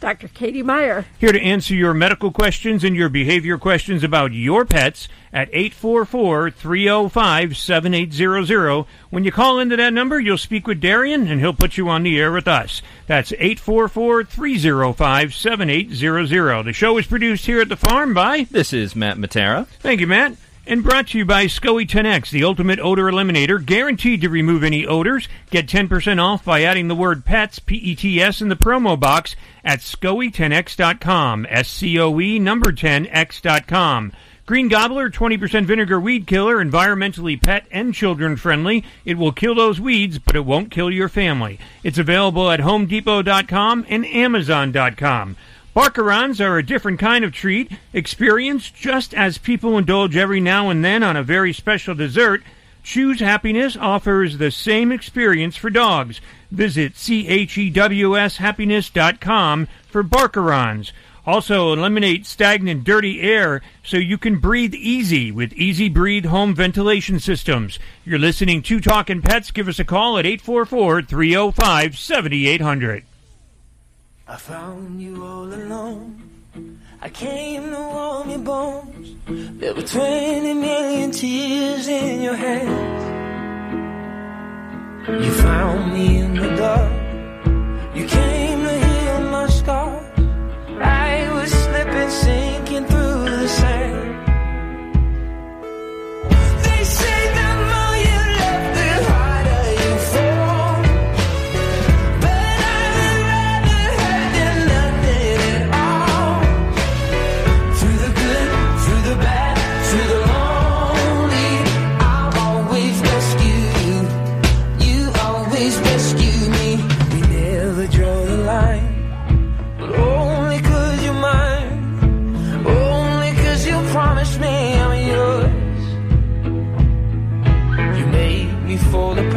Dr. Katie Meyer. Here to answer your medical questions and your behavior questions about your pets at 844-305-7800. When you call into that number, you'll speak with Darian and he'll put you on the air with us. That's 844-305-7800. The show is produced here at the farm by... This is Matt Matera. Thank you, Matt. And brought to you by SCOE 10X, the ultimate odor eliminator, guaranteed to remove any odors. Get 10% off by adding the word PETS, P-E-T-S, in the promo box at SCOE10X.com, S-C-O-E number 10X.com. Green Gobbler, 20% vinegar weed killer, environmentally pet and children friendly. It will kill those weeds, but it won't kill your family. It's available at HomeDepot.com and Amazon.com. Barkerons are a different kind of treat, experienced just as people indulge every now and then on a very special dessert. Choose Happiness offers the same experience for dogs. Visit chewshappiness.com for Barkerons. Also, eliminate stagnant, dirty air so you can breathe easy with EZ Breathe home ventilation systems. You're listening to Talkin' Pets. Give us a call at 844 305 7800. I found you all alone. I came to warm your bones. There were 20 million tears in your hands. You found me in the dark. You came to heal my scars. I was slipping, sinking through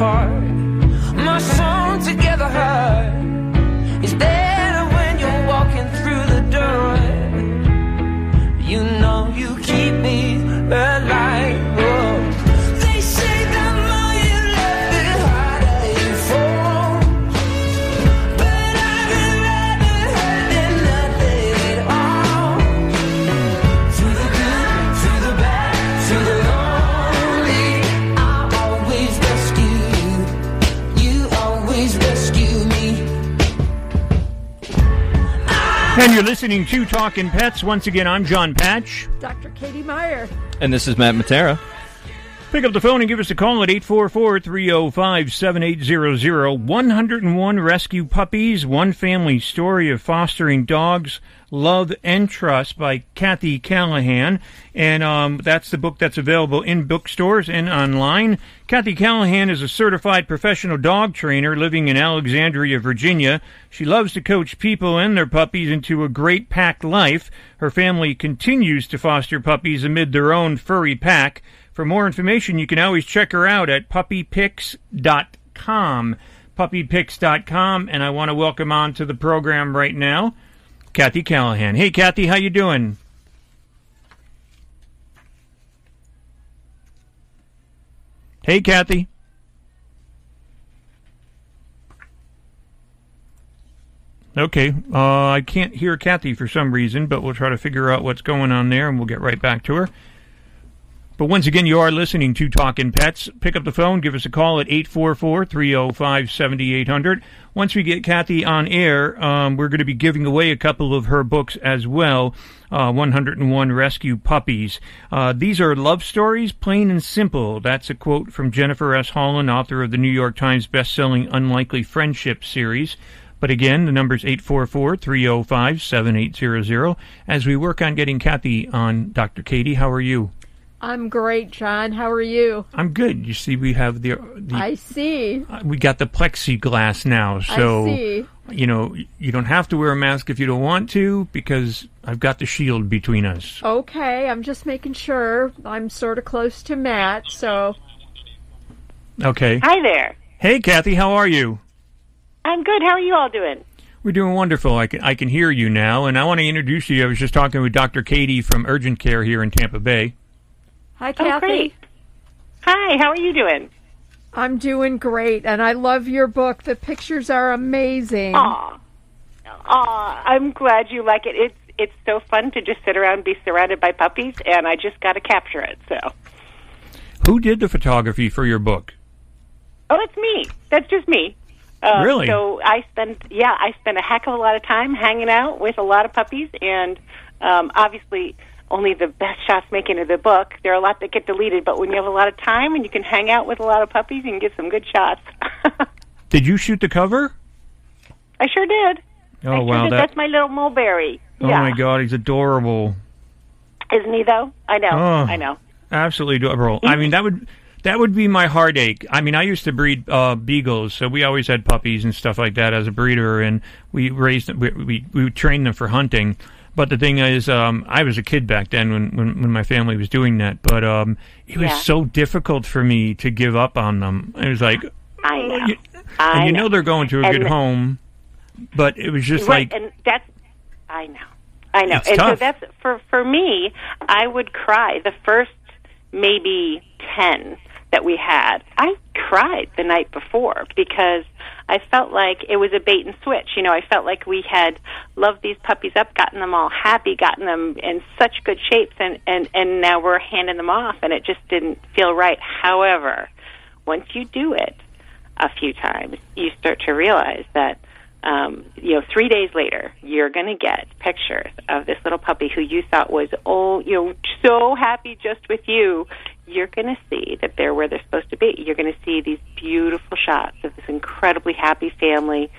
apart. And you're listening to Talking Pets. Once again, I'm Jon Patch. Dr. Katie Meyer. And this is Matt Matera. Pick up the phone and give us a call at 844-305-7800. 101 rescue puppies, one family story of fostering dogs, love and trust by Kathy Callahan. And um, that's the book that's available in bookstores and online. Kathy Callahan is a certified professional dog trainer living in Alexandria, Virginia. She loves to coach people and their puppies into a great pack life. Her family continues to foster puppies amid their own furry pack. For more information, you can always check her out at puppypics.com. Puppypics.com, and I want to welcome on to the program right now, Kathy Callahan. Hey, Kathy, how you doing? Hey, Kathy. Okay, uh, I can't hear Kathy for some reason, but we'll try to figure out what's going on there, and we'll get right back to her. But once again, you are listening to Talking Pets. Pick up the phone, give us a call at 844 305 7800. Once we get Kathy on air, um, we're going to be giving away a couple of her books as well uh, 101 Rescue Puppies. Uh, these are love stories, plain and simple. That's a quote from Jennifer S. Holland, author of the New York Times bestselling Unlikely Friendship series. But again, the number is 844 305 7800 as we work on getting Kathy on. Dr. Katie, how are you? I'm great, Jon. How are you? I'm good. You see, we have the, the I see. uh, we got the plexiglass now, so I see. you know you don't have to wear a mask if you don't want to because I've got the shield between us. Okay, I'm just making sure. I'm sort of close to Matt, so Okay. Hi there. Hey, Kathy, how are you? I'm good. How are you all doing? We're doing wonderful. I can I can hear you now, and I want to introduce you. I was just talking with Dr. Katie from Urgent Care here in Tampa Bay. Hi, Oh, Kathy. great. Hi, how are you doing? I'm doing great, and I love your book. The pictures are amazing. Aw. Aw, I'm glad you like it. It's it's so fun to just sit around and be surrounded by puppies and I just gotta capture it, so Who did the photography for your book? Oh, it's me. That's just me. Uh, Really? So I spend, yeah, I spend a heck of a lot of time hanging out with a lot of puppies, and um, obviously only the best shots make into the book. There are a lot that get deleted, but when you have a lot of time and you can hang out with a lot of puppies, you can get some good shots. Did you shoot the cover? I sure did. Oh I wow, that That's my little mulberry. oh yeah. my God, he's adorable. Isn't he though? I know. Oh. I know. Absolutely adorable. I mean, that would that would be my heartache. I mean, I used to breed uh, beagles, so we always had puppies and stuff like that as a breeder, and we raised them. We we, we trained them for hunting. But the thing is, um, I was a kid back then when, when, when my family was doing that. But um, it was Yeah. so difficult for me to give up on them. It was like, I know. you- I and you know. know they're going to a And good the- home, but it was just right, like and that's I know, I know, It's and tough. so that's for for me. I would cry the first maybe ten that we had. I cried the night before because I felt like it was a bait and switch. You know, I felt like we had loved these puppies up, gotten them all happy, gotten them in such good shapes, and and and now we're handing them off, and it just didn't feel right. However, once you do it a few times, you start to realize that um, you know, three days later, you're going to get pictures of this little puppy who you thought was, oh, you know, so happy just with you. You're going to see that they're where they're supposed to be. You're going to see these beautiful shots of this incredibly happy family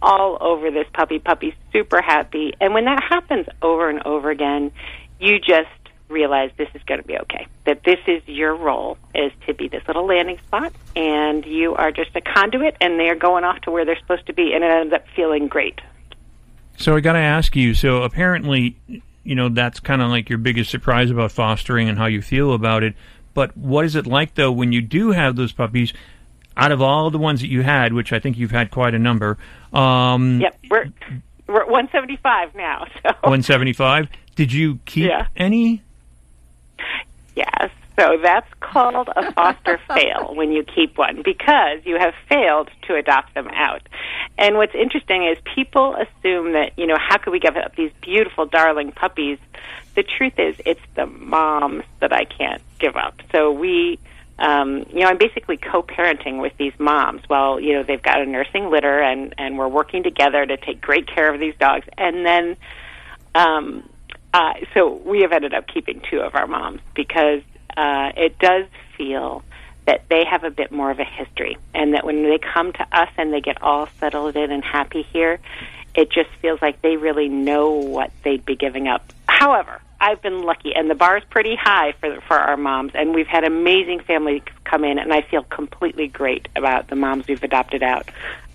all over this puppy. Puppy's super happy. And when that happens over and over again, you just realize this is going to be okay. That this is your role is to be this little landing spot, and you are just a conduit, and they're going off to where they're supposed to be, and it ends up feeling great. So I got to ask you. So apparently, you know, that's kind of like your biggest surprise about fostering and how you feel about it. But what is it like though when you do have those puppies? Out of all the ones that you had, which I think you've had quite a number, um, Yep, we're we're at 175 now. So 175. Did you keep Yeah. any? Yes. So that's called a foster fail when you keep one because you have failed to adopt them out. And what's interesting is people assume that, you know, how could we give up these beautiful, darling puppies? The truth is, it's the moms that I can't give up. So we, um, you know, I'm basically co-parenting with these moms Well, you know, they've got a nursing litter and, and we're working together to take great care of these dogs. And then, um, uh, so we have ended up keeping two of our moms because uh, it does feel that they have a bit more of a history, and that when they come to us and they get all settled in and happy here, it just feels like they really know what they'd be giving up. However, I've been lucky, and the bar is pretty high for for our moms, and we've had amazing families come in, and I feel completely great about the moms we've adopted out.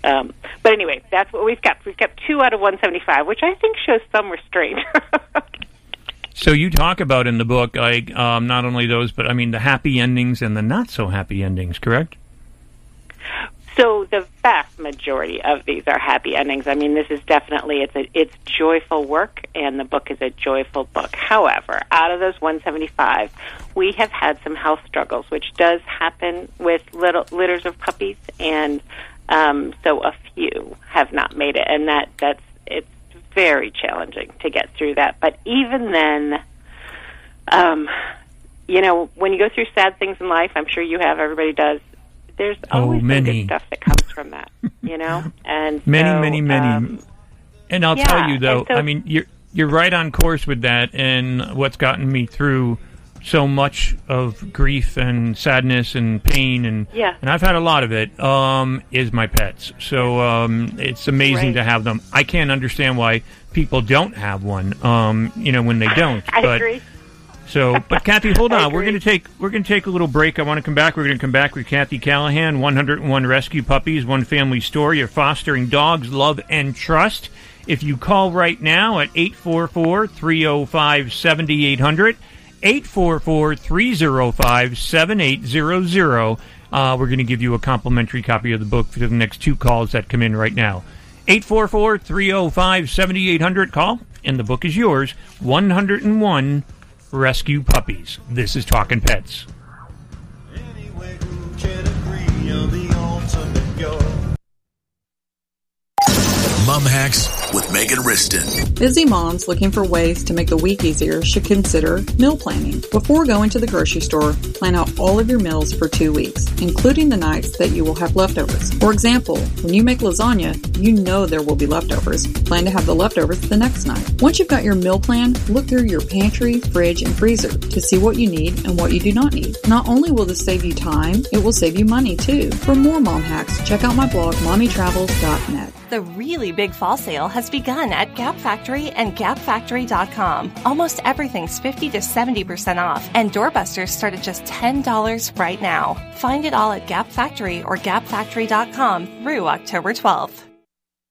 Um, but anyway, that's what we've got. We've got two out of 175, which I think shows some restraint. So you talk about in the book, like um, not only those, but I mean the happy endings and the not so happy endings. Correct? So the vast majority of these are happy endings. I mean, this is definitely it's a it's joyful work, and the book is a joyful book. However, out of those 175, we have had some health struggles, which does happen with little litters of puppies, and um, so a few have not made it, and that that's it's very challenging to get through that. But even then, um, you know, when you go through sad things in life, I'm sure you have. Everybody does. There's Oh, always some many. good stuff that comes from that. You know, and Many, so, many, many. um, and I'll yeah, tell you though, so- I mean, you're you're right on course with that, and what's gotten me through so much of grief and sadness and pain and Yeah. and I've had a lot of it um is my pets. So um it's amazing Right. to have them. I can't understand why people don't have one um you know when they don't. I but agree. so, but Kathy, hold on. We're going to take we're going to take a little break. I want to come back. We're going to come back with Kathy Callahan, 101 rescue puppies, one family story of fostering dogs, love and trust. If you call right now at 844-305-7800, 844-305-7800, uh, we're going to give you a complimentary copy of the book for the next two calls that come in right now. 844-305-7800 call and the book is yours. 101 rescue puppies. This is talking pets Mum Hacks with Megan Riston. Busy moms looking for ways to make the week easier should consider meal planning. Before going to the grocery store, plan out all of your meals for two weeks, including the nights that you will have leftovers. For example, when you make lasagna, you know there will be leftovers. Plan to have the leftovers the next night. Once you've got your meal plan, look through your pantry, fridge, and freezer to see what you need and what you do not need. Not only will this save you time, it will save you money too. For more mom hacks, check out my blog, mommytravels.net. The really big fall sale has begun at Gap Factory and GapFactory.com. Almost everything's 50 to 70% off, and doorbusters start at just $10 right now. Find it all at Gap Factory or GapFactory.com through October 12th.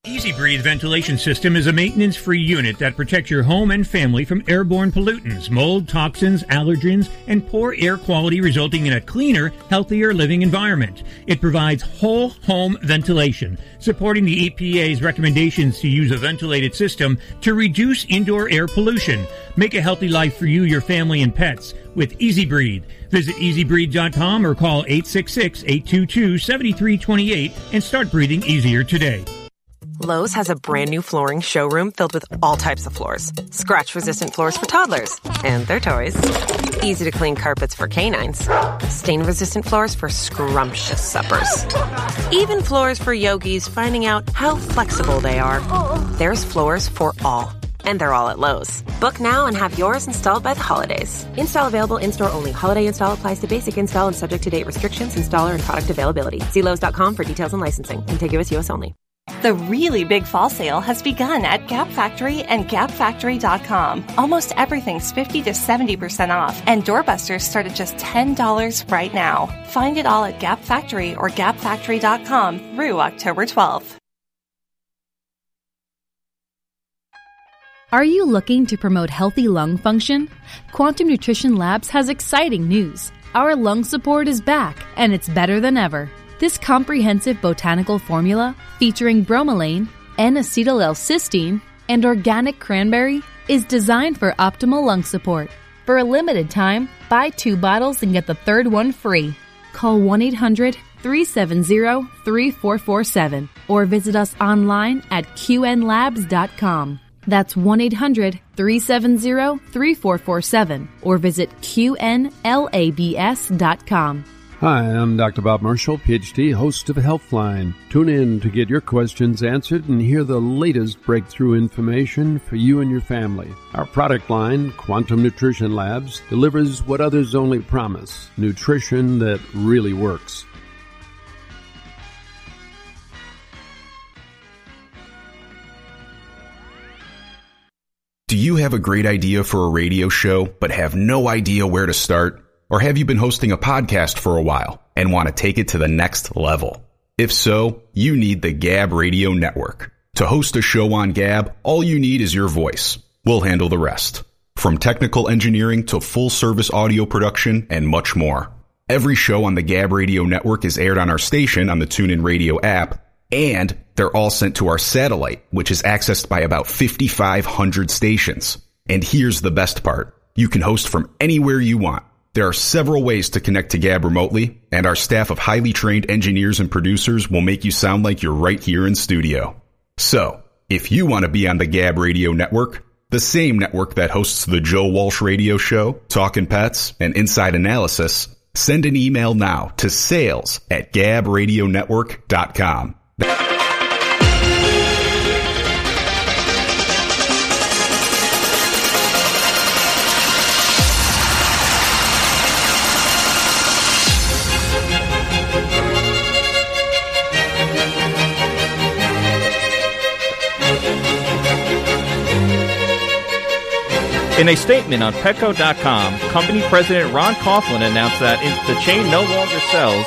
EZ Breathe ventilation system is a maintenance-free unit that protects your home and family from airborne pollutants, mold, toxins, allergens, and poor air quality resulting in a cleaner, healthier living environment. It provides whole home ventilation, supporting the EPA's recommendations to use a ventilated system to reduce indoor air pollution. Make a healthy life for you, your family, and pets with EZ Breathe. Visit ezbreathe.com or call 866-822-7328 and start breathing easier today. Lowe's has a brand new flooring showroom filled with all types of floors. Scratch resistant floors for toddlers and their toys. Easy to clean carpets for canines. Stain resistant floors for scrumptious suppers. Even floors for yogis finding out how flexible they are. There's floors for all. And they're all at Lowe's. Book now and have yours installed by the holidays. Install available in store only. Holiday install applies to basic install and subject to date restrictions, installer, and product availability. See Lowe's.com for details and licensing. Contiguous U.S. only. The really big fall sale has begun at Gap Factory and GapFactory.com. Almost everything's 50 to 70% off, and doorbusters start at just $10 right now. Find it all at Gap Factory or GapFactory.com through October 12th. Are you looking to promote healthy lung function? Quantum Nutrition Labs has exciting news. Our lung support is back, and it's better than ever. This comprehensive botanical formula, featuring bromelain, N-acetyl L-cysteine, and organic cranberry, is designed for optimal lung support. For a limited time, buy two bottles and get the third one free. Call 1 800 370 3447 or visit us online at qnlabs.com. That's 1 800 370 3447 or visit qnlabs.com. Hi, I'm Dr. Bob Marshall, PhD, host of Healthline. Tune in to get your questions answered and hear the latest breakthrough information for you and your family. Our product line, Quantum Nutrition Labs, delivers what others only promise nutrition that really works. Do you have a great idea for a radio show but have no idea where to start? Or have you been hosting a podcast for a while and want to take it to the next level? If so, you need the Gab Radio Network. To host a show on Gab, all you need is your voice. We'll handle the rest. From technical engineering to full service audio production and much more. Every show on the Gab Radio Network is aired on our station on the TuneIn Radio app, and they're all sent to our satellite, which is accessed by about 5,500 stations. And here's the best part. You can host from anywhere you want. There are several ways to connect to Gab remotely, and our staff of highly trained engineers and producers will make you sound like you're right here in studio. So, if you want to be on the Gab Radio Network, the same network that hosts the Joe Walsh Radio Show, Talking Pets, and Inside Analysis, send an email now to sales at gabradionetwork.com. In a statement on Petco.com, company president Ron Coughlin announced that the chain no longer sells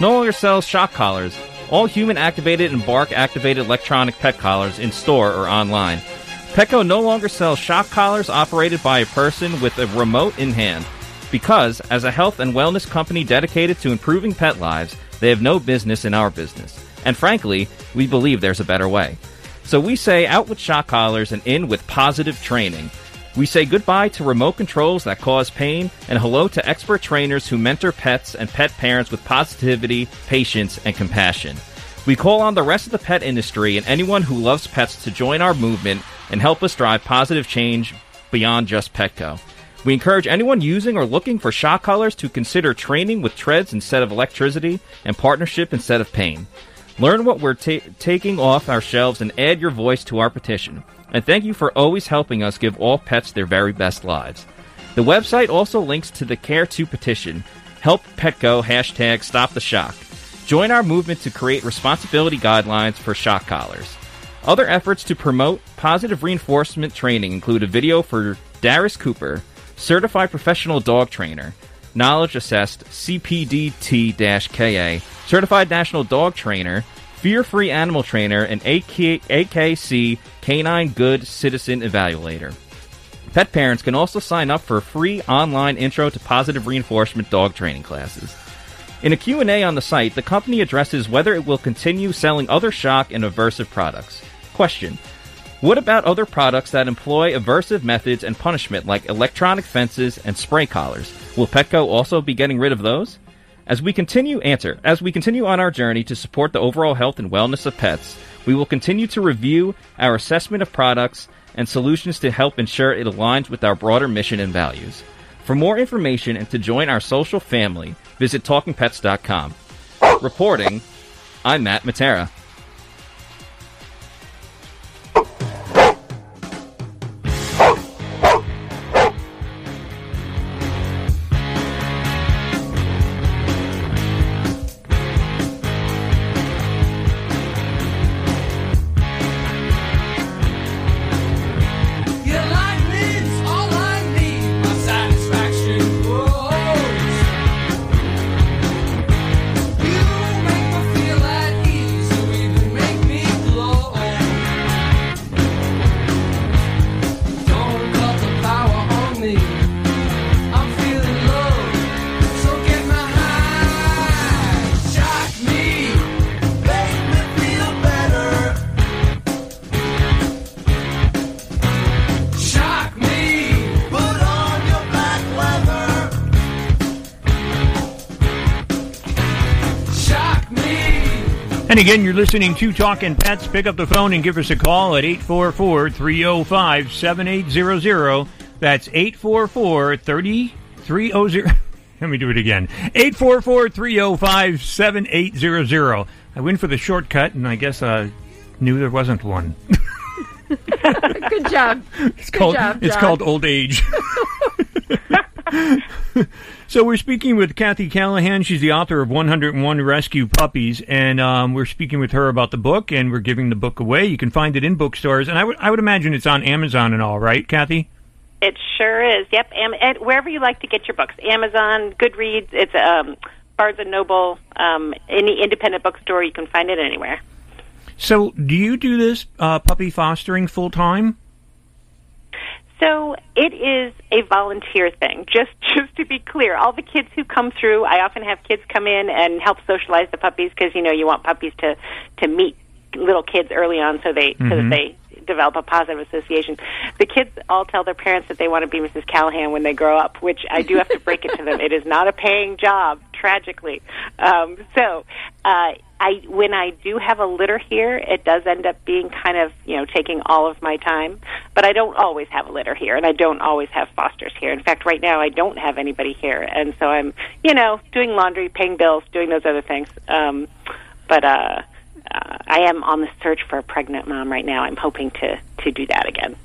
no longer sells shock collars, all human activated and bark activated electronic pet collars in store or online. Petco no longer sells shock collars operated by a person with a remote in hand because, as a health and wellness company dedicated to improving pet lives, they have no business in our business. And frankly, we believe there's a better way. So we say out with shock collars and in with positive training. We say goodbye to remote controls that cause pain and hello to expert trainers who mentor pets and pet parents with positivity, patience, and compassion. We call on the rest of the pet industry and anyone who loves pets to join our movement and help us drive positive change beyond just Petco. We encourage anyone using or looking for shock collars to consider training with treads instead of electricity and partnership instead of pain. Learn what we're ta- taking off our shelves and add your voice to our petition. And thank you for always helping us give all pets their very best lives. The website also links to the Care 2 petition. Help Petco hashtag Stop the Shock. Join our movement to create responsibility guidelines for shock collars. Other efforts to promote positive reinforcement training include a video for Darius Cooper, certified professional dog trainer, knowledge assessed CPDT KA, certified national dog trainer, fear free animal trainer, and AK- AKC Canine Good Citizen Evaluator. Pet parents can also sign up for a free online intro to positive reinforcement dog training classes. In a Q&A on the site, the company addresses whether it will continue selling other shock and aversive products. Question: What about other products that employ aversive methods and punishment like electronic fences and spray collars? Will Petco also be getting rid of those? As we continue answer, as we continue on our journey to support the overall health and wellness of pets, we will continue to review our assessment of products and solutions to help ensure it aligns with our broader mission and values. For more information and to join our social family, visit talkingpets.com. Reporting, I'm Matt Matera. Again, you're listening to Talking Pets. Pick up the phone and give us a call at 844 305 7800. That's 844 3300. Let me do it again. 844 305 7800. I went for the shortcut, and I guess I knew there wasn't one. Good job. It's Good called job, it's Jon. called old age. so we're speaking with Kathy Callahan. She's the author of 101 Rescue Puppies, and um, we're speaking with her about the book, and we're giving the book away. You can find it in bookstores, and I would I would imagine it's on Amazon and all, right, Kathy? It sure is. Yep, Am- and wherever you like to get your books, Amazon, Goodreads, it's um, Barnes and Noble, um, any independent bookstore, you can find it anywhere. So, do you do this uh, puppy fostering full time? So it is a volunteer thing. Just just to be clear, all the kids who come through, I often have kids come in and help socialize the puppies because you know you want puppies to to meet little kids early on, so they so Mhm. that they develop a positive association. The kids all tell their parents that they want to be Mrs. Callahan when they grow up, which I do have to break it to them. It is not a paying job, tragically. Um, so, uh, I when I do have a litter here, it does end up being kind of you know taking all of my time. But I don't always have a litter here, and I don't always have fosters here. In fact, right now I don't have anybody here, and so I'm you know doing laundry, paying bills, doing those other things. Um, but uh, uh, I am on the search for a pregnant mom right now. I'm hoping to to do that again.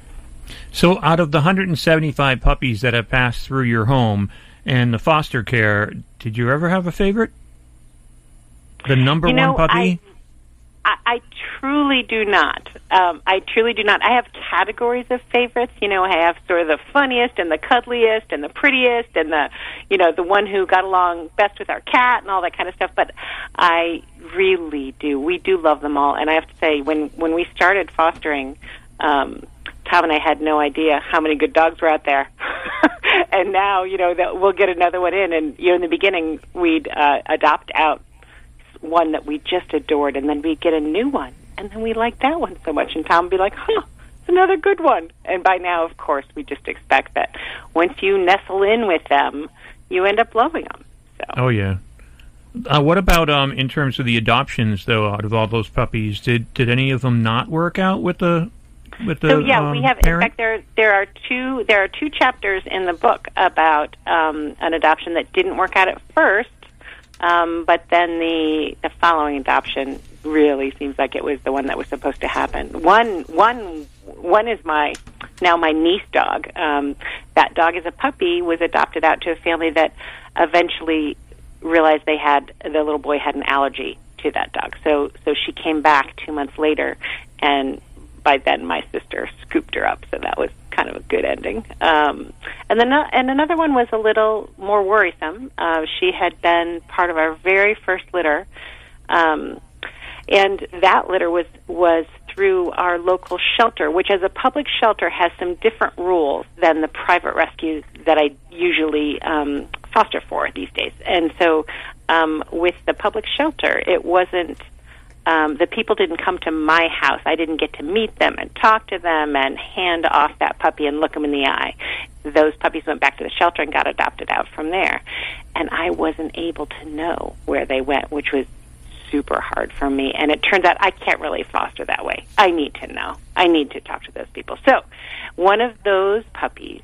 So, out of the 175 puppies that have passed through your home and the foster care, did you ever have a favorite? The number you know, one puppy? I, I, I truly do not. Um, I truly do not. I have categories of favorites. You know, I have sort of the funniest and the cuddliest and the prettiest and the, you know, the one who got along best with our cat and all that kind of stuff. But I really do. We do love them all. And I have to say, when when we started fostering, um, Tom and I had no idea how many good dogs were out there. and now, you know, that we'll get another one in. And you know, in the beginning, we'd uh, adopt out one that we just adored, and then we'd get a new one, and then we liked that one so much, and Tom would be like, "Huh, it's another good one." And by now, of course, we just expect that once you nestle in with them, you end up loving them. So. Oh yeah. Uh, what about um, in terms of the adoptions, though? Out of all those puppies, did did any of them not work out with the with the so yeah, um, we have. parent? In fact, there there are two there are two chapters in the book about um, an adoption that didn't work out at first, um, but then the the following adoption really seems like it was the one that was supposed to happen. One one one is my now my niece dog. Um, that dog is a puppy was adopted out to a family that eventually realized they had the little boy had an allergy to that dog. So so she came back two months later, and by then my sister scooped her up. So that was kind of a good ending. Um, and then and another one was a little more worrisome. Uh, she had been part of our very first litter, um, and that litter was was through our local shelter, which as a public shelter has some different rules than the private rescues that I usually um, foster for these days. And so, um, with the public shelter, it wasn't um, the people didn't come to my house. I didn't get to meet them and talk to them and hand off that puppy and look them in the eye. Those puppies went back to the shelter and got adopted out from there. And I wasn't able to know where they went, which was super hard for me. And it turns out I can't really foster that way. I need to know. I need to talk to those people. So, one of those puppies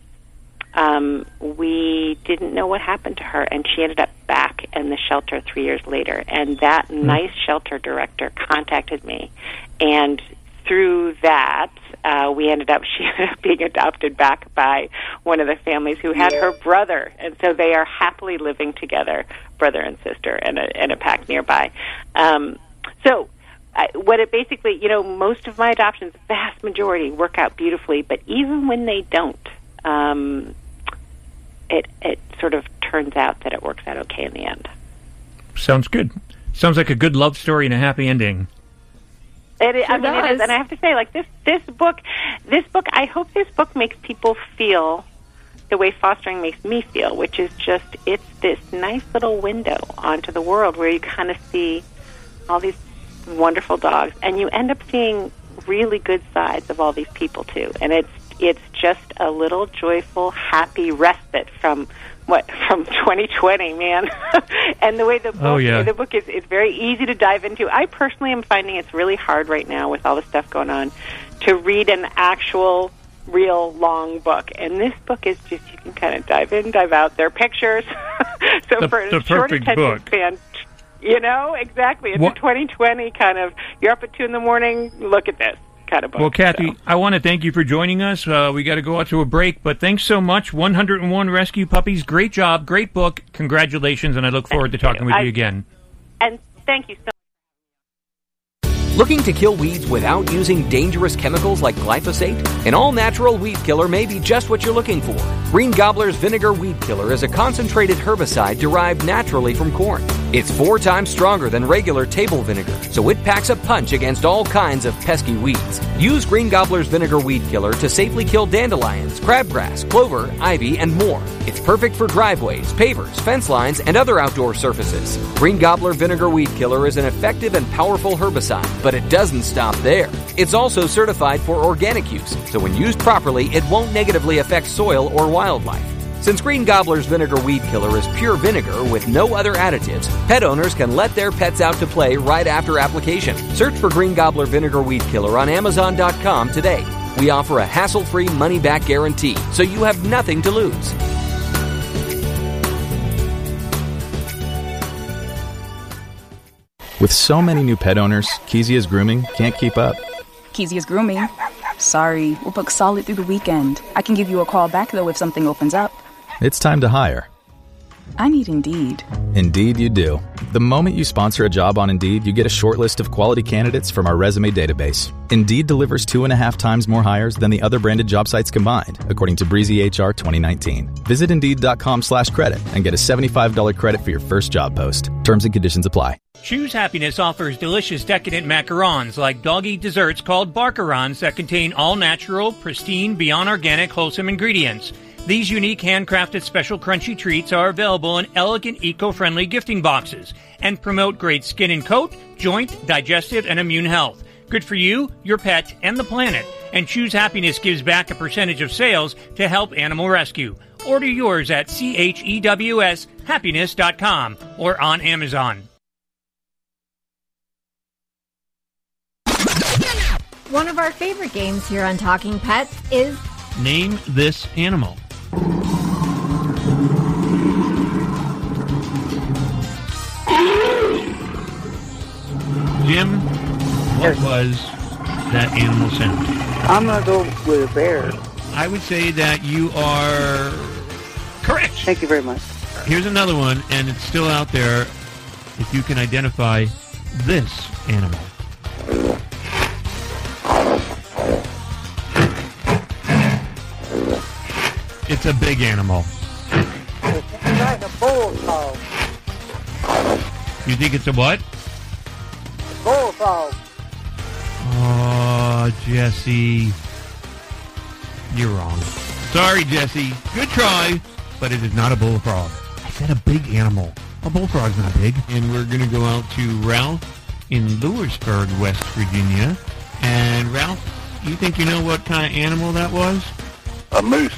um, we didn't know what happened to her, and she ended up back in the shelter three years later. And that Hmm. nice shelter director contacted me, and through that, uh, we ended up she ended up being adopted back by one of the families who had her brother, and so they are happily living together, brother and sister, in a in a pack nearby. Um, so. I, what it basically, you know, most of my adoptions, vast majority, work out beautifully. But even when they don't, um, it it sort of turns out that it works out okay in the end. Sounds good. Sounds like a good love story and a happy ending. It, I Sure mean, it is, does. and I have to say, like this this book, this book. I hope this book makes people feel the way fostering makes me feel, which is just it's this nice little window onto the world where you kind of see all these wonderful dogs, and you end up seeing really good sides of all these people too. And it's it's just a little joyful, happy respite from what from 2020, man. and the way the oh, book, Oh, yeah. the book is is very easy to dive into. I personally am finding it's really hard right now with all the stuff going on to read an actual real long book and this book is just you can kind of dive in dive out there are pictures so The- for a short attention book. span you know exactly it's What- a 2020 kind of you're up at two in the morning look at this kind of book Well, Kathy, I want to thank you for joining us. Uh, we got to go out to a break, but thanks so much. 101 Rescue Puppies. Great job. Great book. Congratulations, and I look forward to talking with I- you again. and thank you so Looking to kill weeds without using dangerous chemicals like glyphosate? An all natural weed killer may be just what you're looking for. Green Gobbler's Vinegar Weed Killer is a concentrated herbicide derived naturally from corn. It's four times stronger than regular table vinegar, so it packs a punch against all kinds of pesky weeds. Use Green Gobbler's Vinegar Weed Killer to safely kill dandelions, crabgrass, clover, ivy, and more. It's perfect for driveways, pavers, fence lines, and other outdoor surfaces. Green Gobbler Vinegar Weed Killer is an effective and powerful herbicide, but it doesn't stop there. It's also certified for organic use, so when used properly, it won't negatively affect soil or wildlife. Since Green Gobbler's Vinegar Weed Killer is pure vinegar with no other additives, pet owners can let their pets out to play right after application. Search for Green Gobbler Vinegar Weed Killer on Amazon.com today. We offer a hassle free money back guarantee, so you have nothing to lose. With so many new pet owners, Kezia's grooming can't keep up. Kezia's grooming. Sorry, we'll book solid through the weekend. I can give you a call back though if something opens up. It's time to hire. I need Indeed. Indeed, you do. The moment you sponsor a job on Indeed, you get a short list of quality candidates from our resume database. Indeed delivers two and a half times more hires than the other branded job sites combined, according to Breezy HR 2019. Visit Indeed.com slash credit and get a $75 credit for your first job post. Terms and conditions apply. Choose Happiness offers delicious decadent macarons like doggy desserts called barcarons that contain all natural, pristine, beyond organic, wholesome ingredients. These unique handcrafted special crunchy treats are available in elegant eco-friendly gifting boxes and promote great skin and coat, joint, digestive, and immune health. Good for you, your pet, and the planet. And Choose Happiness gives back a percentage of sales to help animal rescue. Order yours at chewshappiness.com or on Amazon. One of our favorite games here on Talking Pets is Name this animal. Jim, what was that animal sound? I'm gonna go with a bear. I would say that you are correct. Thank you very much. Here's another one, and it's still out there. If you can identify this animal. It's a big animal. It's like a bullfrog. You think it's a what? Bullfrog. Oh, Jesse. You're wrong. Sorry, Jesse. Good try, but it is not a bullfrog. I said a big animal. A bullfrog's not big. And we're going to go out to Ralph in Lewisburg, West Virginia. And Ralph, you think you know what kind of animal that was? A moose.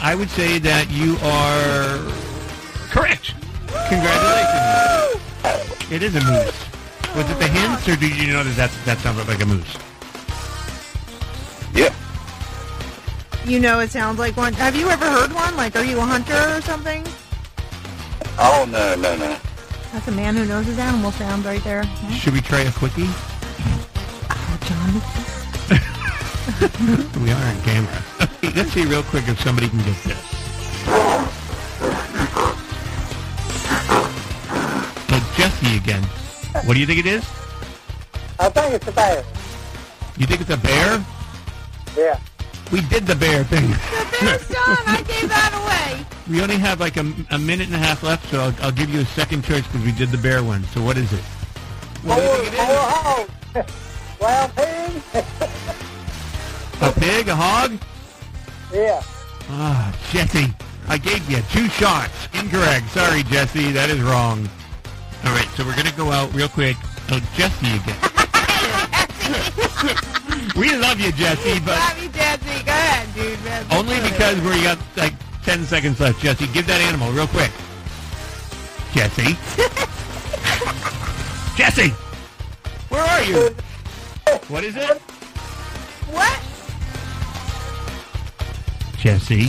I would say that you are correct. Congratulations. It is a moose. Was it the hints, or did you know that that's, that sounded like a moose? Yep. You know it sounds like one. Have you ever heard one? Like, are you a hunter or something? Oh no no no. That's a man who knows his animal sounds right there. Should we try a quickie? Uh, we are on camera. Let's see real quick if somebody can get this. Oh, Jesse again. What do you think it is? I think it's a bear. You think it's a bear? Yeah. We did the bear thing. Bear's done. I gave that away. We only have like a, a minute and a half left, so I'll, I'll give you a second choice because we did the bear one. So what is it? More, more hog. Well, pig. A pig? A hog? yeah. Ah, Jesse, I gave you two shots. Incorrect. Sorry, Jesse. That is wrong. All right, so we're going to go out real quick. Oh, Jesse again. we love you, Jesse, but Love you, Jesse. Go ahead, dude. man. only because we got like 10 seconds left. Jesse, give that animal real quick. Jesse. Jesse! Where are you? What is it? What? Jesse.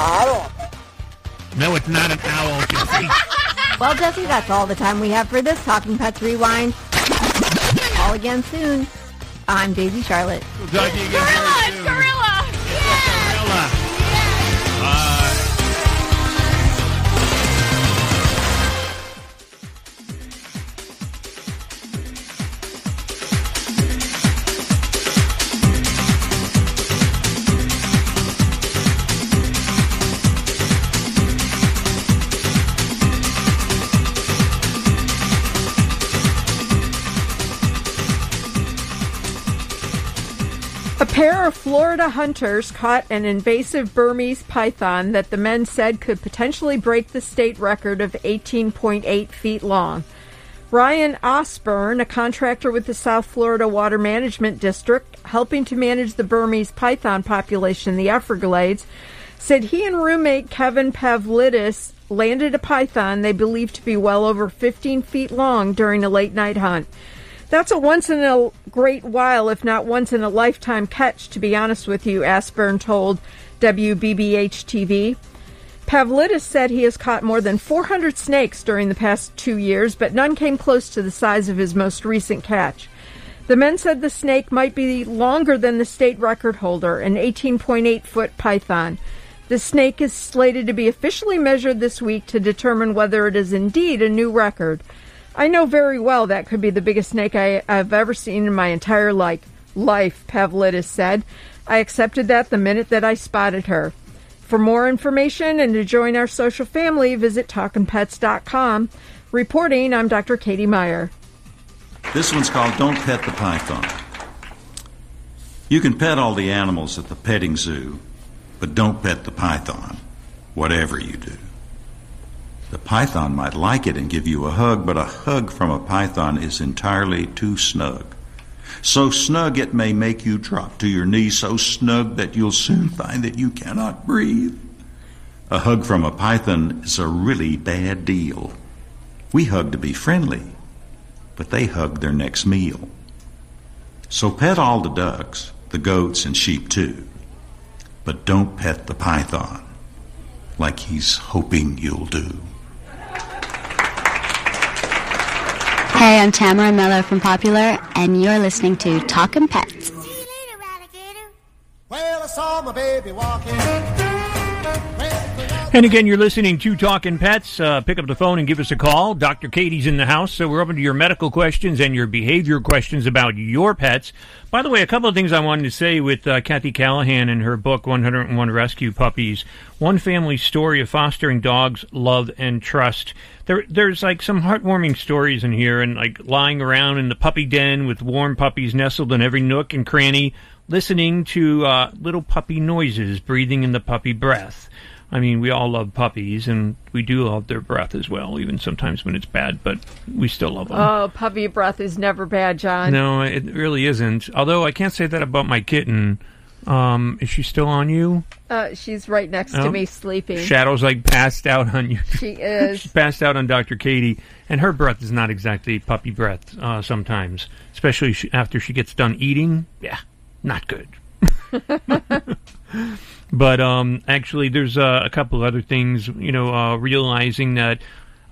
I don't. No, it's not an owl, Jesse. Well, Jesse, that's all the time we have for this Talking Pets Rewind. All again soon. I'm Daisy Charlotte. We'll talk to you again Gorilla! very It's soon. gorilla! Pair of Florida hunters caught an invasive Burmese python that the men said could potentially break the state record of 18.8 feet long. Ryan Osborne, a contractor with the South Florida Water Management District, helping to manage the Burmese python population in the Everglades, said he and roommate Kevin Pavlidis landed a python they believe to be well over 15 feet long during a late night hunt. That's a once in a great while, if not once in a lifetime catch, to be honest with you, Asburn told WBBH TV. Pavlidis said he has caught more than 400 snakes during the past two years, but none came close to the size of his most recent catch. The men said the snake might be longer than the state record holder, an 18.8 foot python. The snake is slated to be officially measured this week to determine whether it is indeed a new record. I know very well that could be the biggest snake I, have ever seen in my entire life, life, Pavlidis said. I accepted that the minute that I spotted her. For more information and to join our social family, visit talkinpets.com. Reporting, I'm Dr. Katie Meyer. This one's called Don't Pet the Python. You can pet all the animals at the petting zoo, but don't pet the python, whatever you do. The python might like it and give you a hug, but a hug from a python is entirely too snug. So snug it may make you drop to your knees, so snug that you'll soon find that you cannot breathe. A hug from a python is a really bad deal. We hug to be friendly, but they hug their next meal. So pet all the ducks, the goats, and sheep too, but don't pet the python like he's hoping you'll do. Hey, I'm Tamara Mello from Popular, and you're listening to Talkin' Pets. Well, I saw my baby walking. And again, you're listening to Talking Pets. Uh, pick up the phone and give us a call. Dr. Katie's in the house, so we're open to your medical questions and your behavior questions about your pets. By the way, a couple of things I wanted to say with uh, Kathy Callahan and her book, 101 Rescue Puppies. One family story of fostering dogs, love, and trust there there's like some heartwarming stories in here and like lying around in the puppy den with warm puppies nestled in every nook and cranny listening to uh, little puppy noises breathing in the puppy breath i mean we all love puppies and we do love their breath as well even sometimes when it's bad but we still love them Oh, puppy breath is never bad, Jon. no it really isn't although i can't say that about my kitten um, is she still on you Uh, she's right next Oh. to me sleeping. Shadow's like passed out on you. She is. She's passed out on Dr. Katie, and her breath is not exactly puppy breath uh, sometimes, especially after she gets done eating. Yeah, not good. but um, actually, there's uh, a couple other things. You know, uh, realizing that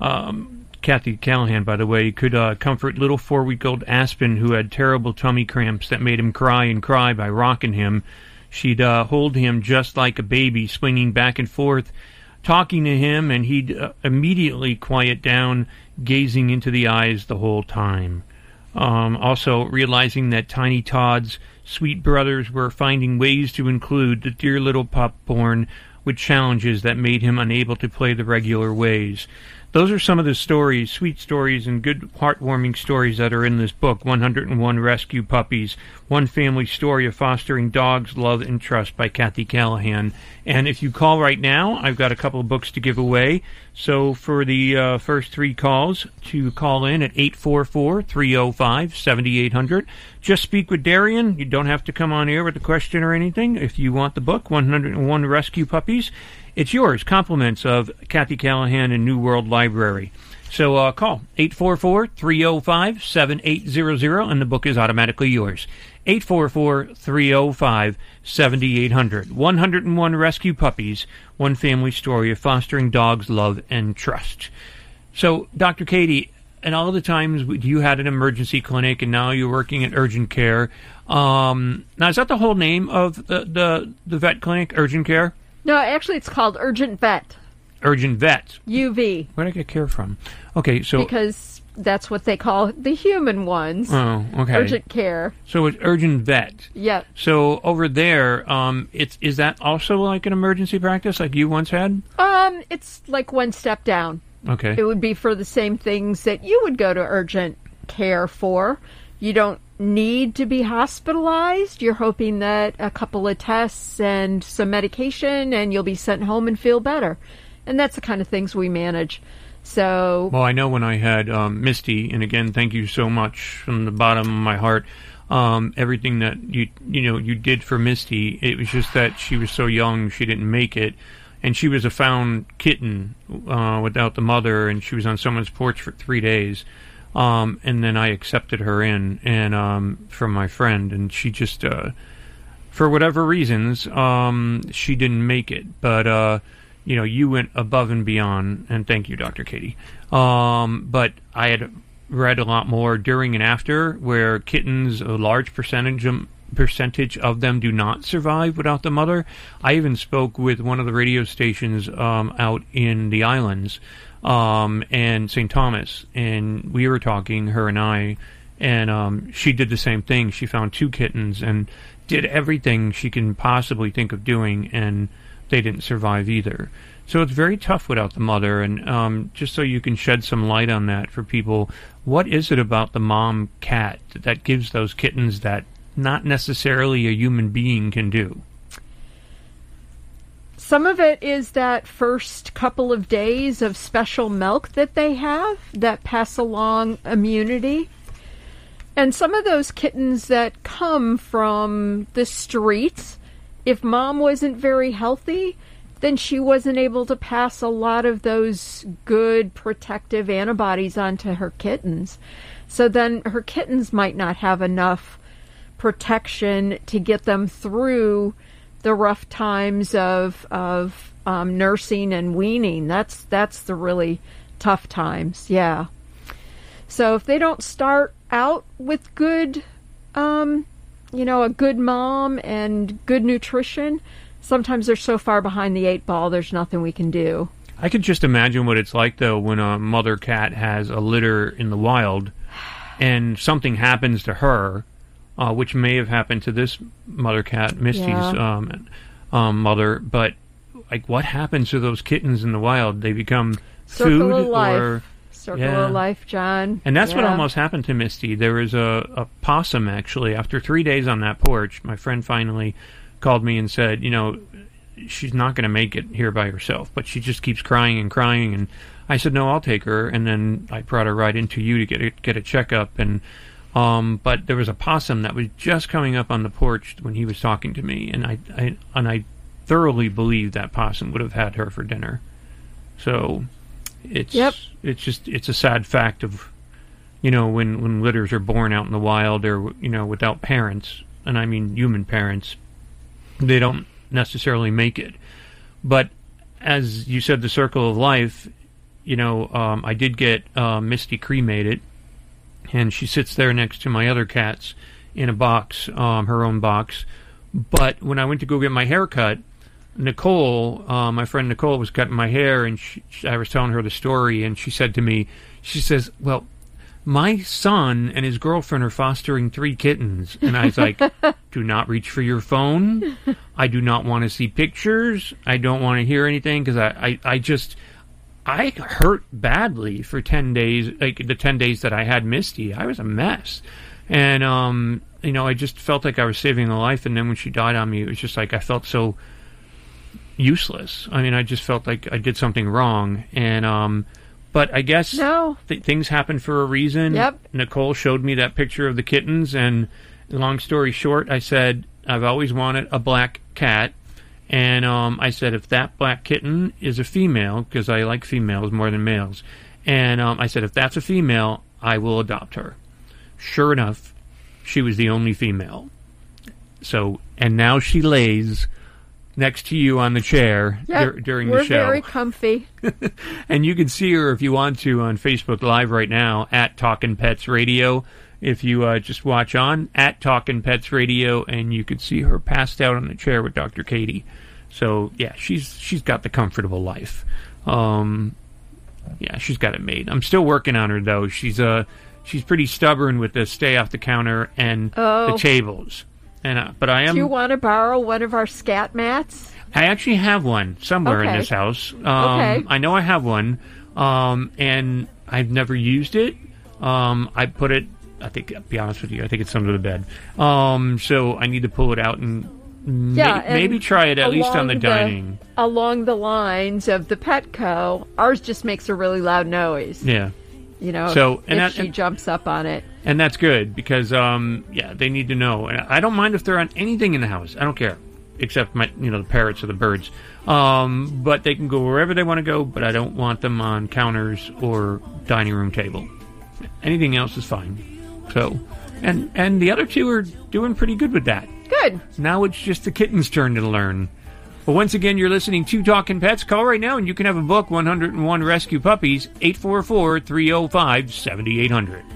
um, Kathy Callahan, by the way, could uh, comfort little four-week-old Aspen who had terrible tummy cramps that made him cry and cry by rocking him. She'd uh, hold him just like a baby, swinging back and forth, talking to him, and he'd uh, immediately quiet down, gazing into the eyes the whole time. Um, also, realizing that Tiny Todd's sweet brothers were finding ways to include the dear little pup born with challenges that made him unable to play the regular ways. Those are some of the stories, sweet stories, and good heartwarming stories that are in this book 101 Rescue Puppies One Family Story of Fostering Dogs, Love, and Trust by Kathy Callahan. And if you call right now, I've got a couple of books to give away. So for the uh, first three calls, to call in at 844 305 7800. Just speak with Darian. You don't have to come on air with a question or anything. If you want the book, 101 Rescue Puppies, it's yours. Compliments of Kathy Callahan and New World Library. So uh, call 844-305-7800 and the book is automatically yours. 844-305-7800. 101 Rescue Puppies, one family story of fostering dogs, love, and trust. So, Dr. Katie, and all the times you had an emergency clinic and now you're working at urgent care. Um, now, is that the whole name of the, the, the vet clinic, urgent care? No, actually, it's called Urgent Vet. Urgent vet. UV. Where did I get care from? Okay, so because that's what they call the human ones. Oh, okay. Urgent care. So it's urgent vet. Yep. So over there, um, it's is that also like an emergency practice like you once had? Um, it's like one step down. Okay. It would be for the same things that you would go to urgent care for. You don't need to be hospitalized. You're hoping that a couple of tests and some medication and you'll be sent home and feel better. And that's the kind of things we manage. So, Well, I know when I had um, Misty, and again, thank you so much from the bottom of my heart. Um, everything that you you know you did for Misty, it was just that she was so young, she didn't make it, and she was a found kitten uh, without the mother, and she was on someone's porch for three days. Um, and then I accepted her in, and um, from my friend, and she just, uh, for whatever reasons, um, she didn't make it. But uh, you know, you went above and beyond, and thank you, Dr. Katie. Um, but I had read a lot more during and after, where kittens, a large percentage of, percentage of them do not survive without the mother. I even spoke with one of the radio stations um, out in the islands um, and St. Thomas, and we were talking, her and I, and um, she did the same thing. She found two kittens and did everything she can possibly think of doing, and they didn't survive either. So it's very tough without the mother, and um, just so you can shed some light on that for people, what is it about the mom cat that gives those kittens that not necessarily a human being can do? Some of it is that first couple of days of special milk that they have that pass along immunity. And some of those kittens that come from the streets, if mom wasn't very healthy, then she wasn't able to pass a lot of those good protective antibodies onto her kittens. So then her kittens might not have enough protection to get them through the rough times of of um, nursing and weaning. That's that's the really tough times. Yeah. So if they don't start out with good, um, you know, a good mom and good nutrition, sometimes they're so far behind the eight ball. There's nothing we can do. I could just imagine what it's like though when a mother cat has a litter in the wild and something happens to her, uh, which may have happened to this mother cat, Misty's Yeah. um, um, mother. But like, what happens to those kittens in the wild? They become Circle food of life. or Circle Yeah. of life, Jon. and that's what almost happened to Misty. There was a, a possum actually. After three days on that porch, my friend finally called me and said, you know, she's not going to make it here by herself, but she just keeps crying and crying. And I said, no, I'll take her. And then I brought her right into you to get a, get a checkup. And um, but there was a possum that was just coming up on the porch when he was talking to me, and I, I and I thoroughly believe that possum would have had her for dinner. So it's Yep. it's just it's a sad fact of you know when when litters are born out in the wild or you know without parents and I mean human parents they don't necessarily make it but as you said the circle of life you know um, I did get uh, Misty cremated and she sits there next to my other cats in a box um, her own box but when I went to go get my hair cut Nicole, uh, my friend Nicole, was cutting my hair, and she, she- I was telling her the story, and she said to me, she says, "Well, my son and his girlfriend are fostering three kittens," and I was like, "Do not reach for your phone. I do not want to see pictures. I don't want to hear anything because I, I, I just." I hurt badly for 10 days, like the 10 days that I had Misty. I was a mess. And, um, you know, I just felt like I was saving a life. And then when she died on me, it was just like I felt so useless. I mean, I just felt like I did something wrong. And, um, but I guess No. th- things happen for a reason. Yep. Nicole showed me that picture of the kittens. And long story short, I said, I've always wanted a black cat. And um, I said, if that black kitten is a female, because I like females more than males, and um, I said, if that's a female, I will adopt her. Sure enough, she was the only female. So, and now she lays next to you on the chair Yep, dur- during we're the show. very comfy. and you can see her if you want to on Facebook Live right now at Talking Pets Radio. If you uh, just watch on at Talking Pets Radio, and you could see her passed out on the chair with Dr. Katie. So yeah, she's she's got the comfortable life. Um, yeah, she's got it made. I'm still working on her though. She's uh she's pretty stubborn with the stay off the counter and Oh. the tables. And uh, but I am Do you want to borrow one of our scat mats? I actually have one somewhere in this house. Um, Okay. I know I have one, um, and I've never used it. Um, I put it I think, to be honest with you, I think it's under the bed. Um, so I need to pull it out and may- Yeah, and maybe try it at least on along the dining. along the lines of the Petco, ours just makes a really loud noise. Yeah. You know, So, if, and that- she jumps up on it. And that's good because, um, yeah, they need to know. And I don't mind if they're on anything in the house. I don't care, except my, you know, the parrots or the birds. Um, but they can go wherever they want to go. But I don't want them on counters or dining room table. Anything else is fine. So, and and the other two are doing pretty good with that. Good. Now it's just the kitten's turn to learn. Well, once again, you're listening to Talking Pets. Call right now and you can have a book 101 Rescue Puppies, 844 305 7800.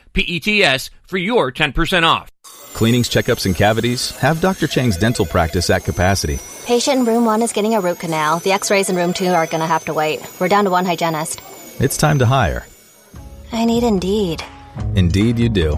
P-E-T-S, for your 10% off. Cleanings, checkups, and cavities? Have Dr. Chang's dental practice at capacity. Patient in room one is getting a root canal. The x rays in room two are going to have to wait. We're down to one hygienist. It's time to hire. I need Indeed. Indeed, you do.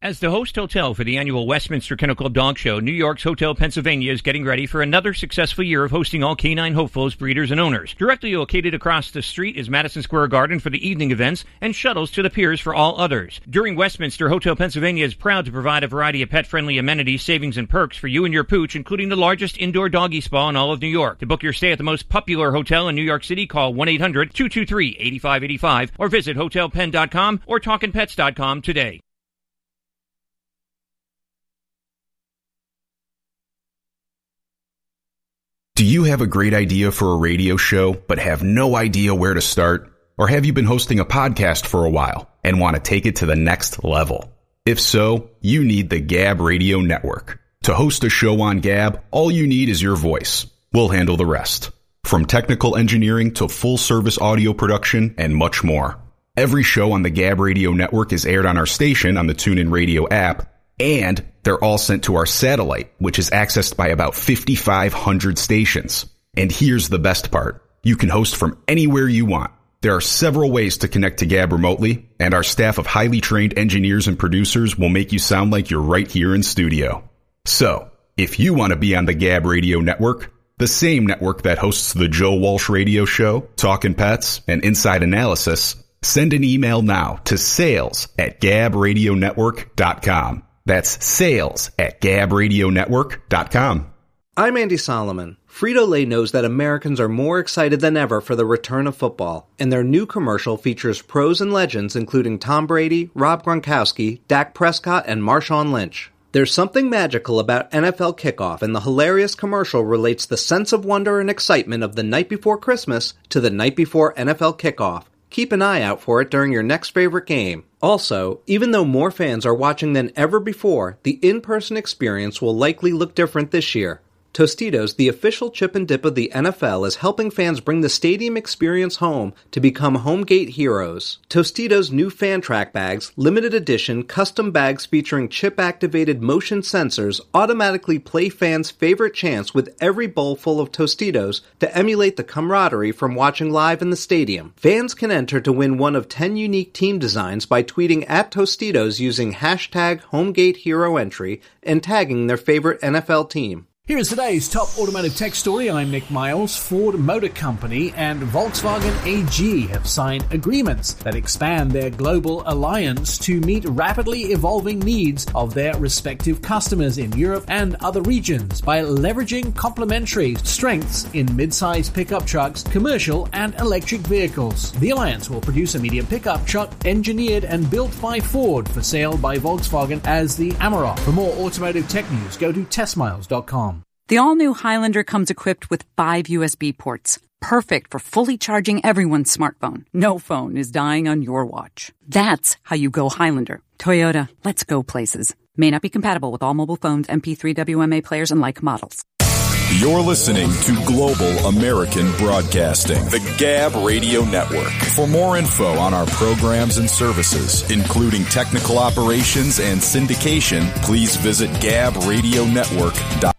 As the host hotel for the annual Westminster Kennel Club Dog Show, New York's Hotel Pennsylvania is getting ready for another successful year of hosting all canine hopefuls, breeders, and owners. Directly located across the street is Madison Square Garden for the evening events and shuttles to the piers for all others. During Westminster, Hotel Pennsylvania is proud to provide a variety of pet-friendly amenities, savings, and perks for you and your pooch, including the largest indoor doggy spa in all of New York. To book your stay at the most popular hotel in New York City, call 1-800-223-8585 or visit hotelpenn.com or talkinpets.com today. Do you have a great idea for a radio show, but have no idea where to start? Or have you been hosting a podcast for a while and want to take it to the next level? If so, you need the Gab Radio Network. To host a show on Gab, all you need is your voice. We'll handle the rest. From technical engineering to full service audio production and much more. Every show on the Gab Radio Network is aired on our station on the TuneIn Radio app, and they're all sent to our satellite, which is accessed by about 5,500 stations. And here's the best part. You can host from anywhere you want. There are several ways to connect to Gab remotely, and our staff of highly trained engineers and producers will make you sound like you're right here in studio. So, if you want to be on the Gab Radio Network, the same network that hosts the Joe Walsh Radio Show, Talkin' Pets, and Inside Analysis, send an email now to sales at gabradionetwork.com. That's sales at gabradionetwork.com. I'm Andy Solomon. Frito Lay knows that Americans are more excited than ever for the return of football, and their new commercial features pros and legends including Tom Brady, Rob Gronkowski, Dak Prescott, and Marshawn Lynch. There's something magical about NFL kickoff, and the hilarious commercial relates the sense of wonder and excitement of the night before Christmas to the night before NFL kickoff. Keep an eye out for it during your next favorite game. Also, even though more fans are watching than ever before, the in person experience will likely look different this year. Tostitos, the official chip and dip of the NFL, is helping fans bring the stadium experience home to become home gate heroes. Tostitos' new fan track bags, limited edition custom bags featuring chip activated motion sensors, automatically play fans' favorite chants with every bowl full of Tostitos to emulate the camaraderie from watching live in the stadium. Fans can enter to win one of 10 unique team designs by tweeting at Tostitos using hashtag HomeGateHeroEntry and tagging their favorite NFL team. Here is today's top automotive tech story. I'm Nick Miles. Ford Motor Company and Volkswagen AG have signed agreements that expand their global alliance to meet rapidly evolving needs of their respective customers in Europe and other regions by leveraging complementary strengths in mid-size pickup trucks, commercial and electric vehicles. The alliance will produce a medium pickup truck engineered and built by Ford for sale by Volkswagen as the Amarok. For more automotive tech news, go to testmiles.com. The all new Highlander comes equipped with five USB ports, perfect for fully charging everyone's smartphone. No phone is dying on your watch. That's how you go Highlander. Toyota, let's go places. May not be compatible with all mobile phones, MP3 WMA players, and like models. You're listening to Global American Broadcasting, the Gab Radio Network. For more info on our programs and services, including technical operations and syndication, please visit gabradionetwork.com.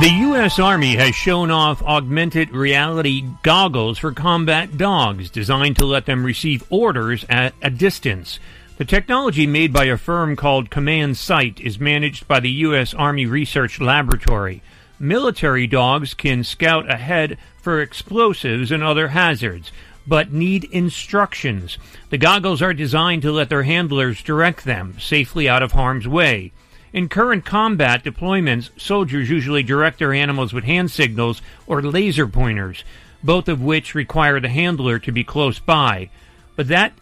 The U.S. Army has shown off augmented reality goggles for combat dogs designed to let them receive orders at a distance. The technology made by a firm called Command Sight is managed by the U.S. Army Research Laboratory. Military dogs can scout ahead for explosives and other hazards, but need instructions. The goggles are designed to let their handlers direct them safely out of harm's way. In current combat deployments, soldiers usually direct their animals with hand signals or laser pointers, both of which require the handler to be close by. But that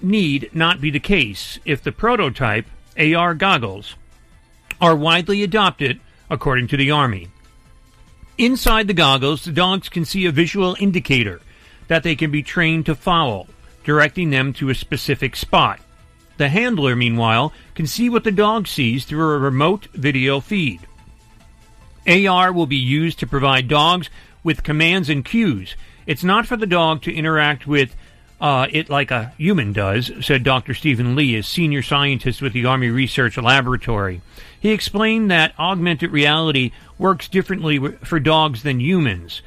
need not be the case if the prototype AR goggles are widely adopted according to the Army. Inside the goggles, the dogs can see a visual indicator that they can be trained to follow, directing them to a specific spot. The handler, meanwhile, can see what the dog sees through a remote video feed. AR will be used to provide dogs with commands and cues. It's not for the dog to interact with uh, it like a human does, said Dr. Stephen Lee, a senior scientist with the Army Research Laboratory. He explained that augmented reality works differently for dogs than humans.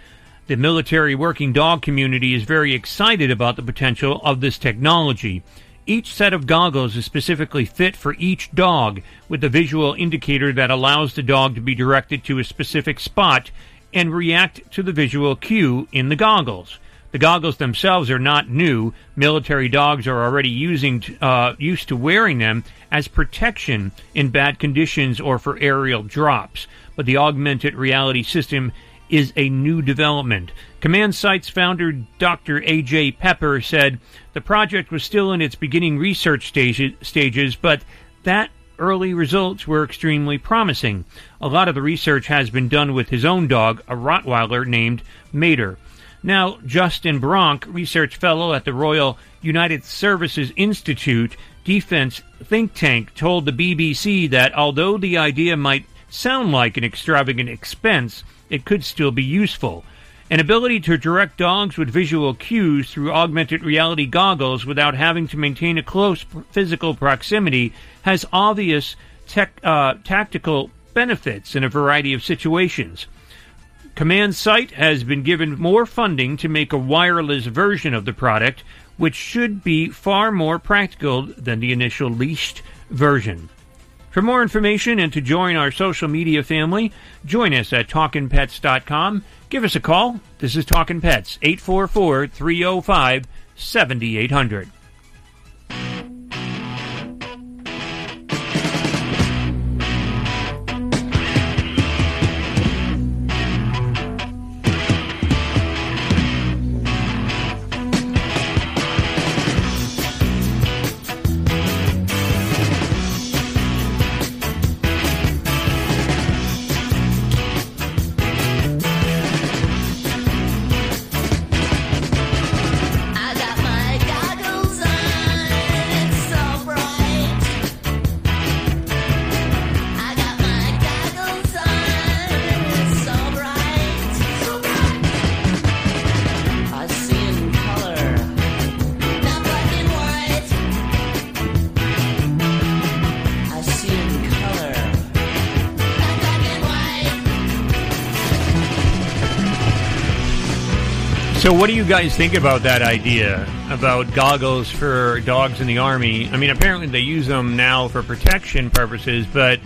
The military working dog community is very excited about the potential of this technology. Each set of goggles is specifically fit for each dog, with a visual indicator that allows the dog to be directed to a specific spot and react to the visual cue in the goggles. The goggles themselves are not new. Military dogs are already using uh, used to wearing them as protection in bad conditions or for aerial drops. But the augmented reality system is a new development. Command Sight's founder, Dr. A.J. Peper, said the project was still in its beginning research stage, stages, but that early results were extremely promising. A lot of the research has been done with his own dog, a Rottweiler named Mater. Now, Justin Bronk, research fellow at the Royal United Services Institute defense think tank, told the BBC that although the idea might sound like an extravagant expense, it could still be useful. An ability to direct dogs with visual cues through augmented reality goggles without having to maintain a close physical proximity has obvious tech, uh, tactical benefits in a variety of situations. Command Sight has been given more funding to make a wireless version of the product, which should be far more practical than the initial leased version. For more information and to join our social media family, join us at TalkinPets.com. Give us a call. This is Talkin' Pets, 844 305 7800. What do you guys think about that idea about goggles for dogs in the army? I mean, apparently they use them now for protection purposes, but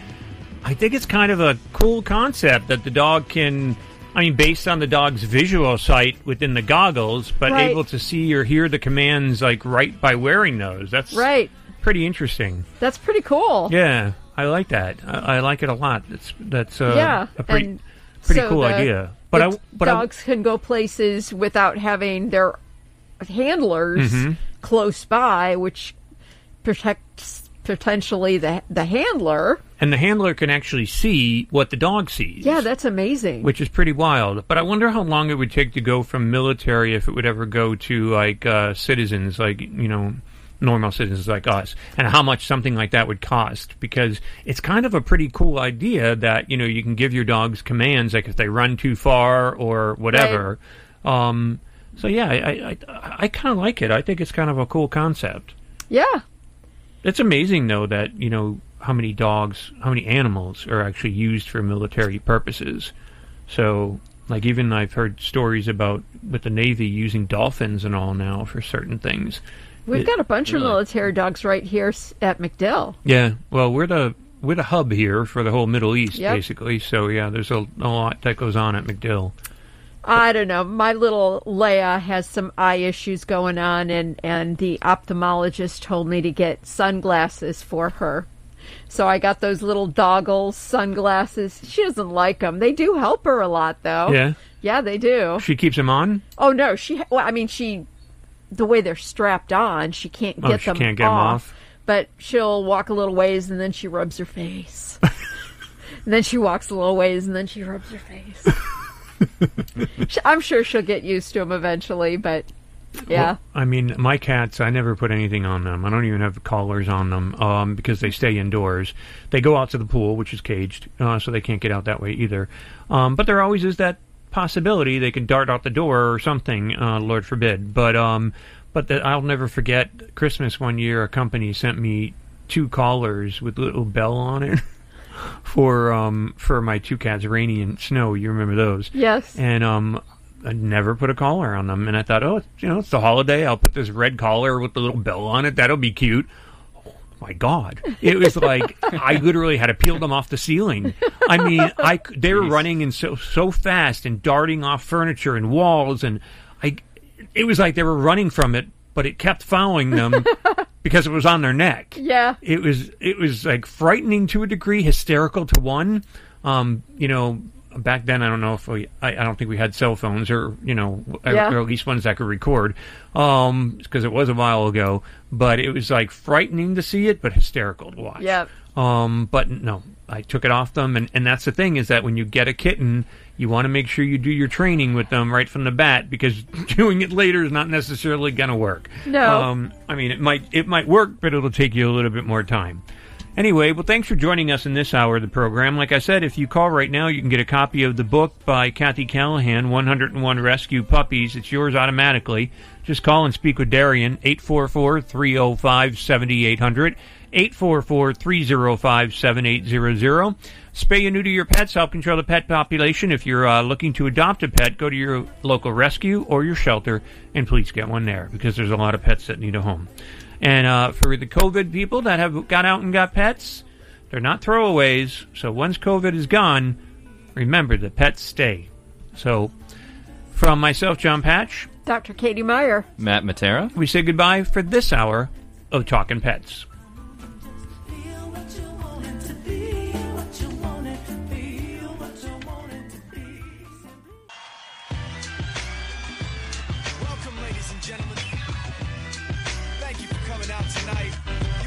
I think it's kind of a cool concept that the dog can. I mean, based on the dog's visual sight within the goggles, but Right. able to see or hear the commands like right by wearing those. That's Right. pretty interesting. That's pretty cool. Yeah, I like that. I, I like it a lot. That's that's uh, yeah, a pretty pretty so cool the- idea. But I but I, dogs can go places without having their handlers Mhm. close by, which protects potentially the the handler. and the handler can actually see what the dog sees. Yeah, that's amazing. which is pretty wild. But I wonder how long it would take to go from military if it would ever go to like uh, citizens, like you know, normal citizens like us, and how much something like that would cost. Because it's kind of a pretty cool idea that you know you can give your dogs commands, like if they run too far or whatever. Um, so yeah, I I, I, I kind of like it. I think it's kind of a cool concept. yeah, It's amazing though that you know how many dogs, how many animals are actually used for military purposes. So, like even I've heard stories about with the Navy using dolphins and all now for certain things. We've got a bunch of military dogs right here at MacDill. Yeah, well, we're the we're the hub here for the whole Middle East, Yep. basically. So yeah, there's a, a lot that goes on at MacDill. I don't know. My little Leia has some eye issues going on, and, and the ophthalmologist told me to get sunglasses for her. So I got those little doggles, sunglasses. She doesn't like them. They do help her a lot, though. Yeah? Yeah, they do. She keeps them on. Oh no, she. Well, I mean, she. The way they're strapped on, she can't Oh, get she them can't get 'em off. But she'll walk a little ways, and then she rubs her face. and then she walks a little ways, and then she rubs her face. I'm sure she'll get used to them eventually, but yeah. Well, I mean, my cats, I never put anything on them. I don't even have collars on them um, because they stay indoors. They go out to the pool, which is caged, uh, so they can't get out that way either. Um, but there always is that possibility they could dart out the door or something, uh, Lord forbid. But um, but the, I'll never forget Christmas one year. A company sent me two collars with little bell on it. For um for my two cats, Rainy and Snow, you remember those? Yes. And um, I never put a collar on them, and I thought, oh, you know, it's the holiday. I'll put this red collar with the little bell on it. That'll be cute. My God! It was like I literally had to peel them off the ceiling. I mean, I they were running and so so fast and darting off furniture and walls, and I it was like they were running from it, but it kept following them because it was on their neck Yeah. it was it was like frightening to a degree, hysterical to one. Um, you know, back then I don't know if we I, I don't think we had cell phones or you know Yeah. or, at least ones that could record um because it was a while ago. But it was like frightening to see it, but hysterical to watch. yeah Um, but no, I took it off them, and, and that's the thing is that when you get a kitten, you want to make sure you do your training with them right from the bat because doing it later is not necessarily going to work. No. Um, I mean, it might it might work, but it'll take you a little bit more time. Anyway, well, thanks for joining us in this hour of the program. Like I said, if you call right now, you can get a copy of the book by Kathy Callahan, 101 Rescue Puppies. It's yours automatically. Just call and speak with Darian, 844 305 7800. 844-305-7800. Spay and neuter your pets. Help control the pet population. If you're uh, looking to adopt a pet, go to your local rescue or your shelter and please get one there because there's a lot of pets that need a home. And uh, for the COVID people that have got out and got pets, they're not throwaways. So once COVID is gone, remember the pets stay. So from myself, Jon Patch, Dr. Katie Meyer. Matt Matera. we say goodbye for this hour of Talking Pets.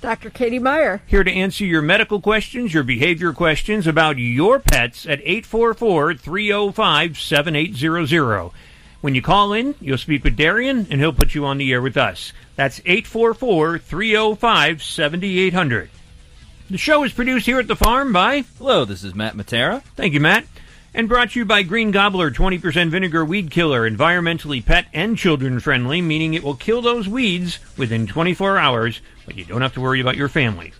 Dr. Katie Meyer. here to answer your medical questions, your behavior questions about your pets at 844-305-7800. When you call in, you'll speak with Darian and he'll put you on the air with us. That's 844-305-7800. The show is produced here at the farm by Hello, this is Matt Matera. Thank you, Matt. And brought to you by Green Gobbler 20% vinegar weed killer, environmentally pet and children friendly, meaning it will kill those weeds within 24 hours, but you don't have to worry about your family.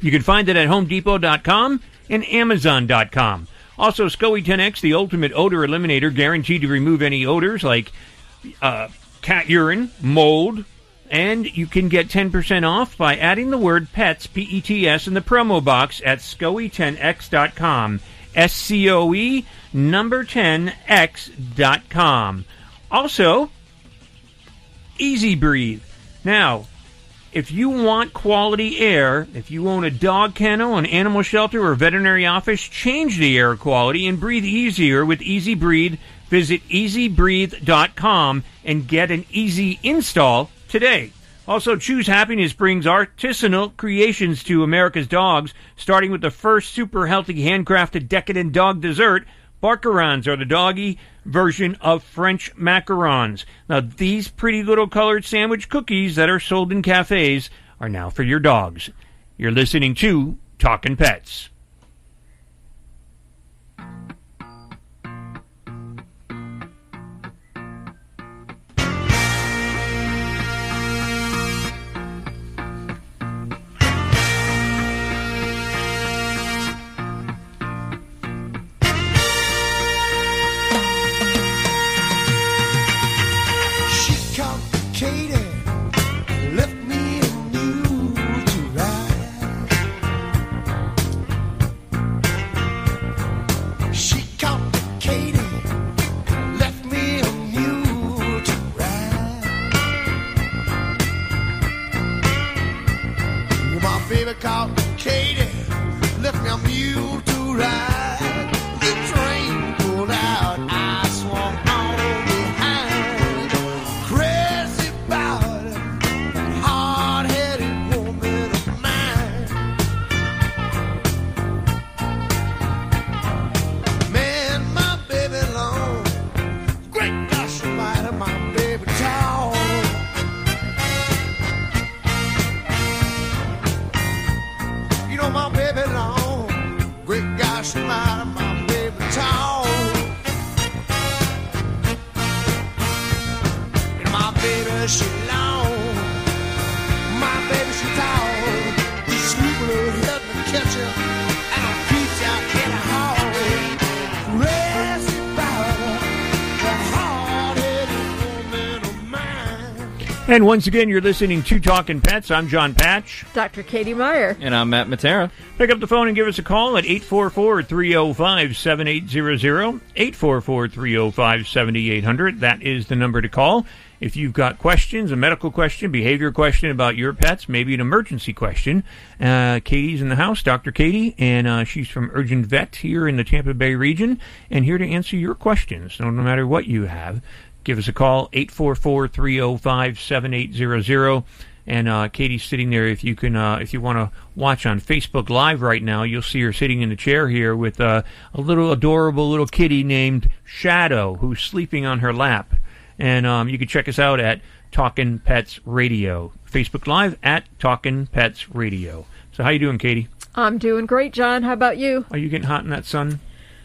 You can find it at homedepot.com and amazon.com. Also, SCOE 10X, the ultimate odor eliminator, guaranteed to remove any odors like uh, cat urine, mold, and you can get 10% off by adding the word pets, P-E-T-S, in the promo box at SCOE10X.com. S-C-O-E number 10X.com. Also, EZ Breathe. Now, if you want quality air, if you own a dog kennel, an animal shelter, or veterinary office, change the air quality and breathe easier with EZ Breathe. Visit ezbreathe.com and get an easy install today. Also, Choose Happiness brings artisanal creations to America's dogs, starting with the first super healthy handcrafted decadent dog dessert. Barkerons are the doggy version of French macarons. Now, these pretty little colored sandwich cookies that are sold in cafes are now for your dogs. You're listening to Talkin' Pets. And once again, you're listening to Talking Pets. I'm Jon Patch. Dr. Katie Meyer. And I'm Matt Matera. Pick up the phone and give us a call at 844-305-7800, 844-305-7800. That is the number to call. If you've got questions, a medical question, behavior question about your pets, maybe an emergency question, uh, Katie's in the house, Dr. Katie, and uh, she's from Urgent Vet here in the Tampa Bay region, and here to answer your questions. So no matter what you have, give us a call, 844-305-7800. And uh, Katie's sitting there. If you can, uh, if you want to watch on Facebook Live right now, you'll see her sitting in the chair here with uh, a little adorable little kitty named Shadow, who's sleeping on her lap. And um, you can check us out at Talking Pets Radio, Facebook Live at Talking Pets Radio. So how you doing, Katie? I'm doing great, Jon. How about you? Are you getting hot in that sun?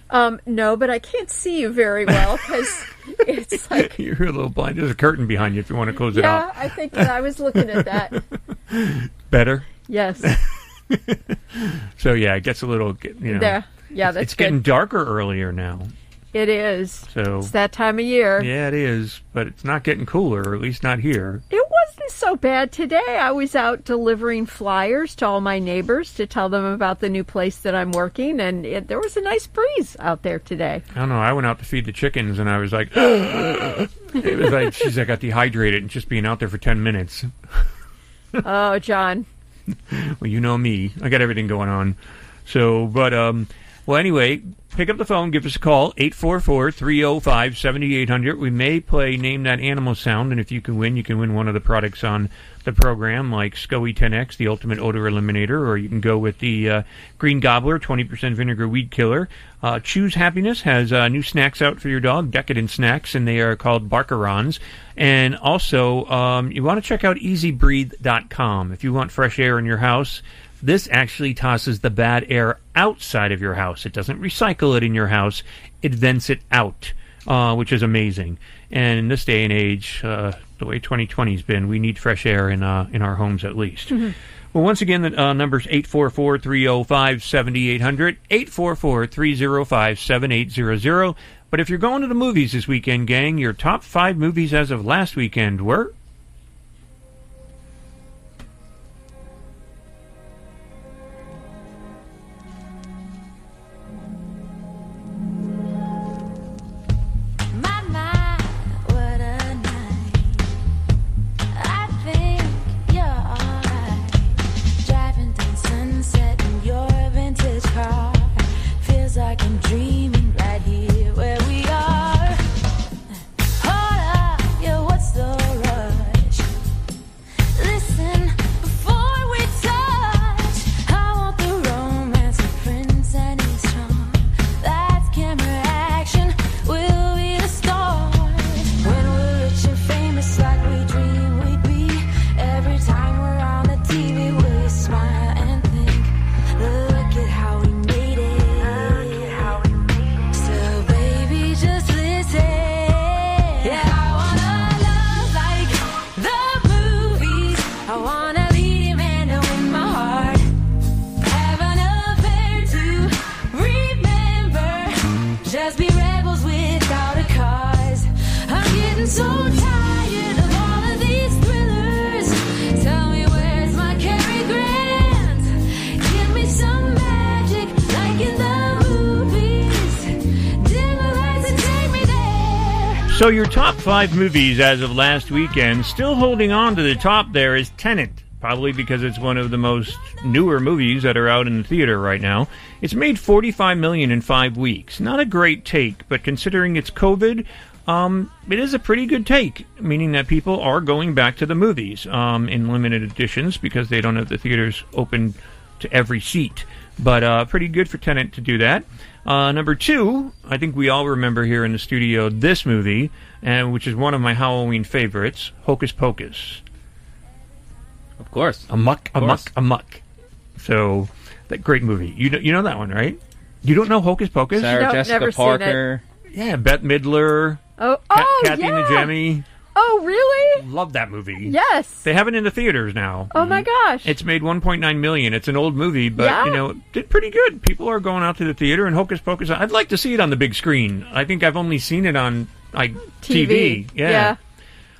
Um, no, but I can't see you very well because it's like You're a little blind. There's a curtain behind you if you want to close it yeah. up. I think I was looking at that. Better. Yes. So yeah, it gets a little, you know. Yeah, it's- that's It's getting good. darker earlier now. It is. So It's that time of year. yeah, it is, but it's not getting cooler, or at least not here. It wasn't so bad today. I was out delivering flyers to all my neighbors to tell them about the new place that I'm working, and it, there was a nice breeze out there today. I don't know. I went out to feed the chickens, and I was like, it was like, geez, I got dehydrated and just being out there for ten minutes. oh, Jon. well, you know me. I got everything going on. So, but um, well, anyway, pick up the phone, give us a call 844-305-7800. We may play name that animal sound, and if you can win, you can win one of the products on the program, like SCOE 10X, the ultimate odor eliminator, or you can go with the uh, Green Gobbler 20% vinegar weed killer. Uh, Choose Happiness has uh, new snacks out for your dog, decadent snacks, and they are called Barkerons. And also, um, you want to check out EZBreathe.com if you want fresh air in your house. This actually tosses the bad air outside of your house. It doesn't recycle it in your house. It vents it out, uh, which is amazing. And in this day and age, uh, the way 2020's been, we need fresh air in uh, in our homes at least. Mhm. Well, once again, the uh, number's 844-305-7800, 844-305-7800. But if you're going to the movies this weekend, gang, your top five movies as of last weekend were... So your top five movies as of last weekend, still holding on to the top there is Tenet. Probably because it's one of the most newer movies that are out in the theater right now. It's made 45 million in five weeks. Not a great take, but considering it's COVID, um, it is a pretty good take, meaning that people are going back to the movies um, in limited editions because they don't have the theaters open to every seat. But uh, pretty good for Tenet to do that. Uh, number two, I think we all remember here in the studio this movie, and which is one of my Halloween favorites, Hocus Pocus. Of course. a muck, a muck, a muck. So, that great movie. You know, you know that one, right? You don't know Hocus Pocus? Sarah Nope, Jessica never seen it. Parker. Yeah, Bette Midler. Oh, Ca- oh, Kathy yeah. Najimy. Oh, really? Love that movie. Yes. They have it in the theaters now. Oh my gosh. It's made 1.9 million. It's an old movie, but Yeah. you know, it did pretty good. People are going out to the theater and Hocus Pocus. I'd like to see it on the big screen. I think I've only seen it on like TV. TV. Yeah. Yeah.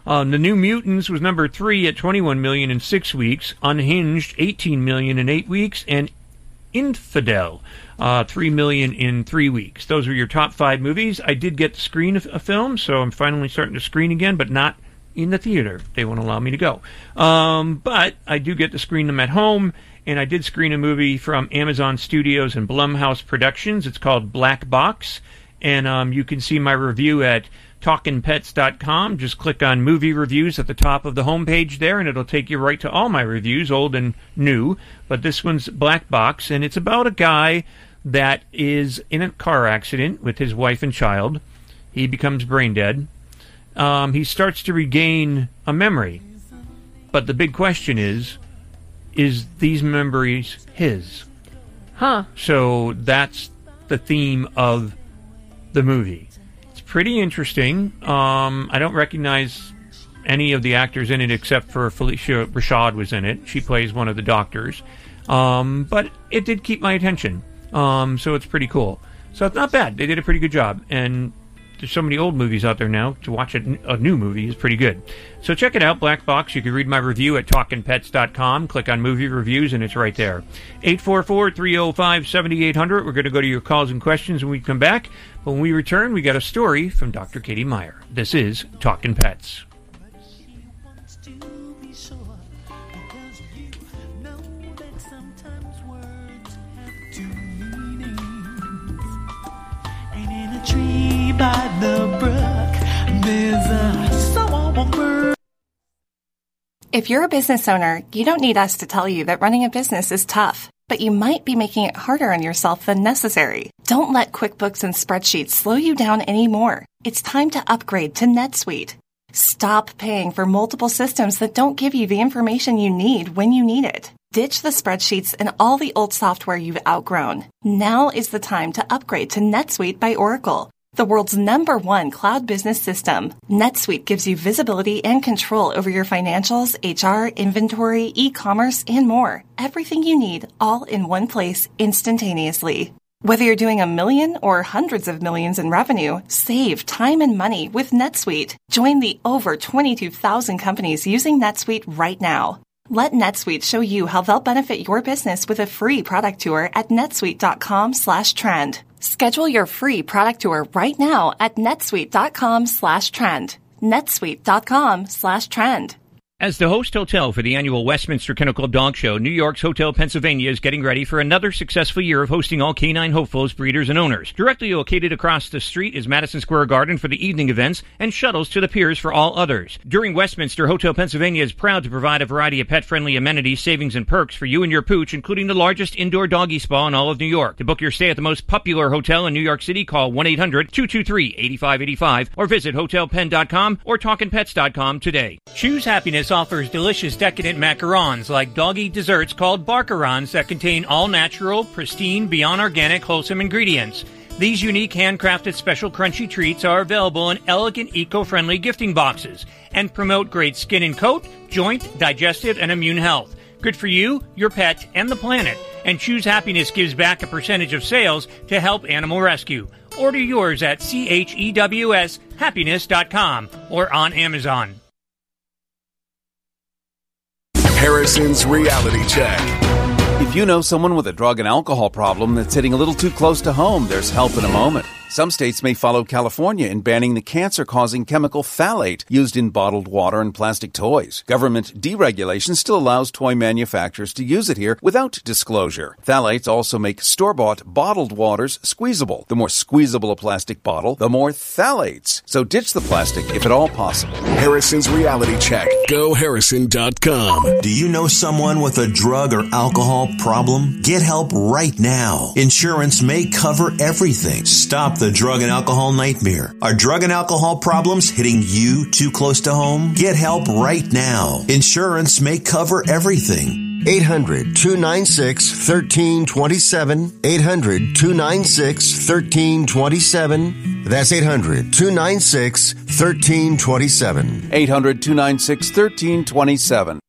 Um, the New Mutants was number three at 21 million in six weeks. Unhinged, 18 million in eight weeks, and Infidel, uh, 3 million in three weeks. Those are your top five movies. I did get to screen a film, so I'm finally starting to screen again, but not in the theater. They won't allow me to go. Um, but I do get to screen them at home, and I did screen a movie from Amazon Studios and Blumhouse Productions. It's called Black Box, and um, you can see my review at talkinpets.com. Just click on movie reviews at the top of the homepage there, and it'll take you right to all my reviews, old and new. But this one's Black Box, and it's about a guy that is in a car accident with his wife and child. He becomes brain dead. Um, he starts to regain a memory. But the big question is is these memories his? Huh. So that's the theme of the movie. Pretty interesting. Um, I don't recognize any of the actors in it except for Phylicia Rashad was in it. She plays one of the doctors. Um, but it did keep my attention. Um, so it's pretty cool. So it's not bad. They did a pretty good job. And there's so many old movies out there now. To watch a, a new movie is pretty good. So check it out, Black Box. You can read my review at talkingpets.com. Click on movie reviews, and it's right there. 844-305-7800. We're going to go to your calls and questions when we come back. When we return, we got a story from Dr. Katie Meyer. This is Talking Pets. If you're a business owner, you don't need us to tell you that running a business is tough, but you might be making it harder on yourself than necessary. Don't let QuickBooks and spreadsheets slow you down anymore. It's time to upgrade to NetSuite. Stop paying for multiple systems that don't give you the information you need when you need it. Ditch the spreadsheets and all the old software you've outgrown. Now is the time to upgrade to NetSuite by Oracle, the world's number one cloud business system. NetSuite gives you visibility and control over your financials, HR, inventory, e-commerce, and more. Everything you need all in one place instantaneously. Whether you're doing a million or hundreds of millions in revenue, save time and money with NetSuite. Join the over 22,000 companies using NetSuite right now. Let NetSuite show you how they'll benefit your business with a free product tour at netsuite.com slash trend. Schedule your free product tour right now at netsuite.com slash trend. netsuite.com slash trend. As the host hotel for the annual Westminster Kennel Club Dog Show, New York's Hotel Pennsylvania is getting ready for another successful year of hosting all canine hopefuls, breeders, and owners. Directly located across the street is Madison Square Garden for the evening events and shuttles to the piers for all others. During Westminster, Hotel Pennsylvania is proud to provide a variety of pet-friendly amenities, savings, and perks for you and your pooch, including the largest indoor doggy spa in all of New York. To book your stay at the most popular hotel in New York City, call 1-800-223-8585 or visit hotelpenn.com or talkingpets.com today. Choose Happiness offers delicious decadent macarons like doggy desserts called Barkarons that contain all natural, pristine, beyond organic, wholesome ingredients. These unique handcrafted special crunchy treats are available in elegant eco-friendly gifting boxes and promote great skin and coat, joint, digestive, and immune health. Good for you, your pet, and the planet. And Choose Happiness gives back a percentage of sales to help animal rescue. Order yours at E chews happiness.com or on Amazon. Harrison's Reality Check. If you know someone with a drug and alcohol problem that's hitting a little too close to home, there's help in a moment. Some states may follow California in banning the cancer causing chemical phthalate used in bottled water and plastic toys. Government deregulation still allows toy manufacturers to use it here without disclosure. Phthalates also make store bought bottled waters squeezable. The more squeezable a plastic bottle, the more phthalates. So ditch the plastic if at all possible. Harrison's Reality Check. GoHarrison.com. Do you know someone with a drug or alcohol problem? Get help right now. Insurance may cover everything. Stop the drug and alcohol nightmare. Are drug and alcohol problems hitting you too close to home? Get help right now. Insurance may cover everything. 800 296 1327. 800 296 1327. That's 800 296 1327. 800 296 1327.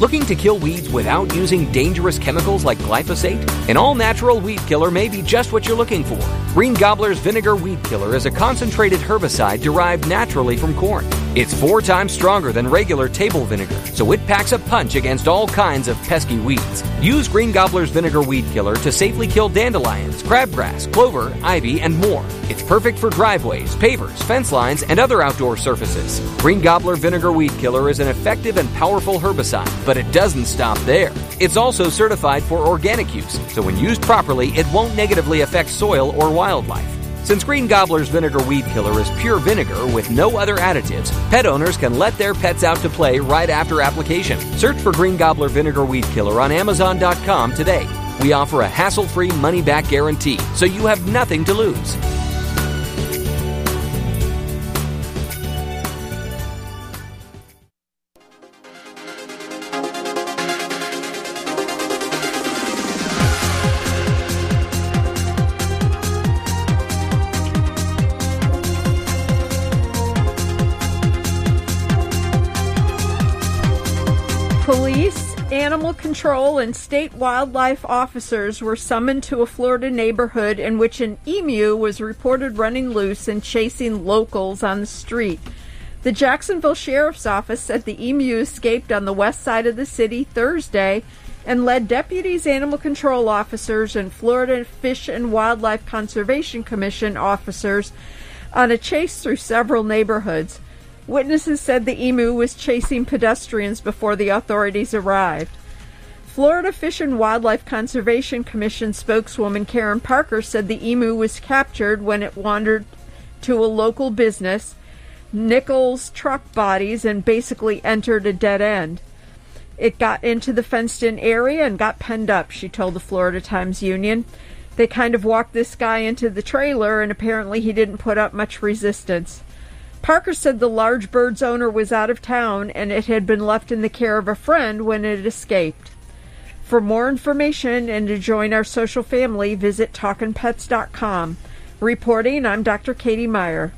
Looking to kill weeds without using dangerous chemicals like glyphosate? An all natural weed killer may be just what you're looking for. Green Gobbler's Vinegar Weed Killer is a concentrated herbicide derived naturally from corn. It's four times stronger than regular table vinegar, so it packs a punch against all kinds of pesky weeds. Use Green Gobbler's Vinegar Weed Killer to safely kill dandelions, crabgrass, clover, ivy, and more. It's perfect for driveways, pavers, fence lines, and other outdoor surfaces. Green Gobbler Vinegar Weed Killer is an effective and powerful herbicide, but it doesn't stop there. It's also certified for organic use, so when used properly, it won't negatively affect soil or wildlife. Since Green Gobbler's Vinegar Weed Killer is pure vinegar with no other additives, pet owners can let their pets out to play right after application. Search for Green Gobbler Vinegar Weed Killer on Amazon.com today. We offer a hassle free money back guarantee, so you have nothing to lose. Control and state wildlife officers were summoned to a Florida neighborhood in which an emu was reported running loose and chasing locals on the street. The Jacksonville Sheriff's Office said the emu escaped on the west side of the city Thursday and led deputies, animal control officers, and Florida Fish and Wildlife Conservation Commission officers on a chase through several neighborhoods. Witnesses said the emu was chasing pedestrians before the authorities arrived. Florida Fish and Wildlife Conservation Commission spokeswoman Karen Parker said the emu was captured when it wandered to a local business, Nichols Truck Bodies, and basically entered a dead end. It got into the fenced in area and got penned up, she told the Florida Times Union. They kind of walked this guy into the trailer, and apparently he didn't put up much resistance. Parker said the large bird's owner was out of town and it had been left in the care of a friend when it escaped. For more information and to join our social family, visit talkinpets.com. Reporting, I'm Dr. Katie Meyer.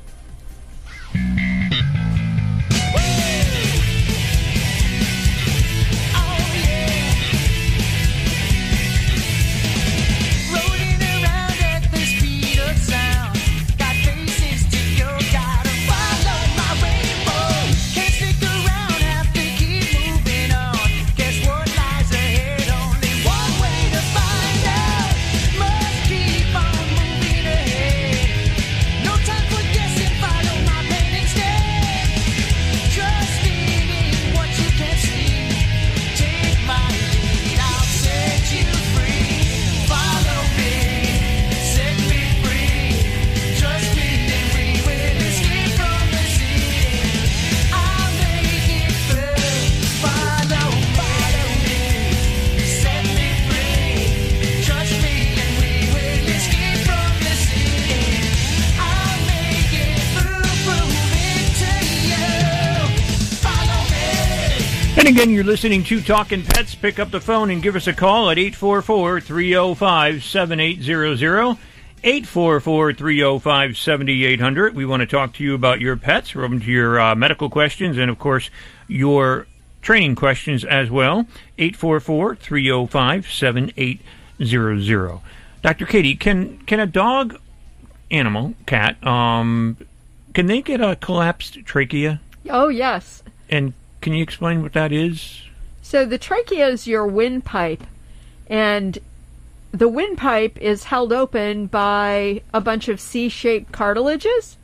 Again, you're listening to Talking Pets. Pick up the phone and give us a call at 844 305 7800. 844 305 7800. We want to talk to you about your pets. We're open to your uh, medical questions and, of course, your training questions as well. 844 305 7800. Dr. Katie, can, can a dog, animal, cat, um, can they get a collapsed trachea? Oh, yes. And can you explain what that is? So the trachea is your windpipe, and the windpipe is held open by a bunch of C-shaped cartilages.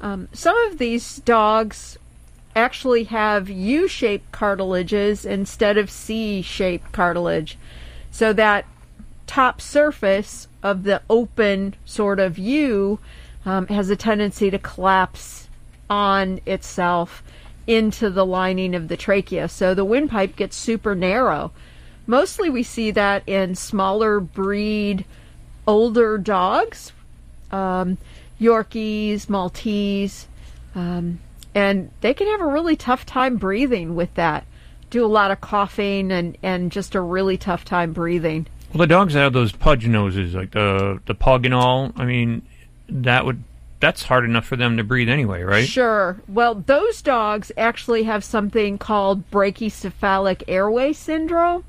Um, some of these dogs actually have U-shaped cartilages instead of C-shaped cartilage, so that top surface of the open sort of U um, has a tendency to collapse on itself into the lining of the trachea. So the windpipe gets super narrow. Mostly we see that in smaller breed, older dogs, um, Yorkies, Maltese, um, and they can have a really tough time breathing with that. Do a lot of coughing and, and just a really tough time breathing. Well, the dogs that have those pudge noses, like the the pug and all. I mean, that would that's hard enough for them to breathe anyway, right? Sure. Well, those dogs actually have something called brachycephalic airway syndrome,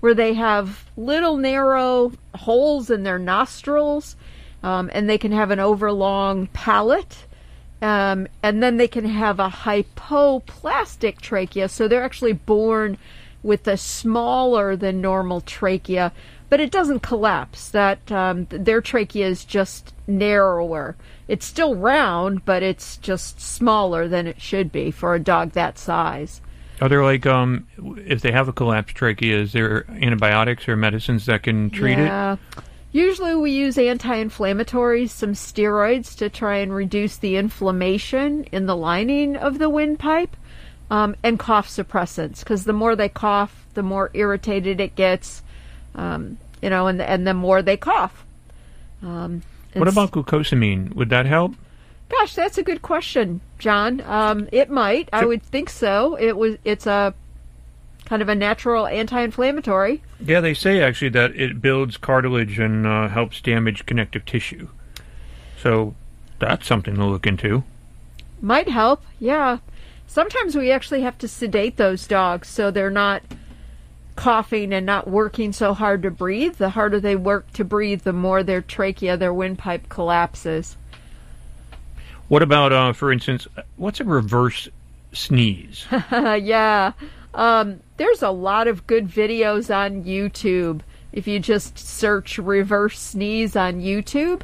where they have little narrow holes in their nostrils, um, and they can have an overlong palate. Um, and then they can have a hypoplastic trachea, so they're actually born with a smaller than normal trachea, but it doesn't collapse. That um, their trachea is just narrower. It's still round, but it's just smaller than it should be for a dog that size. Are there like um, if they have a collapsed trachea, is there antibiotics or medicines that can treat it? yeah. Usually we use anti-inflammatories, some steroids to try and reduce the inflammation in the lining of the windpipe, um, and cough suppressants. Because the more they cough, the more irritated it gets, um, you know, and and the more they cough. Um, What about glucosamine? Would that help? Gosh, that's a good question, Jon. Um, it might. I would think so. It was. It's a kind of a natural anti-inflammatory. Yeah, they say actually that it builds cartilage and uh, helps damage connective tissue. So that's something to look into. Might help. Yeah. Sometimes we actually have to sedate those dogs so they're not coughing and not working so hard to breathe. The harder they work to breathe, the more their trachea, their windpipe collapses. What about, uh, for instance, what's a reverse sneeze? yeah. Um, there's a lot of good videos on YouTube. If you just search reverse sneeze on YouTube,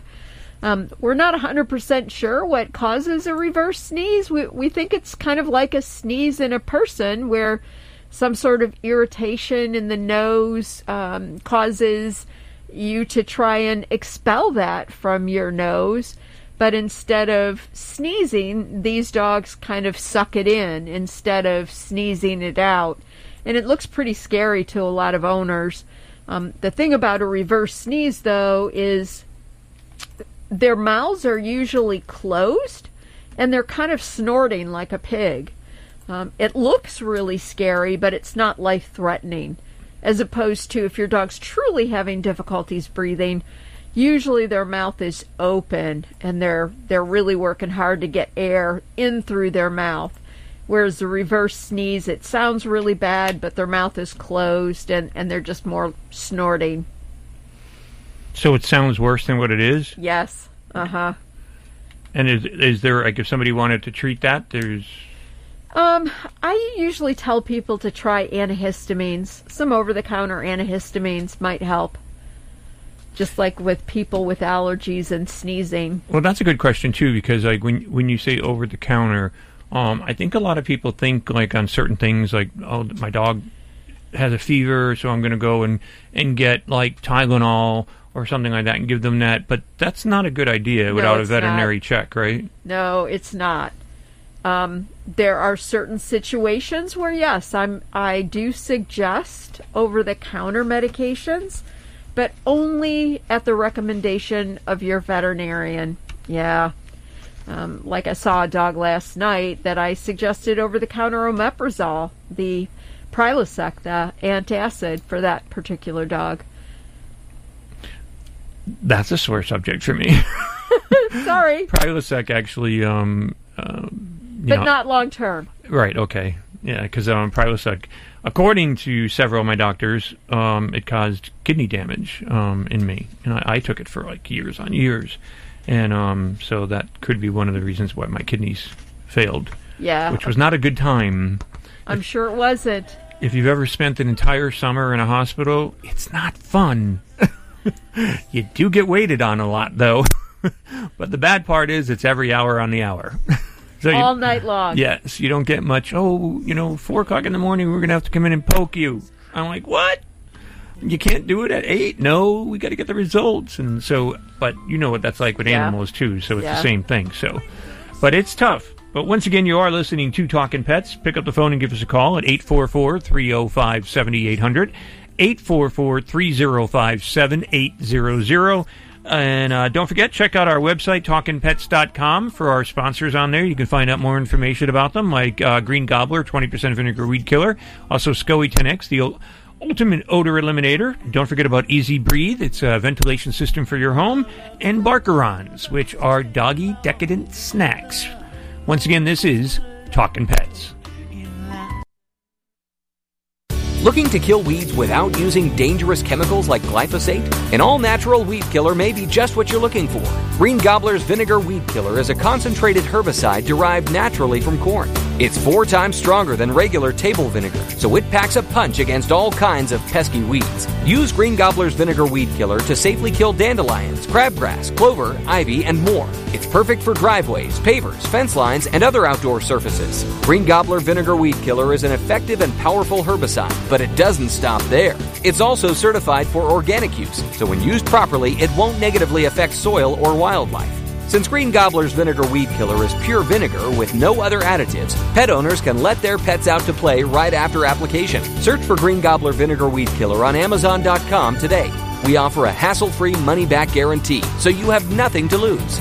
um, we're not 100% sure what causes a reverse sneeze. We, we think it's kind of like a sneeze in a person where some sort of irritation in the nose um, causes you to try and expel that from your nose. But instead of sneezing, these dogs kind of suck it in instead of sneezing it out. And it looks pretty scary to a lot of owners. Um, the thing about a reverse sneeze, though, is their mouths are usually closed and they're kind of snorting like a pig. Um, it looks really scary, but it's not life threatening. As opposed to if your dog's truly having difficulties breathing, usually their mouth is open and they're they're really working hard to get air in through their mouth. Whereas the reverse sneeze, it sounds really bad, but their mouth is closed and, and they're just more snorting. So it sounds worse than what it is? Yes. Uh huh. And is is there like if somebody wanted to treat that, there's Um, I usually tell people to try antihistamines. Some over the counter antihistamines might help. Just like with people with allergies and sneezing. Well, that's a good question too, because like when when you say over the counter, um, I think a lot of people think like on certain things, like oh, my dog has a fever, so I'm going to go and and get like Tylenol or something like that and give them that. But that's not a good idea No, without a veterinary not. check, right? No, it's not. Um, there are certain situations where yes, I'm I do suggest over the counter medications, but only at the recommendation of your veterinarian. Yeah. Um, like I saw a dog last night that I suggested over the counter omeprazole, the Prilosec, the antacid for that particular dog. That's a sore subject for me. Sorry, Prilosec actually, um, you but know- not long term. Right. Okay. Yeah, because um, Prilosec, according to several of my doctors, um, it caused kidney damage um, in me, and I, I took it for like years on years, and um, so that could be one of the reasons why my kidneys failed. Yeah. Which was not a good time. I'm sure it wasn't. If you've ever spent an entire summer in a hospital, it's not fun. you do get waited on a lot, though. but the bad part is it's every hour on the hour. so you- All night long. Yes, you don't get much. Oh, you know, four o'clock in the morning, we're gonna have to come in and poke you. I'm like, what? You can't do it at eight? No, we got to get the results. And so, but you know what that's like with Yeah. animals too. So it's Yeah. the same thing. So, but it's tough. But once again, you are listening to Talking Pets. Pick up the phone and give us a call at 844-305-7800, 844-305-7800. And uh, don't forget, check out our website, talkingpets.com, for our sponsors on there. You can find out more information about them, like uh, Green Gobbler, 20% vinegar weed killer. Also, SCOE 10X, the ultimate odor eliminator. Don't forget about EZ Breathe. It's a ventilation system for your home. And Barkarons, which are doggy decadent snacks. Once again, this is Talking Pets. Looking to kill weeds without using dangerous chemicals like glyphosate? An all natural weed killer may be just what you're looking for. Green Gobbler's Vinegar Weed Killer is a concentrated herbicide derived naturally from corn. It's four times stronger than regular table vinegar, so it packs a punch against all kinds of pesky weeds. Use Green Gobbler's Vinegar Weed Killer to safely kill dandelions, crabgrass, clover, ivy, and more. It's perfect for driveways, pavers, fence lines, and other outdoor surfaces. Green Gobbler Vinegar Weed Killer is an effective and powerful herbicide, but it doesn't stop there. It's also certified for organic use, so when used properly, it won't negatively affect soil or wildlife. Since Green Gobbler's Vinegar Weed Killer is pure vinegar with no other additives, pet owners can let their pets out to play right after application. Search for Green Gobbler Vinegar Weed Killer on Amazon.com today. We offer a hassle free money back guarantee, so you have nothing to lose.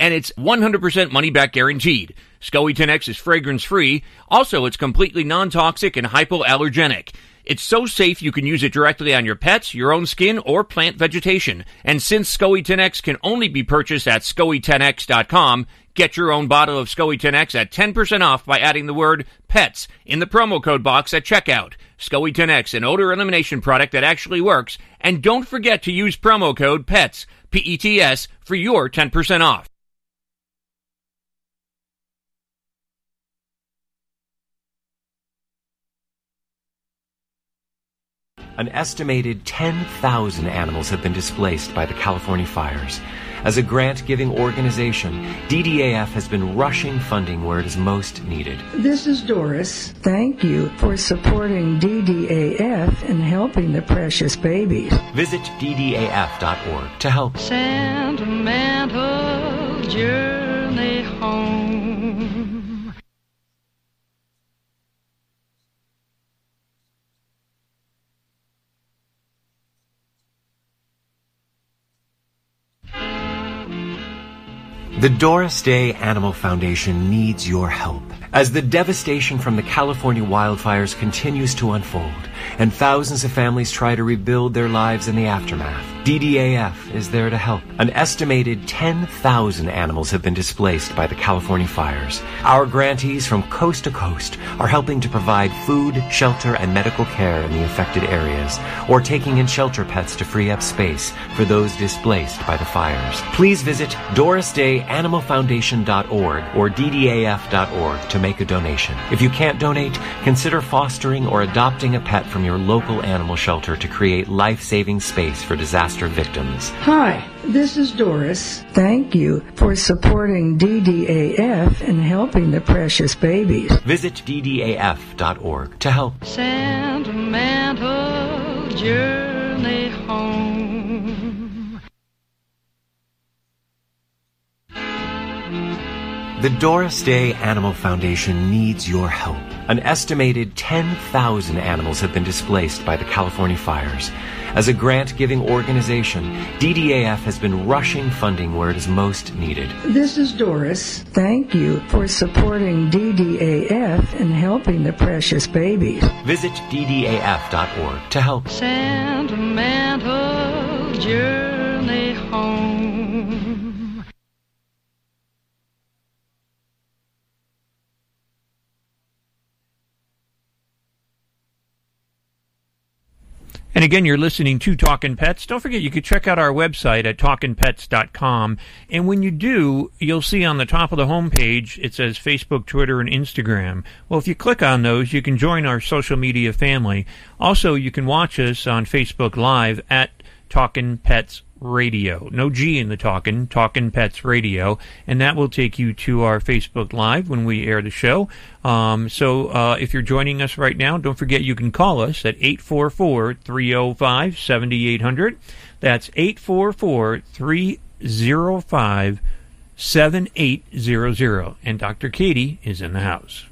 And it's 100% money back guaranteed. SCOE 10X is fragrance free. Also, it's completely non toxic and hypoallergenic. It's so safe you can use it directly on your pets, your own skin, or plant vegetation. And since SCOE 10X can only be purchased at SCOE10X.com, get your own bottle of SCOE 10X at 10% off by adding the word PETS in the promo code box at checkout. SCOE 10X, an odor elimination product that actually works. And don't forget to use promo code PETS, P-E-T-S, for your 10% off. An estimated 10,000 animals have been displaced by the California fires. As a grant giving organization, DDAF has been rushing funding where it is most needed. This is Doris. Thank you for supporting DDAF and helping the precious babies. Visit ddaf.org to help. Sentimental journey home. The Doris Day Animal Foundation needs your help. As the devastation from the California wildfires continues to unfold and thousands of families try to rebuild their lives in the aftermath, DDAF is there to help. An estimated 10,000 animals have been displaced by the California fires. Our grantees from coast to coast are helping to provide food, shelter, and medical care in the affected areas, or taking in shelter pets to free up space for those displaced by the fires. Please visit DorisDayAnimalFoundation.org or DDAF.org to make a donation. If you can't donate, consider fostering or adopting a pet from your local animal shelter to create life-saving space for disaster victims. Hi, this is Doris. Thank you for supporting DDAF and helping the precious babies. Visit ddaf.org to help. Sentimental journey home. The Doris Day Animal Foundation needs your help. An estimated 10,000 animals have been displaced by the California fires. As a grant giving organization, DDAF has been rushing funding where it is most needed. This is Doris. Thank you for supporting DDAF and helping the precious babies. Visit ddaf.org to help. Sentimental journey home. And again, you're listening to Talkin' Pets. Don't forget, you can check out our website at talkinpets.com. And when you do, you'll see on the top of the homepage, it says Facebook, Twitter, and Instagram. Well, if you click on those, you can join our social media family. Also, you can watch us on Facebook Live at Talkin' Pets Radio. No G in the talking, Talking Pets Radio. And that will take you to our Facebook Live when we air the show. Um, so uh, if you're joining us right now, don't forget you can call us at 844 305 7800. That's 844 305 7800. And Dr. Katie is in the house.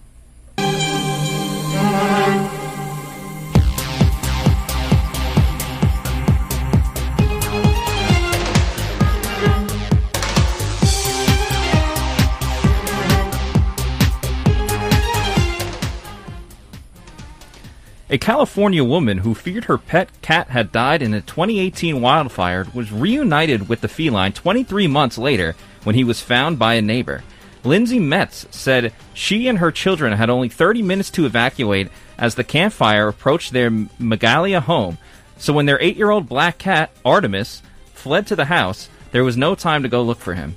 A California woman who feared her pet cat had died in a 2018 wildfire was reunited with the feline 23 months later when he was found by a neighbor. Lindsay Metz said she and her children had only 30 minutes to evacuate as the Camp Fire approached their Magalia home. So when their 8-year-old black cat, Artemis, fled to the house, there was no time to go look for him.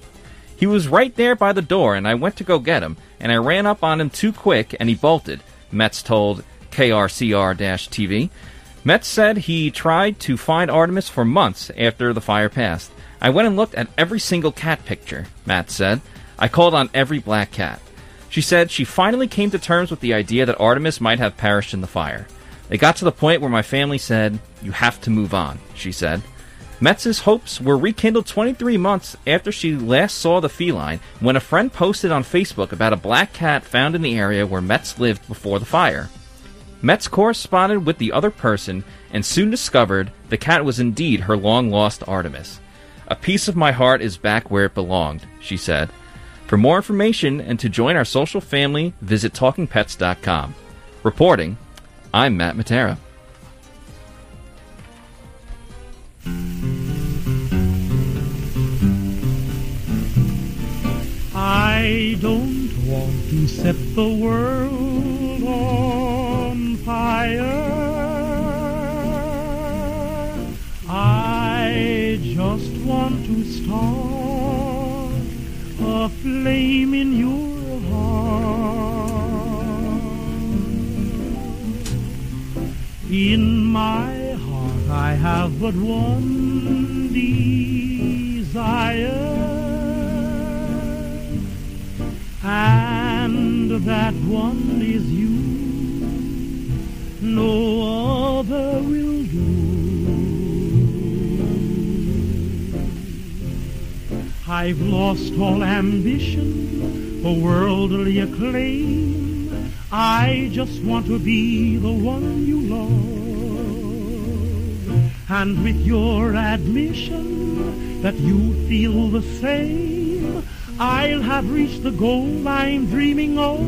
He was right there by the door and I went to go get him, and I ran up on him too quick and he bolted, Metz told KRCR-TV. Metz said he tried to find Artemis for months after the fire passed. I went and looked at every single cat picture, Matt said. I called on every black cat. She said she finally came to terms with the idea that Artemis might have perished in the fire. It got to the point where my family said, You have to move on, she said. Metz's hopes were rekindled 23 months after she last saw the feline when a friend posted on Facebook about a black cat found in the area where Metz lived before the fire. Metz corresponded with the other person and soon discovered the cat was indeed her long lost Artemis. A piece of my heart is back where it belonged, she said. For more information and to join our social family, visit TalkingPets.com. Reporting, I'm Matt Matera. I don't want to set the world fire. I just want to start a flame in your heart. In my heart, I have but one desire. And that one is you. No other will do. I've lost all ambition for worldly acclaim. I just want to be the one you love. And with your admission that you feel the same, I'll have reached the goal I'm dreaming of.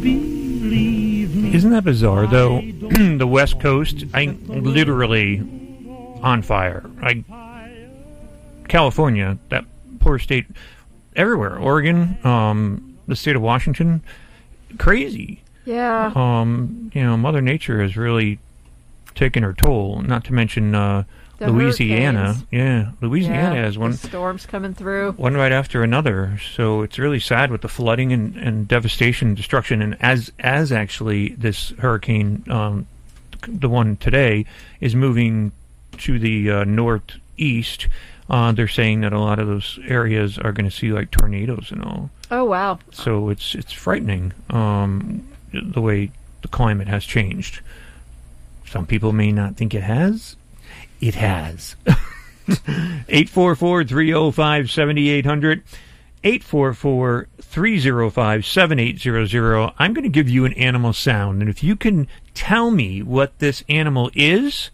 Believe me. Isn't that bizarre, though? the West Coast, I literally on fire. I California, that poor state, everywhere. Oregon, um, the state of Washington, crazy. Yeah. Um, you know, Mother Nature has really taken her toll. Not to mention uh, The Louisiana. hurricanes. Yeah, Louisiana Yeah, has one. storms coming through. one right after another. So it's really sad with the flooding and, and devastation and destruction. And as as actually this hurricane, um, the one today, is moving to the uh, northeast, uh, they're saying that a lot of those areas are going to see like tornadoes and all. Oh wow. So it's it's frightening um, the way the climate has changed. Some people may not think it has. It has. 844-305-7800. 844-305-7800. I'm going to give you an animal sound, and if you can tell me what this animal is,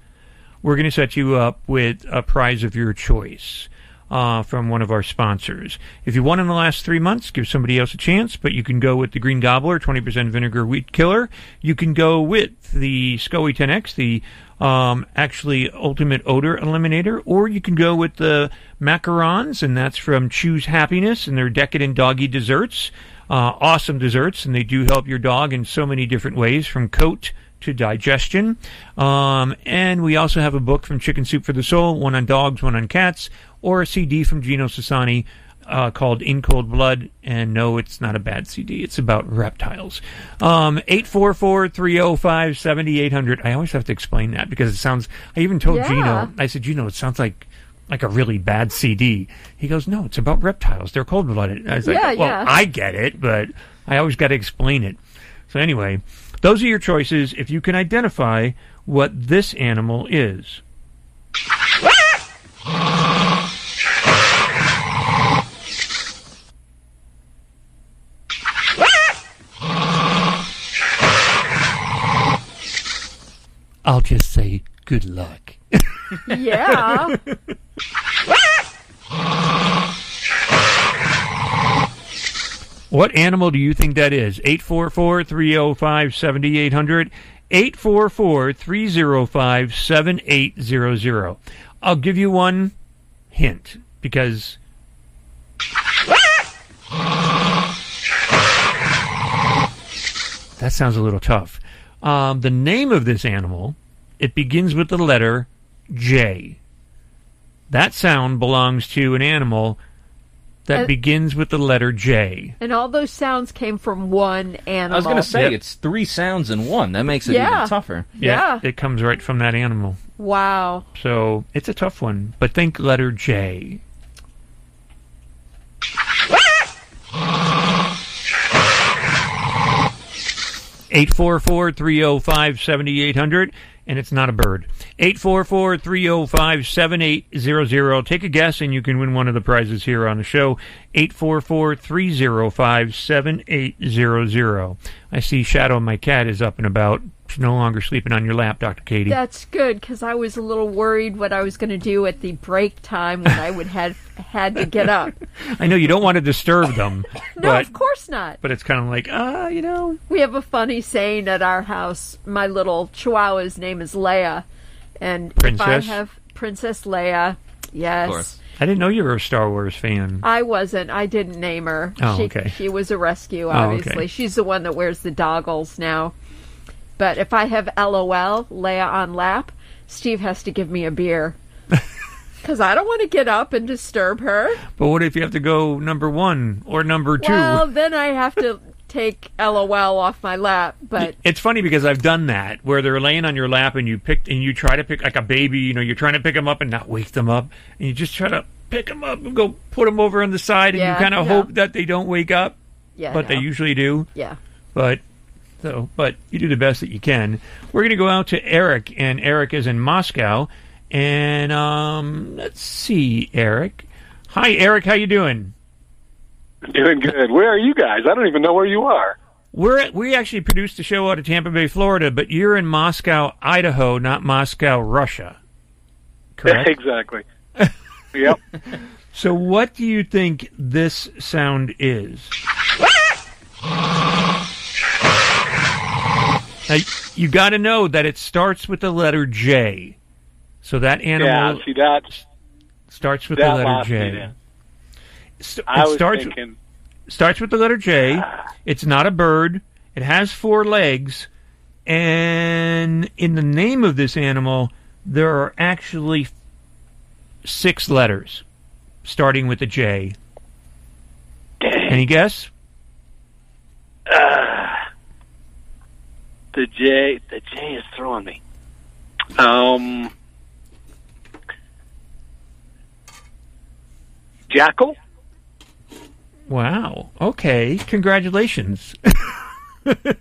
we're going to set you up with a prize of your choice uh, from one of our sponsors. If you won in the last three months, give somebody else a chance, but you can go with the Green Gobbler, 20% vinegar wheat killer. You can go with the SCOE 10X, the um, actually ultimate odor eliminator, or you can go with the macarons, and that's from Choose Happiness and their decadent doggy desserts. Uh, awesome desserts, and they do help your dog in so many different ways, from coat to digestion. Um, and we also have a book from Chicken Soup for the Soul, one on dogs, one on cats, or a CD from Gino Sassani uh, called In Cold Blood. And no, it's not a bad CD. It's about reptiles. Um, 844-305-7800. I always have to explain that because it sounds, I even told Yeah. Gino, I said, Gino, it sounds like like a really bad CD. He goes, no, it's about reptiles. They're cold blooded. I was like, well, yeah. I get it, but I always got to explain it. So anyway, those are your choices if you can identify what this animal is. I'll just say good luck. Yeah. What animal do you think that is? 844 305 7800. 844 305 7800. I'll give you one hint because. That sounds a little tough. Um, the name of this animal, it begins with the letter J. That sound belongs to an animal that Uh, begins with the letter J. and all those sounds came from one animal. I was going to say Yep. it's three sounds in one. That makes it Yeah. even tougher. Yeah, Yeah. It comes right from that animal. Wow. So it's a tough one. But think letter J. Eight four four three zero five seventy eight hundred, and it's not a bird. Eight four four three zero five seven eight zero zero. Take a guess, and you can win one of the prizes here on the show. 844-305-7800. I see Shadow, my cat, is up and about. She's no longer sleeping on your lap, Dr. Katie. That's good because I was a little worried what I was going to do at the break time when I would have had to get up. I know you don't want to disturb them, No, but of course not. but it's kind of like, ah, you know. We have a funny saying at our house. My little Chihuahua's name is Leia, and if I have Princess Leia, yes. I didn't know you were a Star Wars fan. I wasn't. I didn't name her. Oh, she, okay. She was a rescue, Oh, okay. obviously. She's the one that wears the doggles now. But if I have LOL, Leia on lap, Steve has to give me a beer. Because I don't want to get up and disturb her. But what if you have to go number one or number two? Well, then I have to take LOL off my lap. But It's funny because I've done that where they're laying on your lap and you pick and you try to pick like a baby. You know, you're trying to pick them up and not wake them up, and you just try to pick them up and go put them over on the side, and Yeah, you kind of no. hope that they don't wake up. Yeah, but they usually do. Yeah. But so, but you do the best that you can. We're going to go out to Eric, and Eric is in Moscow. And um, let's see, Eric. Hi, Eric. How you doing? Doing good. Where are you guys? I don't even know where you are. We're at, we actually produced the show out of Tampa Bay, Florida, but you're in Moscow, Idaho, not Moscow, Russia. Correct. exactly. yep. So, what do you think this sound is? Now, you got to know that it starts with the letter J. So that animal Yeah, see that starts with that the letter J. St- I it was starts thinking starts with the letter J. It's not a bird. It has four legs, and in the name of this animal, there are actually six letters, starting with a J. Any guess? uh, the J the J is throwing me. Um Jackal? Wow. Okay. Congratulations.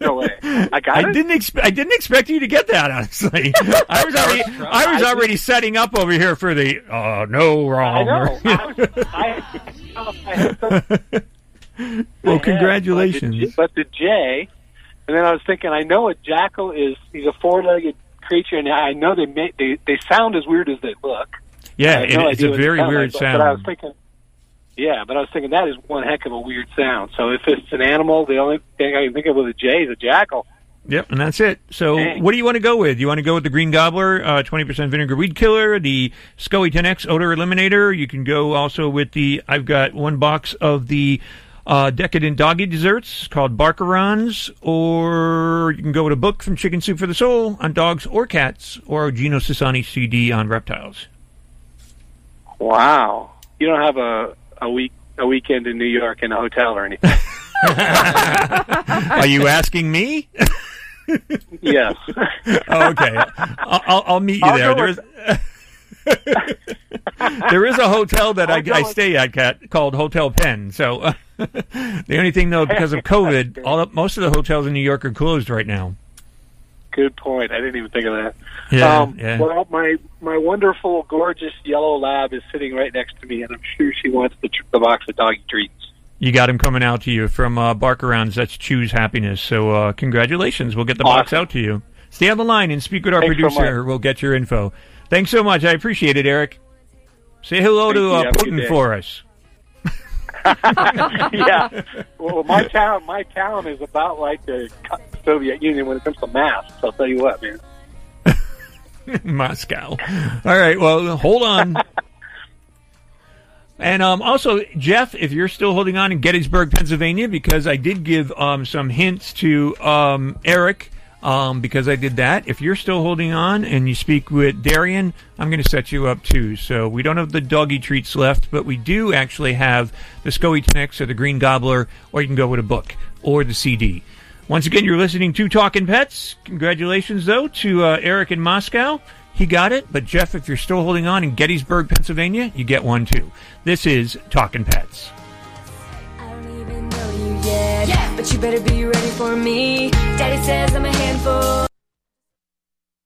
No way. I got I it? didn't expect. I didn't expect you to get that. Honestly, I was already. I was already setting up over here for the. Uh, no wrong. know. I, was- I, I well, congratulations. But the, but the J, and then I was thinking, I know a jackal is he's a four-legged creature, and I know they make they they sound as weird as they look. Yeah, it- no it's a very sound weird like, but- But I was sound. thinking, yeah, but I was thinking that is one heck of a weird sound. So if it's an animal, the only thing I can think of with a J is a jackal. Yep, and that's it. So, Dang. what do you want to go with? You want to go with the Green Gobbler, uh, 20% vinegar weed killer, the SCOE 10X odor eliminator. You can go also with the, I've got one box of the uh, decadent doggy desserts called Barkarons, or you can go with a book from Chicken Soup for the Soul on dogs or cats, or Gino Sassani CD on reptiles. Wow, you don't have a a week a weekend in New York in a hotel or anything. Are you asking me? yes. Oh, okay. I'll, I'll, I'll meet you I'll there. There's, a hotel that I, I'll go I with- stay at Cat, called Hotel Penn. So uh, the only thing though, because of COVID, all most of the hotels in New York are closed right now. Good point. I didn't even think of that. Yeah, um, yeah. Well, my my wonderful, gorgeous yellow lab is sitting right next to me, and I'm sure she wants the, the box of doggy treats. You got him coming out to you from uh, Barkarons. That's Chews Happiness. So uh, congratulations. We'll get the box out to you. Stay on the line and speak with our Thanks so producer. we'll get your info. Thanks so much. I appreciate it, Eric. Say hello Thank to uh, Have a good Putin for us. Yeah. Well, my town, my town is about like the Soviet Union when it comes to masks. I'll tell you what, man. Moscow. All right. Well, hold on. And um, also, Jeff, if you're still holding on in Gettysburg, Pennsylvania, because I did give um, some hints to um, Eric, um, because I did that. If you're still holding on and you speak with Darian, I'm going to set you up too. So we don't have the doggy treats left, but we do actually have the SCOE 10X or the Green Gobbler, or you can go with a book or the CD. Once again, you're listening to Talking Pets. Congratulations, though, to uh, Eric in Moscow. He got it, but Jeff, if you're still holding on in Gettysburg, Pennsylvania, you get one too. This is Talking Pets. But you better be ready for me. Daddy says I'm a handful.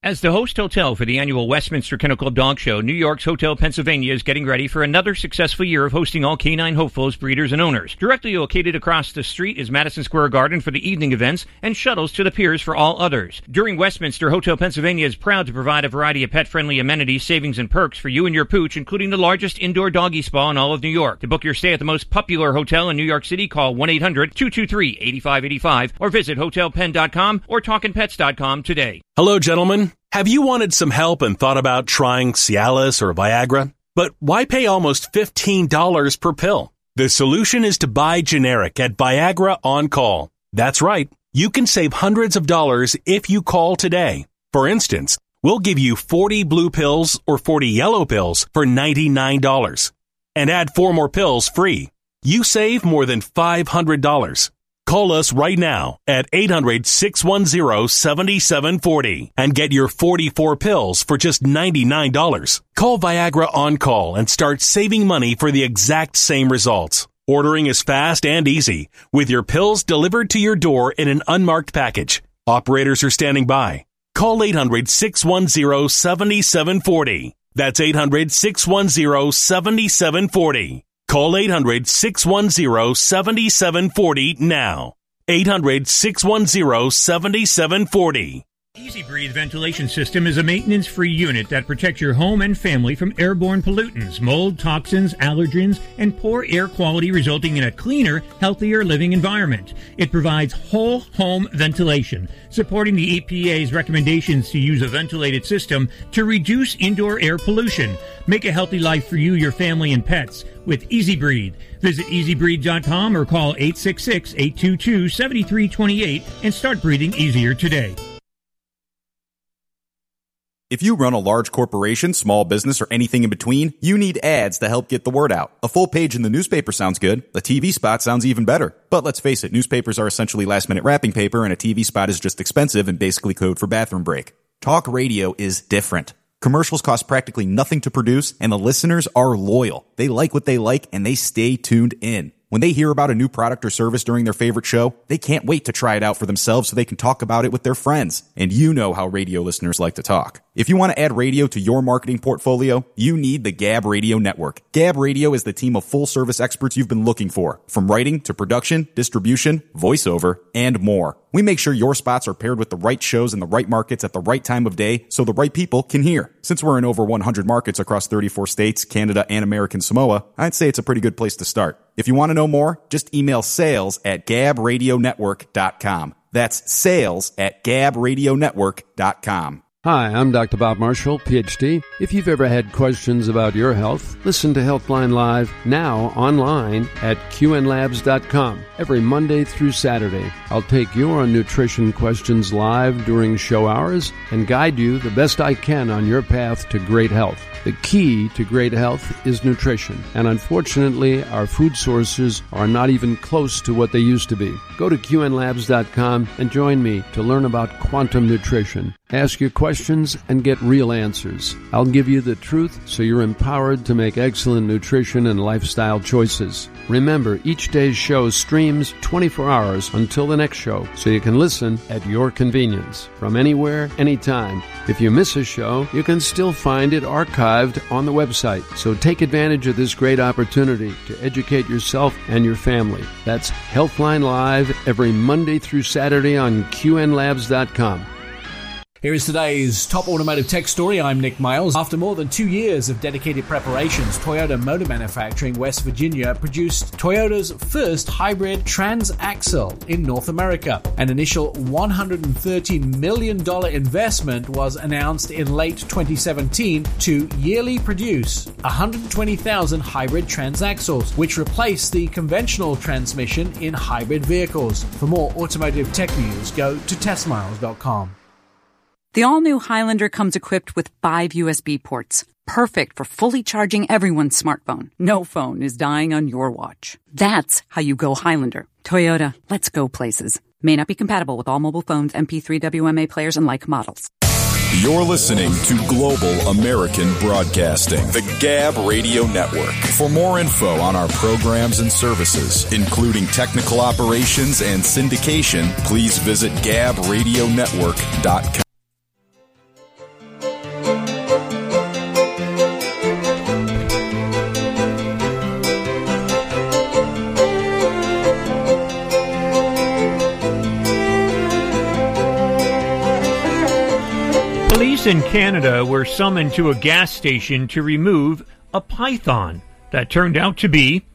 As the host hotel for the annual Westminster Kennel Club Dog Show, New York's Hotel Pennsylvania is getting ready for another successful year of hosting all canine hopefuls, breeders, and owners. Directly located across the street is Madison Square Garden for the evening events and shuttles to the piers for all others. During Westminster, Hotel Pennsylvania is proud to provide a variety of pet-friendly amenities, savings, and perks for you and your pooch, including the largest indoor doggy spa in all of New York. To book your stay at the most popular hotel in New York City, call 1-800-223-8585 or visit hotelpenn.com or talkingpets.com today. Hello, gentlemen. Have you wanted some help and thought about trying Cialis or Viagra? But why pay almost $15 per pill? The solution is to buy generic at Viagra on call. That's right. You can save hundreds of dollars if you call today. For instance, we'll give you 40 blue pills or 40 yellow pills for $99 and add four more pills free. You save more than $500. Call us right now at 800 610 7740 and get your 44 pills for just $99. Call Viagra on call and start saving money for the exact same results. Ordering is fast and easy with your pills delivered to your door in an unmarked package. Operators are standing by. Call 800 610 7740. That's 800 610 7740. Call 800 610 7740 now. 800 610 7740. EZ Breathe ventilation system is a maintenance free unit that protects your home and family from airborne pollutants, mold, toxins, allergens, and poor air quality, resulting in a cleaner, healthier living environment. It provides whole home ventilation, supporting the EPA's recommendations to use a ventilated system to reduce indoor air pollution. Make a healthy life for you, your family, and pets with EZ Breathe. Visit ezbreathe.com or call 866 822 7328 and start breathing easier today. If you run a large corporation, small business, or anything in between, you need ads to help get the word out. A full page in the newspaper sounds good. A TV spot sounds even better. But let's face it, newspapers are essentially last minute wrapping paper and a TV spot is just expensive and basically code for bathroom break. Talk radio is different. Commercials cost practically nothing to produce and the listeners are loyal. They like what they like and they stay tuned in. When they hear about a new product or service during their favorite show, they can't wait to try it out for themselves so they can talk about it with their friends. And you know how radio listeners like to talk. If you want to add radio to your marketing portfolio, you need the Gab Radio Network. Gab Radio is the team of full service experts you've been looking for, from writing to production, distribution, voiceover, and more. We make sure your spots are paired with the right shows in the right markets at the right time of day so the right people can hear. Since we're in over 100 markets across 34 states, Canada, and American Samoa, I'd say it's a pretty good place to start. If you want to know more, just email sales at gabradionetwork.com. That's sales at gabradionetwork.com. Hi, I'm Dr. Bob Marshall, PhD. If you've ever had questions about your health, listen to Healthline Live now online at qnlabs.com every Monday through Saturday. I'll take your nutrition questions live during show hours and guide you the best I can on your path to great health. The key to great health is nutrition, and unfortunately, our food sources are not even close to what they used to be. Go to qnlabs.com and join me to learn about quantum nutrition. Ask your questions and get real answers. I'll give you the truth so you're empowered to make excellent nutrition and lifestyle choices. Remember, each day's show streams 24 hours until the next show, so you can listen at your convenience from anywhere, anytime. If you miss a show, you can still find it archived on the website. So take advantage of this great opportunity to educate yourself and your family. That's Healthline Live every Monday through Saturday on QNLabs.com. Here is today's top automotive tech story. I'm Nick Miles. After more than two years of dedicated preparations, Toyota Motor Manufacturing West Virginia produced Toyota's first hybrid transaxle in North America. An initial $113 million investment was announced in late 2017 to yearly produce 120,000 hybrid transaxles, which replace the conventional transmission in hybrid vehicles. For more automotive tech news, go to testmiles.com. The all new Highlander comes equipped with five USB ports, perfect for fully charging everyone's smartphone. No phone is dying on your watch. That's how you go Highlander. Toyota, let's go places. May not be compatible with all mobile phones, MP3 WMA players, and like models. You're listening to Global American Broadcasting, the Gab Radio Network. For more info on our programs and services, including technical operations and syndication, please visit gabradionetwork.com. Police in Canada were summoned to a gas station to remove a python that turned out to be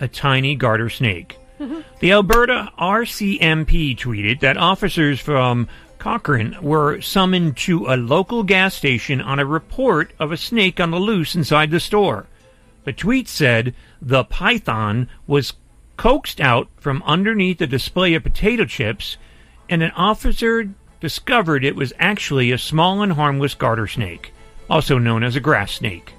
a tiny garter snake. The Alberta RCMP tweeted that officers from Cochrane were summoned to a local gas station on a report of a snake on the loose inside the store. The tweet said the python was coaxed out from underneath a display of potato chips, and an officer discovered it was actually a small and harmless garter snake, also known as a grass snake.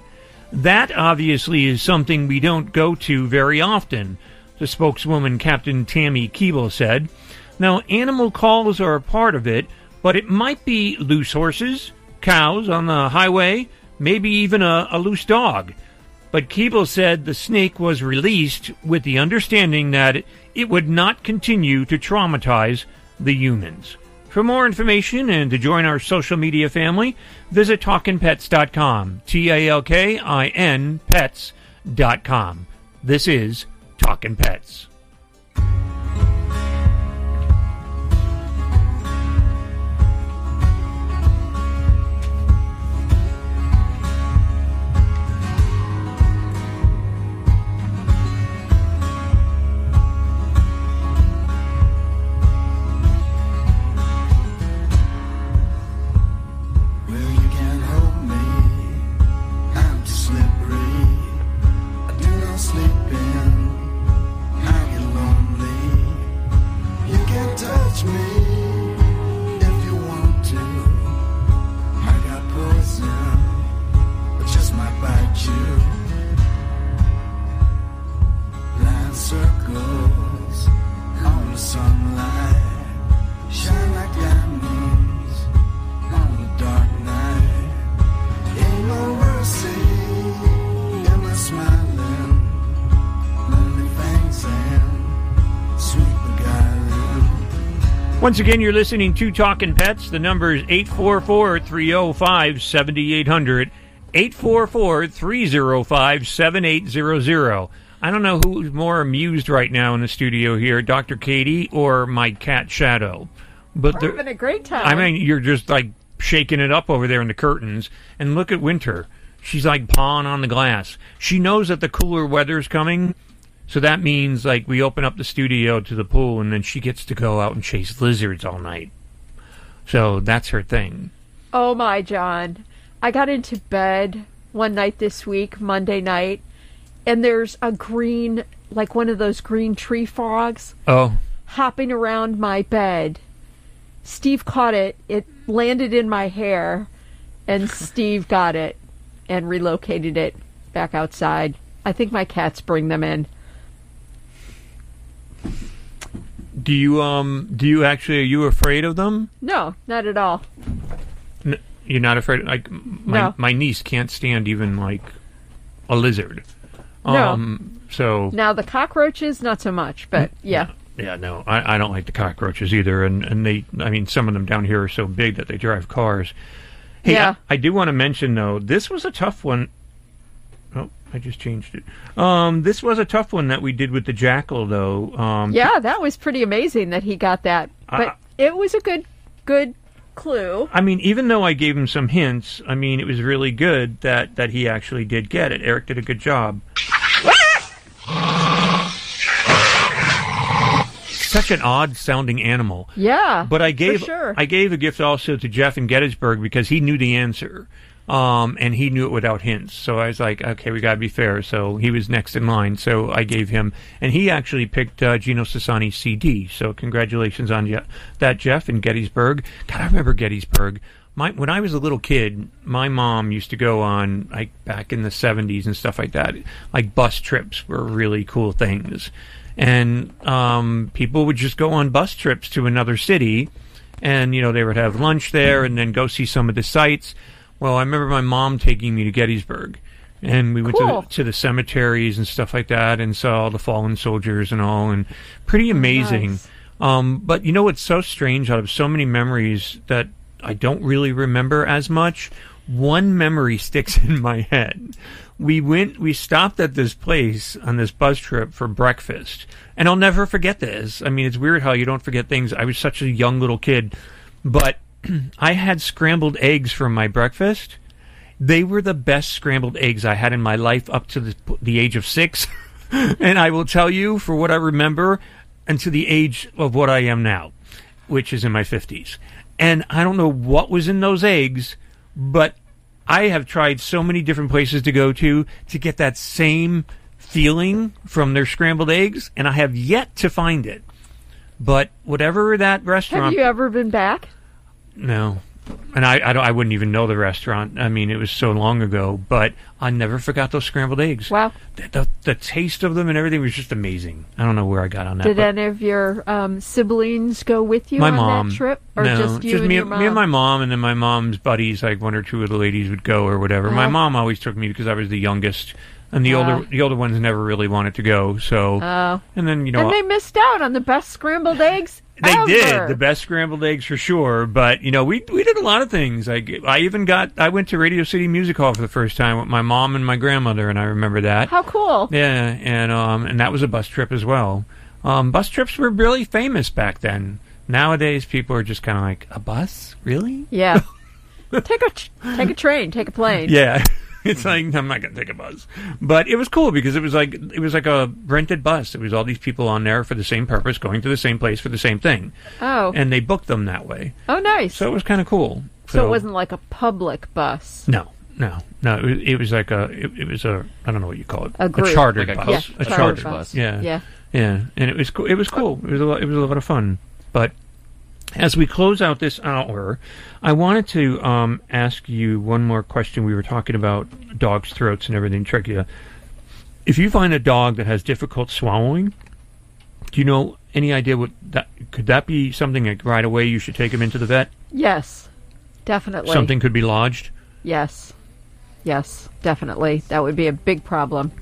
That obviously is something we don't go to very often, the spokeswoman Captain Tammy Keeble said. Now, animal calls are a part of it, but it might be loose horses, cows on the highway, maybe even a, a loose dog. But Keeble said the snake was released with the understanding that it would not continue to traumatize the humans. For more information and to join our social media family, visit talkinpets.com. T A L K I N pets.com. This is Talkin' Pets. Again, you're listening to Talking Pets. The number is 844 305 7800. 844 305 7800. I don't know who's more amused right now in the studio here, Dr. Katie or my cat Shadow. But We're having a great time. I mean, you're just like shaking it up over there in the curtains. And look at Winter. She's like pawing on the glass. She knows that the cooler weather's coming. So that means like we open up the studio to the pool and then she gets to go out and chase lizards all night. So that's her thing. Oh my, Jon. I got into bed one night this week, Monday night, and there's a green, like one of those green tree frogs, Oh, hopping around my bed. Steve caught it. It landed in my hair, and Steve got it and relocated it back outside. I think my cats bring them in. Do you um do you actually are you afraid of them? No, not at all. N- you're not afraid like my No. my niece can't stand even like a lizard. No. Um so Now the cockroaches, not so much, but yeah. Yeah, no, I, I don't like the cockroaches either, and and they, I mean, some of them down here are so big that they drive cars. Hey, Yeah. I, I do want to mention though, this was a tough one. I just changed it. Um, this was a tough one that we did with the jackal though. Um, Yeah, that was pretty amazing that he got that. But it was a good good clue. I mean, even though I gave him some hints, I mean, it was really good that that he actually did get it. Eric did a good job. Such an odd sounding animal. Yeah. But I gave sure. I gave a gift also to Jeff in Gettysburg because he knew the answer, um, and he knew it without hints. So I was like, okay, we got to be fair. So he was next in line. So I gave him, and he actually picked uh, Gino Sassani's CD. So congratulations on that, Jeff in Gettysburg. God, I remember Gettysburg. My, when I was a little kid, my mom used to go on like back in the seventies and stuff like that. Like bus trips were really cool things, and um, people would just go on bus trips to another city, and you know they would have lunch there and then go see some of the sites. Well, I remember my mom taking me to Gettysburg, and we went Cool. to, the, to the cemeteries and stuff like that, and saw all the fallen soldiers and all, and pretty amazing. Nice. Um, but you know what's so strange? Out of so many memories that I don't really remember as much, one memory sticks in my head. We went, we stopped at this place on this bus trip for breakfast, and I'll never forget this. I mean, it's weird how you don't forget things. I was such a young little kid, but I had scrambled eggs for my breakfast. They were the best scrambled eggs I had in my life up to the, the age of six. and I will tell you, for what I remember, and to the age of what I am now, which is in my 50s. And I don't know what was in those eggs, but I have tried so many different places to go to to get that same feeling from their scrambled eggs, and I have yet to find it. But whatever that restaurant. Have you ever been back? No. And I, I, don't, I wouldn't even know the restaurant. I mean, it was so long ago, but I never forgot those scrambled eggs. Wow. The, the, the taste of them and everything was just amazing. I don't know where I got on that. Did any of your um, siblings go with you my on mom. that trip, or no, just you and me, your mom? me and my mom, and then my mom's buddies, like one or two of the ladies would go or whatever. My Uh-huh. mom always took me because I was the youngest, and the older the older ones never really wanted to go. So, Oh. and then you know and they missed out on the best scrambled eggs. They did the best scrambled eggs for sure, but you know we we did a lot of things. Like I even got I went to Radio City Music Hall for the first time with my mom and my grandmother, and I remember that. How cool! Yeah, and um and that was a bus trip as well. Um, bus trips were really famous back then. Nowadays, people are just kind of like a bus, really? Yeah. take a tr- take a train, take a plane. Yeah. It's like I'm not gonna take a bus, but it was cool because it was like it was like a rented bus. It was all these people on there for the same purpose, going to the same place for the same thing, Oh. and they booked them that way. oh, nice. So it was kind of cool. So it wasn't like a public bus. No, no, no. It was, it was like a. It, it was a. I don't know what you call it. A group. chartered Like a bus. coach- a chartered chartered bus. Yeah. Yeah. Yeah. And it was. cool. It was cool. It was a. Lot, it was a lot of fun. But as we close out this hour, I wanted to um, ask you one more question. We were talking about dogs' throats and everything, trachea. If you find a dog that has difficult swallowing, do you know any idea what that could that be something like right away you should take him into the vet? Yes, definitely. Something could be lodged. Yes, yes, definitely. That would be a big problem.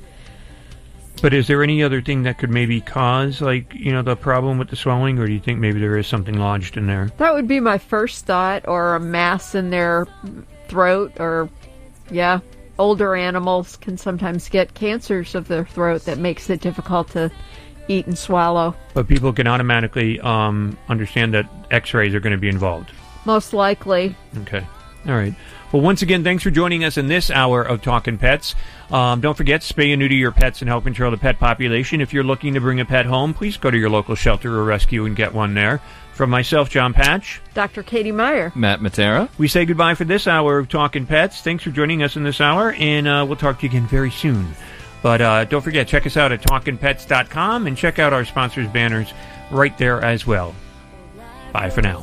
But is there any other thing that could maybe cause, like, you know, the problem with the swelling, or do you think maybe there is something lodged in there? That would be my first thought, or a mass in their throat, or yeah, older animals can sometimes get cancers of their throat that makes it difficult to eat and swallow. But people can automatically um, understand that X-rays are going to be involved. Most likely. Okay. All right. Well, once again, thanks for joining us in this hour of Talking Pets. Um, don't forget, spay and neuter your pets and help control the pet population. If you're looking to bring a pet home, please go to your local shelter or rescue and get one there. From myself, Jon Patch, Dr. Katie Meyer. Matt Matera. we say goodbye for this hour of Talking Pets. Thanks for joining us in this hour, and uh, we'll talk to you again very soon. But uh, don't forget, check us out at talkingpets.com and check out our sponsors' banners right there as well. Bye for now.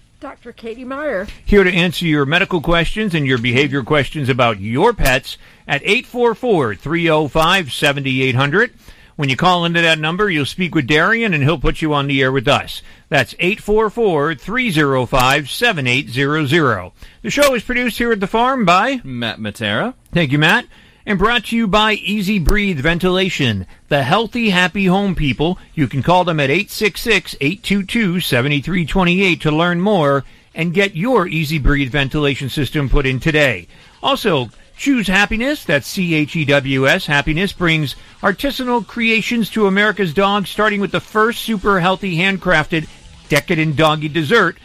Dr. Katie Meyer. here to answer your medical questions and your behavior questions about your pets at 844-305-7800. When you call into that number, you'll speak with Darian and he'll put you on the air with us. That's 844-305-7800. The show is produced here at the farm by Matt Matera. Thank you, Matt. And brought to you by EZ Breathe Ventilation, the healthy, happy home people. You can call them at 866-822-7328 to learn more and get your EZ Breathe ventilation system put in today. Also, choose happiness. That's C-H-E-W-S. Happiness brings artisanal creations to America's dogs, starting with the first super healthy handcrafted decadent doggy dessert,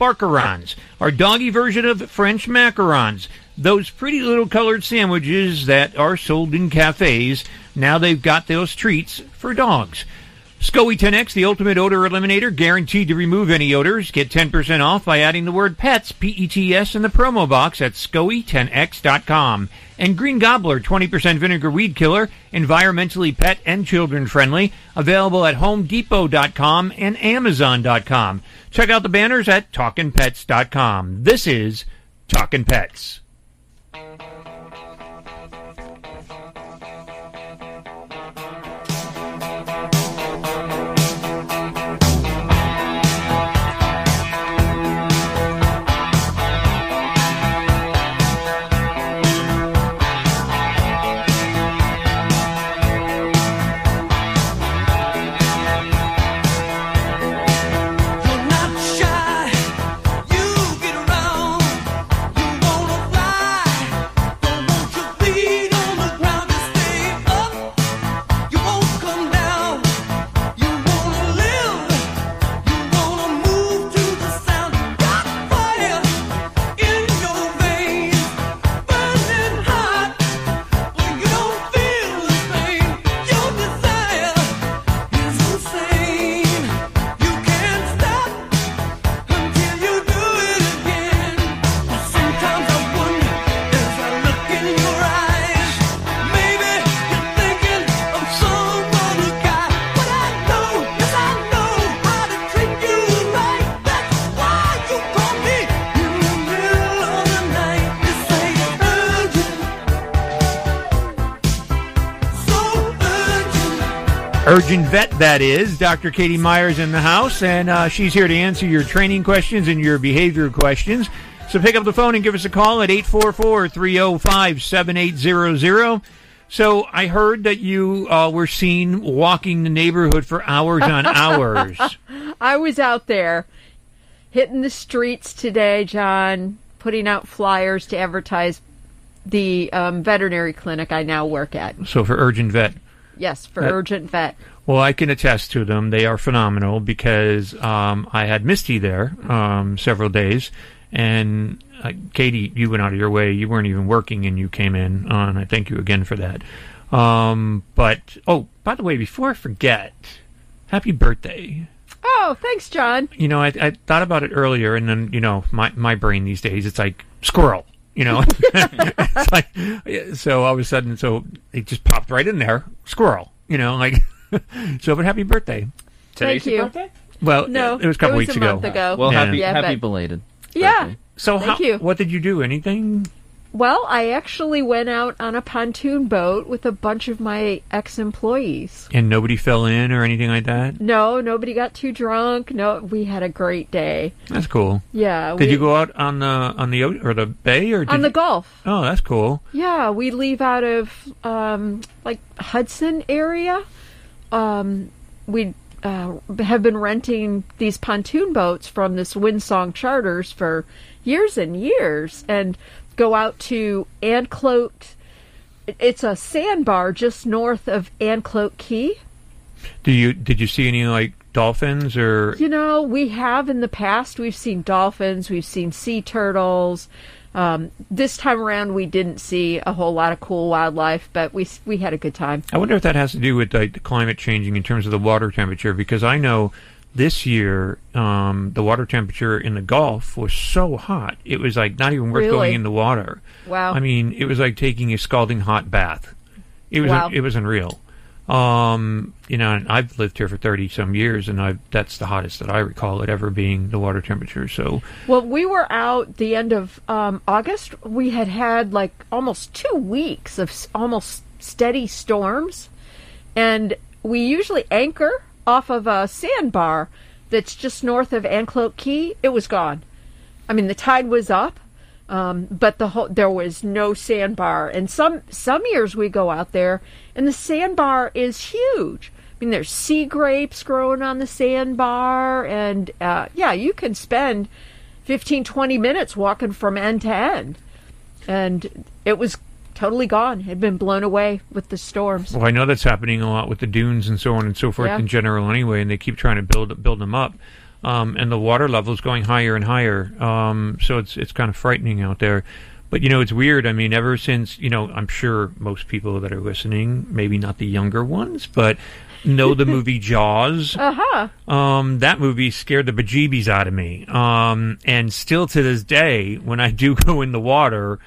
Barkarons, our doggy version of French macarons. Those pretty little colored sandwiches that are sold in cafes, now they've got those treats for dogs. SCOE 10X, the ultimate odor eliminator, guaranteed to remove any odors. Get 10% off by adding the word pets, P-E-T-S, in the promo box at SCOE10X.com. And Green Gobbler, 20% vinegar weed killer, environmentally pet and children friendly, available at HomeDepot.com and Amazon.com. Check out the banners at TalkinPets.com. This is Talkin' Pets. Urgent. Vet, that is. Dr. Katie Myers in the house, and uh, she's here to answer your training questions and your behavior questions. So pick up the phone and give us a call at 844 305 7800. So I heard that you uh, were seen walking the neighborhood for hours on hours. I was out there hitting the streets today, Jon, putting out flyers to advertise the um, veterinary clinic I now work at. So for Urgent Vet. Yes, for That- Urgent Vet. Well, I can attest to them. They are phenomenal because um, I had Misty there um, several days, and uh, Katie, you went out of your way. You weren't even working, and you came in, uh, and I thank you again for that. Um, but oh, by the way, before I forget, happy birthday! Oh, thanks, Jon. You know, I, I thought about it earlier, and then you know, my my brain these days, it's like squirrel. You know, it's like so all of a sudden, so it just popped right in there, squirrel. You know, like so. But happy birthday! Thank you. Well, no, it was a couple weeks a ago. month ago. Well, happy Yeah, happy but- belated. Yeah. So Thank how, you. what did you do? Anything? Well, I actually went out on a pontoon boat with a bunch of my ex-employees. And nobody fell in or anything like that? No, nobody got too drunk. No, we had a great day. That's cool. Yeah. Did we- you go out on the on the or the bay or on the you- Gulf? Oh, that's cool. Yeah, we leave out of um, like Hudson area. Um, we uh, have been renting these pontoon boats from this Windsong Charters for years and years, and go out to Anclote. It's a sandbar just north of Anclote Key. Do you did you see any like dolphins or You know, we have in the past. We've seen dolphins. We've seen sea turtles. Um, this time around, we didn't see a whole lot of cool wildlife, but we we had a good time. I wonder if that has to do with like, the climate changing in terms of the water temperature because I know this year um, the water temperature in the Gulf was so hot it was like not even worth Really? going in the water. Wow. I mean, it was like taking a scalding hot bath. It was Wow. it was unreal. Um, you know, and I've lived here for thirty some years, and I that's the hottest that I recall it ever being the water temperature. So Well, we were out the end of um, August. We had had like almost two weeks of s- almost steady storms, and we usually anchor off of a sandbar that's just north of Anclote Key. It was gone. I mean, the tide was up, um, but the whole, there was no sandbar. And some some years we go out there, and the sandbar is huge. I mean, there's sea grapes growing on the sandbar, and uh, yeah, you can spend 15, 20 minutes walking from end to end. And it was totally gone. It had been blown away with the storms. Well, I know that's happening a lot with the dunes and so on and so forth Yeah. in general, anyway, and they keep trying to build build them up, um, and the water level is going higher and higher. Um, so it's it's kind of frightening out there. But you know, it's weird. I mean, ever since you know, I'm sure most people that are listening, maybe not the younger ones, but know the movie Jaws. Uh huh. Um, that movie scared the bejeebies out of me. Um, and still to this day, when I do go in the water,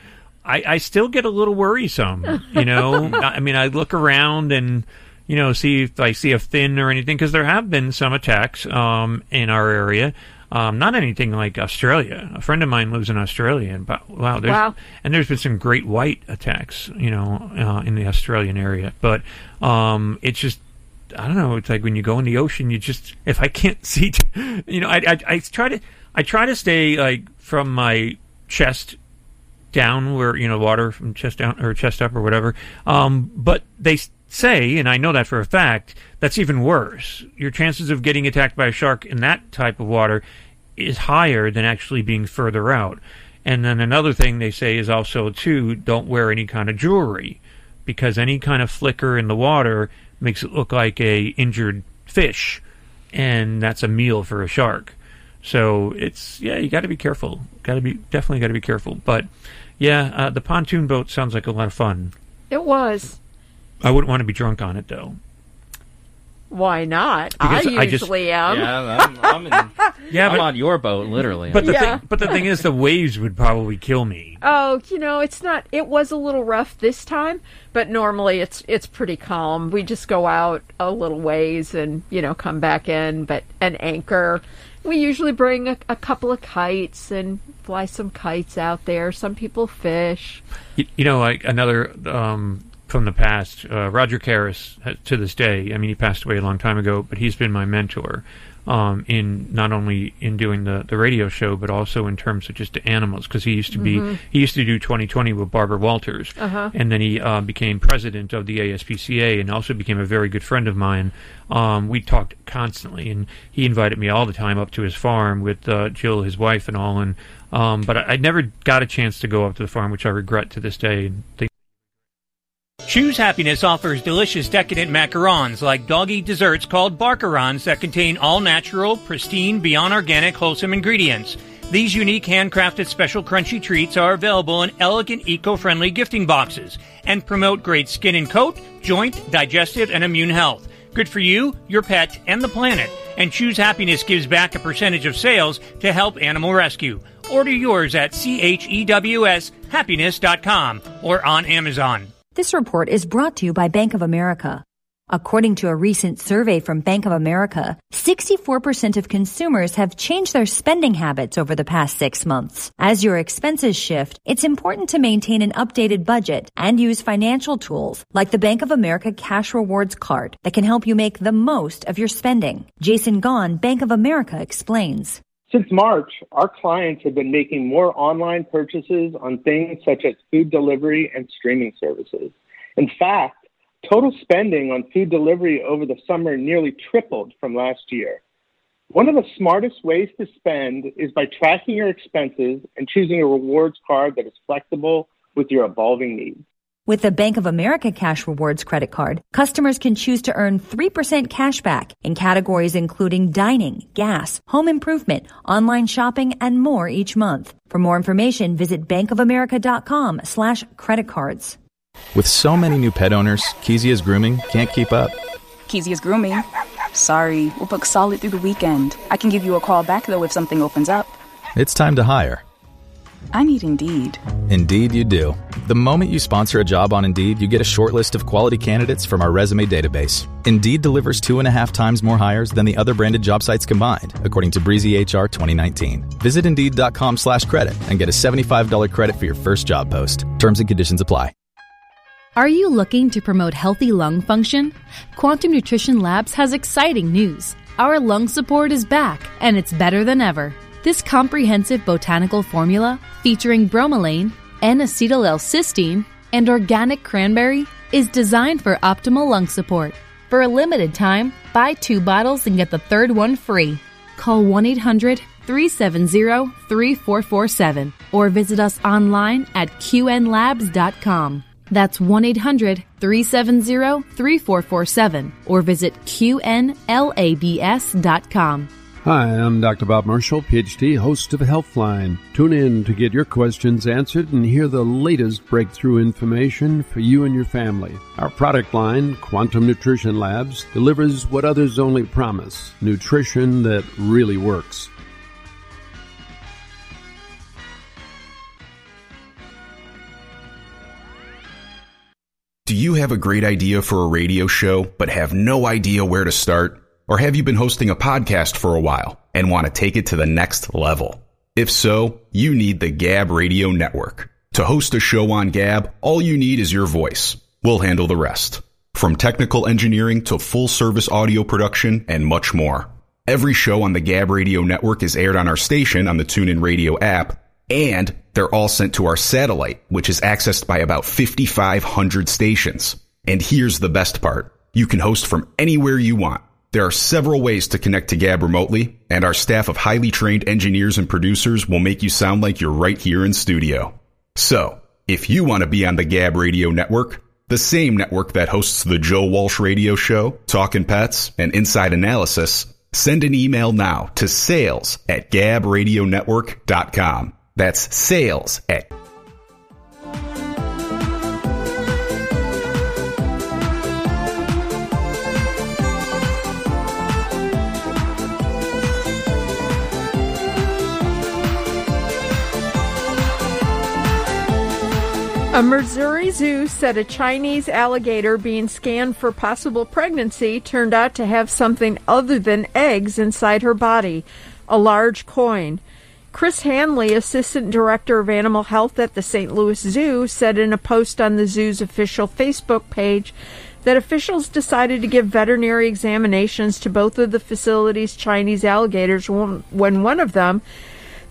I, I still get a little worrisome. You know, I mean, I look around and you know see if I see a fin or anything because there have been some attacks um, in our area. Um, not anything like Australia. A friend of mine lives in Australia, and but, wow, there's, Wow. and there's been some great white attacks, you know, uh, in the Australian area. But um, it's just I don't know. It's like when you go in the ocean, you just if I can't see, t- you know, I, I I try to I try to stay like from my chest down where you know water from chest down or chest up or whatever. Um, but they say, and I know that for a fact, that's even worse. Your chances of getting attacked by a shark in that type of water is higher than actually being further out. And then another thing they say is also too, don't wear any kind of jewelry because any kind of flicker in the water makes it look like a injured fish, and that's a meal for a shark. So it's yeah, you got to be careful. Got to be definitely got to be careful. But yeah, uh, the pontoon boat sounds like a lot of fun. It was. I wouldn't want to be drunk on it though. Why not? I Because I just- usually am. Yeah, I'm, I'm, in, Yeah, I'm but- on your boat, literally. But the Yeah. thing, but the thing is, the waves would probably kill me. Oh, you know, it's not. It was a little rough this time, but normally it's it's pretty calm. We just go out a little ways and you know come back in, but an anchor. We usually bring a, a couple of kites and fly some kites out there. Some people fish. You, you know, like another um, from the past, uh, Roger Caras, uh, to this day. I mean, he passed away a long time ago, but he's been my mentor um, in not only in doing the, the radio show, but also in terms of just the animals. Because he used to be Mhm. he used to do 2020 with Barbara Walters, Uh-huh. and then he uh, became president of the ASPCA, and also became a very good friend of mine. Um, we talked constantly, and he invited me all the time up to his farm with uh, Jill, his wife, and all. And um, but I, I never got a chance to go up to the farm, which I regret to this day. Chews Happiness offers delicious decadent macarons like doggy desserts called barkarons that contain all natural, pristine, beyond organic, wholesome ingredients. These unique handcrafted special crunchy treats are available in elegant eco-friendly gifting boxes and promote great skin and coat, joint, digestive, and immune health. Good for you, your pet, and the planet. And Chews Happiness gives back a percentage of sales to help animal rescue. Order yours at chewshappiness.com or on Amazon. This report is brought to you by Bank of America. According to a recent survey from Bank of America, 64% of consumers have changed their spending habits over the past six months. As your expenses shift, it's important to maintain an updated budget and use financial tools like the Bank of America Cash Rewards Card that can help you make the most of your spending. Jason Gahn, Bank of America, explains. Since March, our clients have been making more online purchases on things such as food delivery and streaming services. In fact, total spending on food delivery over the summer nearly tripled from last year. One of the smartest ways to spend is by tracking your expenses and choosing a rewards card that is flexible with your evolving needs. With the Bank of America Cash Rewards credit card, customers can choose to earn 3% cash back in categories including dining, gas, home improvement, online shopping, and more each month. For more information, visit bankofamerica.com slash credit cards. With so many new pet owners, Kezia's grooming can't keep up. Kezia's grooming. Sorry, we're booked solid through the weekend. I can give you a call back though if something opens up. It's time to hire. I need Indeed. Indeed, you do. The moment you sponsor a job on Indeed, you get a short list of quality candidates from our resume database. Indeed delivers two and a half times more hires than the other branded job sites combined, according to Breezy HR 2019. Visit Indeed.com slash credit and get a $75 credit for your first job post. Terms and conditions apply. Are you looking to promote healthy lung function? Quantum Nutrition Labs has exciting news. Our lung support is back, and it's better than ever. This comprehensive botanical formula, featuring bromelain, N-acetyl L-cysteine, and organic cranberry, is designed for optimal lung support. For a limited time, buy two bottles and get the third one free. Call 1 800 370 3447 or visit us online at qnlabs.com. That's 1 800 370 3447 or visit qnlabs.com. Hi, I'm Dr. Bob Marshall, PhD, host of Healthline. Tune in to get your questions answered and hear the latest breakthrough information for you and your family. Our product line, Quantum Nutrition Labs, delivers what others only promise nutrition that really works. Do you have a great idea for a radio show but have no idea where to start? Or have you been hosting a podcast for a while and want to take it to the next level? If so, you need the Gab Radio Network. To host a show on Gab, all you need is your voice. We'll handle the rest. From technical engineering to full service audio production and much more. Every show on the Gab Radio Network is aired on our station on the TuneIn Radio app, and they're all sent to our satellite, which is accessed by about 5,500 stations. And here's the best part. You can host from anywhere you want. There are several ways to connect to Gab remotely, and our staff of highly trained engineers and producers will make you sound like you're right here in studio. So, if you want to be on the Gab Radio Network, the same network that hosts the Joe Walsh Radio Show, Talkin' Pets, and Inside Analysis, send an email now to sales at gabradionetwork.com. That's sales at A Missouri zoo said a Chinese alligator being scanned for possible pregnancy turned out to have something other than eggs inside her body a large coin. Chris Hanley, Assistant Director of Animal Health at the St. Louis Zoo, said in a post on the zoo's official Facebook page that officials decided to give veterinary examinations to both of the facility's Chinese alligators when one of them,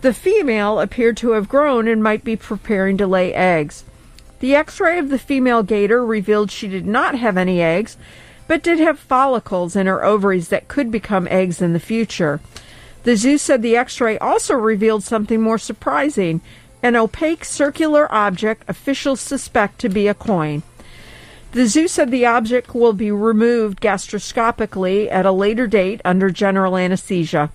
the female, appeared to have grown and might be preparing to lay eggs. The x ray of the female gator revealed she did not have any eggs, but did have follicles in her ovaries that could become eggs in the future. The zoo said the x ray also revealed something more surprising an opaque circular object officials suspect to be a coin. The zoo said the object will be removed gastroscopically at a later date under general anesthesia.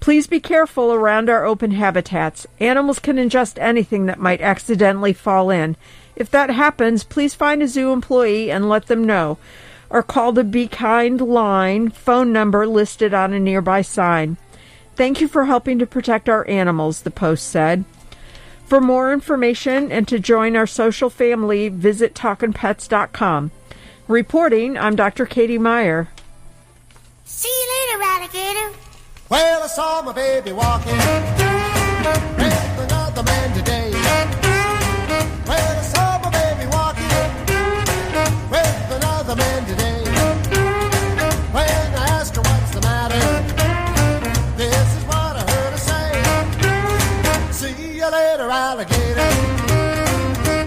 Please be careful around our open habitats. Animals can ingest anything that might accidentally fall in. If that happens, please find a zoo employee and let them know, or call the Be Kind line phone number listed on a nearby sign. Thank you for helping to protect our animals, the post said. For more information and to join our social family, visit talkinpets.com. Reporting, I'm Dr. Katie Meyer. See you later, alligator. Well, I saw my baby walking alligator.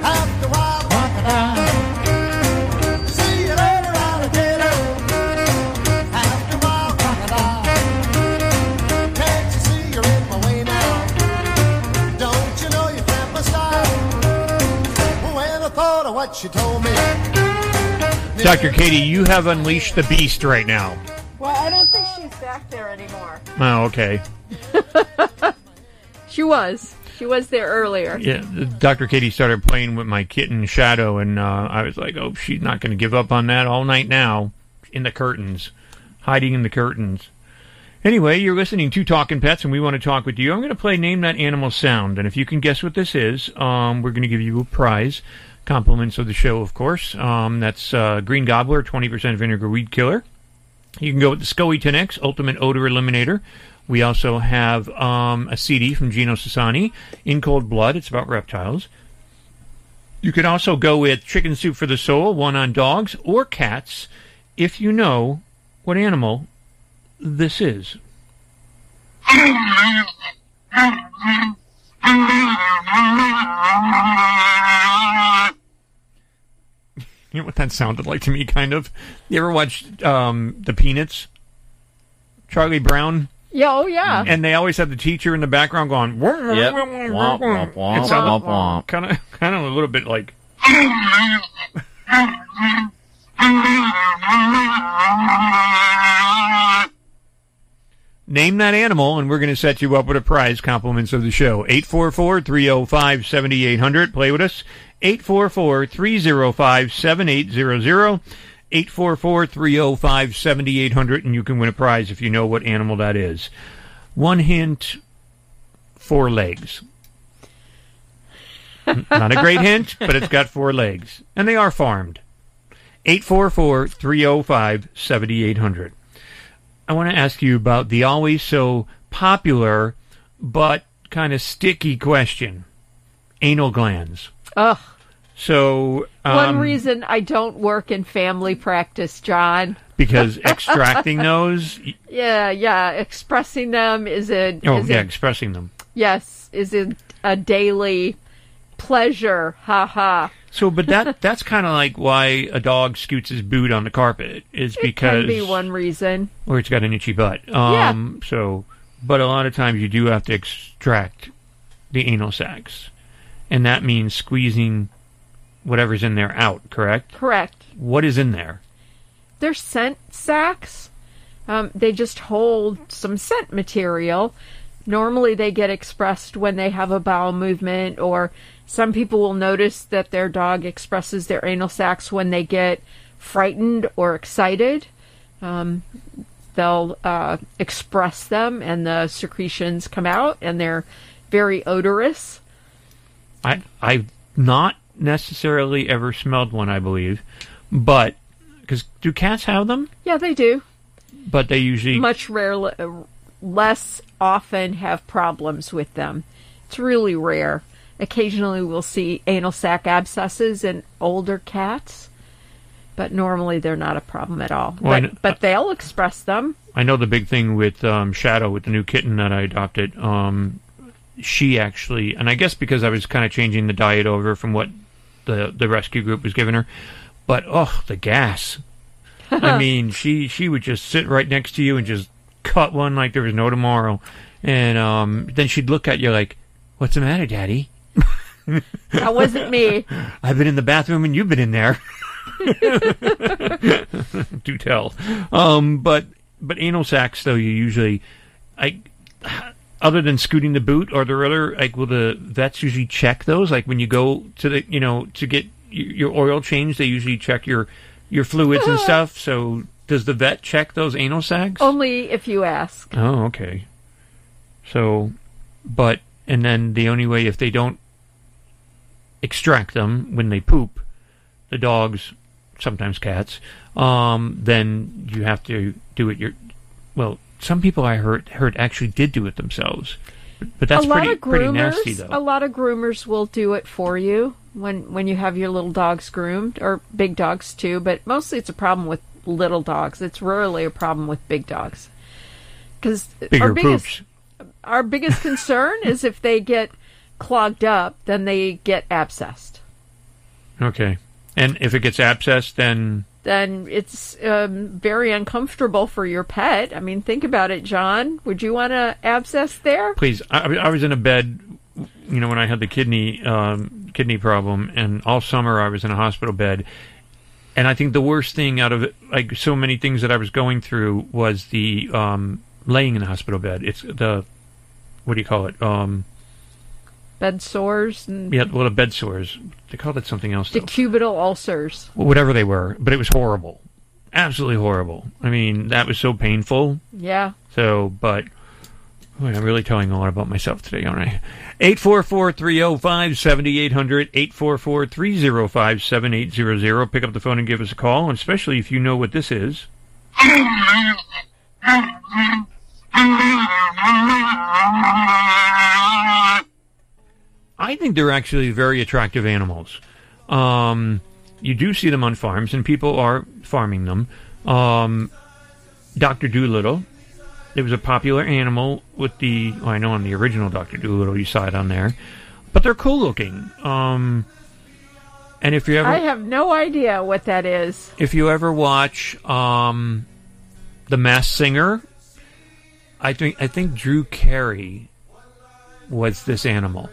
After a while, crocodile. See you later, alligator. After a while, crocodile. Can't you see you're in my way now? Don't you know you cramp my style? When I thought of what she told me. Dr. Katie, you have unleashed the beast right now. Well, I don't think she's back there anymore. Oh, okay. She was. She was there earlier. Yeah, Dr. Katie started playing with my kitten Shadow, and uh, I was like, "Oh, she's not going to give up on that all night now." In the curtains, hiding in the curtains. Anyway, you're listening to Talking Pets, and we want to talk with you. I'm going to play Name That Animal Sound, and if you can guess what this is, um, we're going to give you a prize. Compliments of the show, of course. Um, that's uh, Green Gobbler, 20% vinegar weed killer. You can go with the SCOE 10X Ultimate Odor Eliminator. We also have um, a CD from Gino Sassani, In Cold Blood. It's about reptiles. You could also go with Chicken Soup for the Soul, one on dogs or cats, if you know what animal this is. You know what that sounded like to me, kind of? You ever watched um, The Peanuts? Charlie Brown? Yeah, oh yeah. Mm. And they always have the teacher in the background going, Yep. Womp, womp, womp, It sounded womp, womp. Kind of, kind of a little bit like. Name that animal, and we're going to set you up with a prize. Compliments of the show. 844-305-7800. Play with us. 844-305-7800. 844-305-7800, and you can win a prize if you know what animal that is. One hint, four legs. Not a great hint, but it's got four legs. And they are farmed. 844 305 7800. I want to ask you about the always so popular but kind of sticky question anal glands. Ugh. So, One um, reason I don't work in family practice, Jon. because extracting those, Yeah, yeah. Expressing them is a oh, is yeah, a, expressing them. yes is a, a daily pleasure. Ha ha. So, but that that's kind of like why a dog scoots his boot on the carpet is because Can be one reason. or it's got an itchy butt. Um, So, but a lot of times you do have to extract the anal sacs, and that means squeezing whatever's in there out. Correct? Correct. What is in there? They're scent sacs. Um, they just hold some scent material. Normally, they get expressed when they have a bowel movement, or some people will notice that their dog expresses their anal sacs when they get frightened or excited. Um, they'll uh, express them, and the secretions come out, and they're very odorous. I I've not necessarily ever smelled one. I believe, but because do cats have them? Yeah, they do. But they usually much rarely, less often have problems with them. It's really rare. Occasionally, we'll see anal sac abscesses in older cats, but normally they're not a problem at all. Well, but, kn- but they'll express them. I know the big thing with um, Shadow, with the new kitten that I adopted. Um, she actually, and I guess because I was kind of changing the diet over from what the the rescue group was giving her, but oh, the gas! I mean, she she would just sit right next to you and just cut one like there was no tomorrow, and um, then she'd look at you like, "What's the matter, Daddy?" That wasn't me. I've been in the bathroom and you've been in there. Do tell. Um, but but anal sacs though you usually, I, other than scooting the boot, are there other like will the vets usually check those? Like when you go to the you know to get your oil change, they usually check your your fluids and stuff. So does the vet check those anal sacs? Only if you ask. Oh, okay. So, but and then the only way if they don't extract them when they poop, the dogs, sometimes cats, um, then you have to do it. Your well, some people I heard heard actually did do it themselves, but, that's a lot pretty of pretty nasty though. A lot of groomers will do it for you when when you have your little dogs groomed, or big dogs too. But mostly it's a problem with little dogs. It's rarely a problem with big dogs. Because our biggest poops. our biggest concern is if they get clogged up, then they get abscessed. Okay, and if it gets abscessed, then Then it's um, very uncomfortable for your pet. I mean, think about it, Jon. Would you want to abscess there? please. I, I was in a bed, you know, when I had the kidney um, kidney problem, and all summer I was in a hospital bed. And I think the worst thing out of like so many things that I was going through, was the um, laying in the hospital bed. It's the what do you call it? Um, Bed sores and yeah, well, the bed sores. They called it something else. Though. decubital ulcers. Whatever they were, but it was horrible, absolutely horrible. I mean, that was so painful. Yeah. So, but boy, I'm really telling a lot about myself today, aren't I? 844-305-7800, 844-305-7800. Pick up the phone and give us a call, and especially if you know what this is. I think they're actually very attractive animals. Um, you do see them on farms, and people are farming them. Um, Doctor Dolittle. It was a popular animal with the. Well, I know on the original Doctor Dolittle you saw it on there, but they're cool looking. Um, and if you ever I have no idea what that is. if you ever watch um, the Masked Singer, I think I think Drew Carey was this animal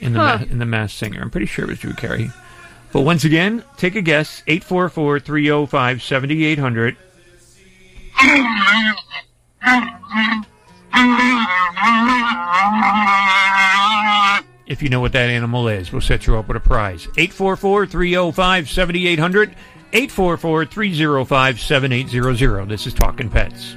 in the Huh. ma- in the Masked Singer. I'm pretty sure it was Drew Carey. But once again, take a guess. 844-305-7800. If you know what that animal is, we'll set you up with a prize. 844 305 7800. 844 305 7800. This is Talking Pets.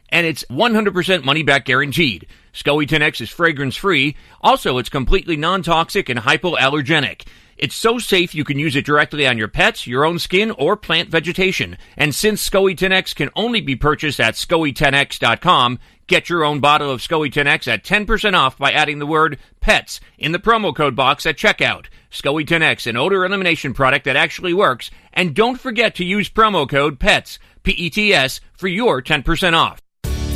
and it's 100% money back guaranteed. SCOE 10X is fragrance free. Also, it's completely non toxic and hypoallergenic. It's so safe you can use it directly on your pets, your own skin, or plant vegetation. And since SCOE 10X can only be purchased at SCOE10X.com, get your own bottle of SCOE 10X at 10% off by adding the word PETS in the promo code box at checkout. SCOE 10X, an odor elimination product that actually works. And don't forget to use promo code PETS, P-E-T-S, for your 10% off.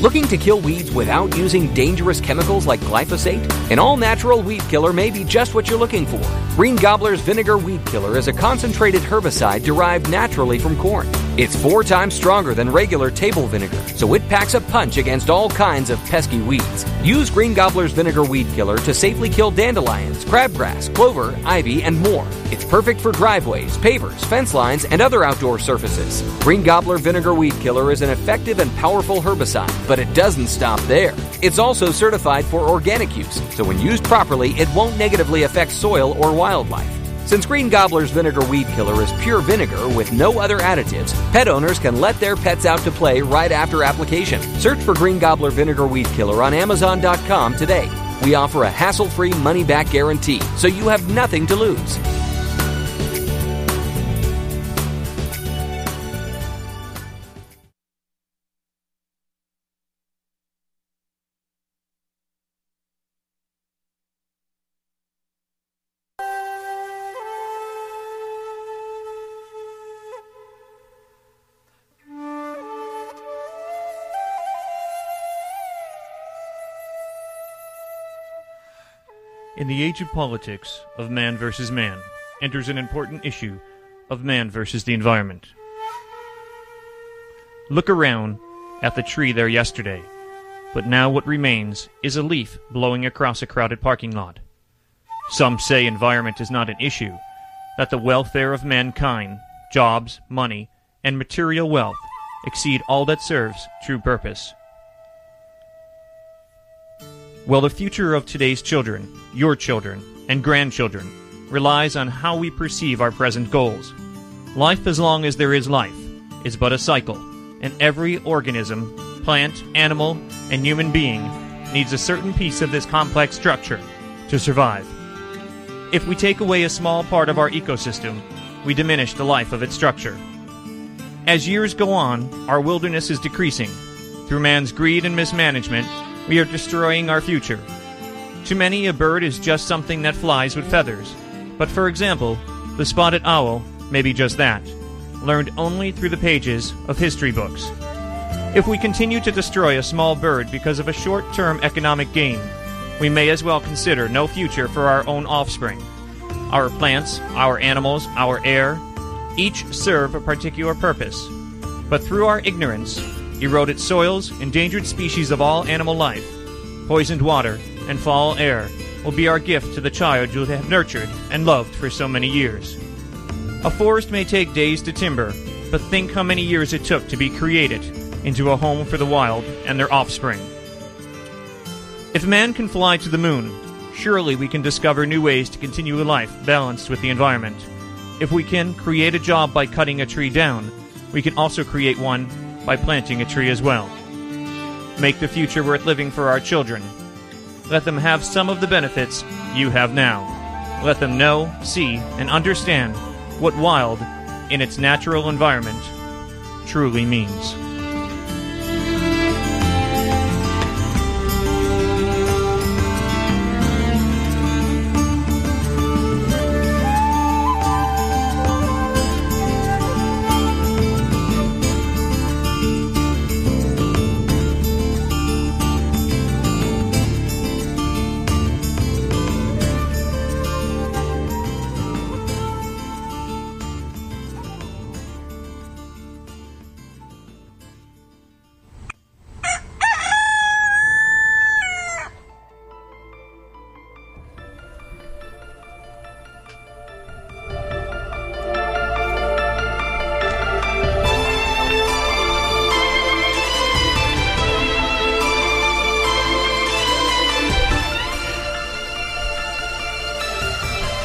Looking to kill weeds without using dangerous chemicals like glyphosate? An all natural weed killer may be just what you're looking for. Green Gobbler's Vinegar Weed Killer is a concentrated herbicide derived naturally from corn. It's four times stronger than regular table vinegar, so it packs a punch against all kinds of pesky weeds. Use Green Gobbler's Vinegar Weed Killer to safely kill dandelions, crabgrass, clover, ivy, and more. It's perfect for driveways, pavers, fence lines, and other outdoor surfaces. Green Gobbler Vinegar Weed Killer is an effective and powerful herbicide, but it doesn't stop there. It's also certified for organic use, so when used properly, it won't negatively affect soil or wildlife. Since Green Gobbler's Vinegar Weed Killer is pure vinegar with no other additives, pet owners can let their pets out to play right after application. Search for Green Gobbler Vinegar Weed Killer on Amazon.com today. We offer a hassle free money back guarantee, so you have nothing to lose. In the age of politics, of man versus man, enters an important issue of man versus the environment. Look around at the tree there yesterday, but now what remains is a leaf blowing across a crowded parking lot. Some say environment is not an issue, that the welfare of mankind, jobs, money, and material wealth exceed all that serves true purpose. Well, the future of today's children, your children, and grandchildren relies on how we perceive our present goals. Life, as long as there is life, is but a cycle, and every organism, plant, animal, and human being needs a certain piece of this complex structure to survive. If we take away a small part of our ecosystem, we diminish the life of its structure. As years go on, our wilderness is decreasing. Through man's greed and mismanagement, we are destroying our future. To many, a bird is just something that flies with feathers. But for example, the spotted owl may be just that, learned only through the pages of history books. If we continue to destroy a small bird because of a short term economic gain, we may as well consider no future for our own offspring. Our plants, our animals, our air, each serve a particular purpose. But through our ignorance, eroded soils, endangered species of all animal life, poisoned water, and foul air will be our gift to the child you have nurtured and loved for so many years. A forest may take days to timber, but think how many years it took to be created into a home for the wild and their offspring. If man can fly to the moon, surely we can discover new ways to continue a life balanced with the environment. If we can create a job by cutting a tree down, we can also create one by planting a tree as well. Make the future worth living for our children. Let them have some of the benefits you have now. Let them know, see, and understand what wild, in its natural environment, truly means.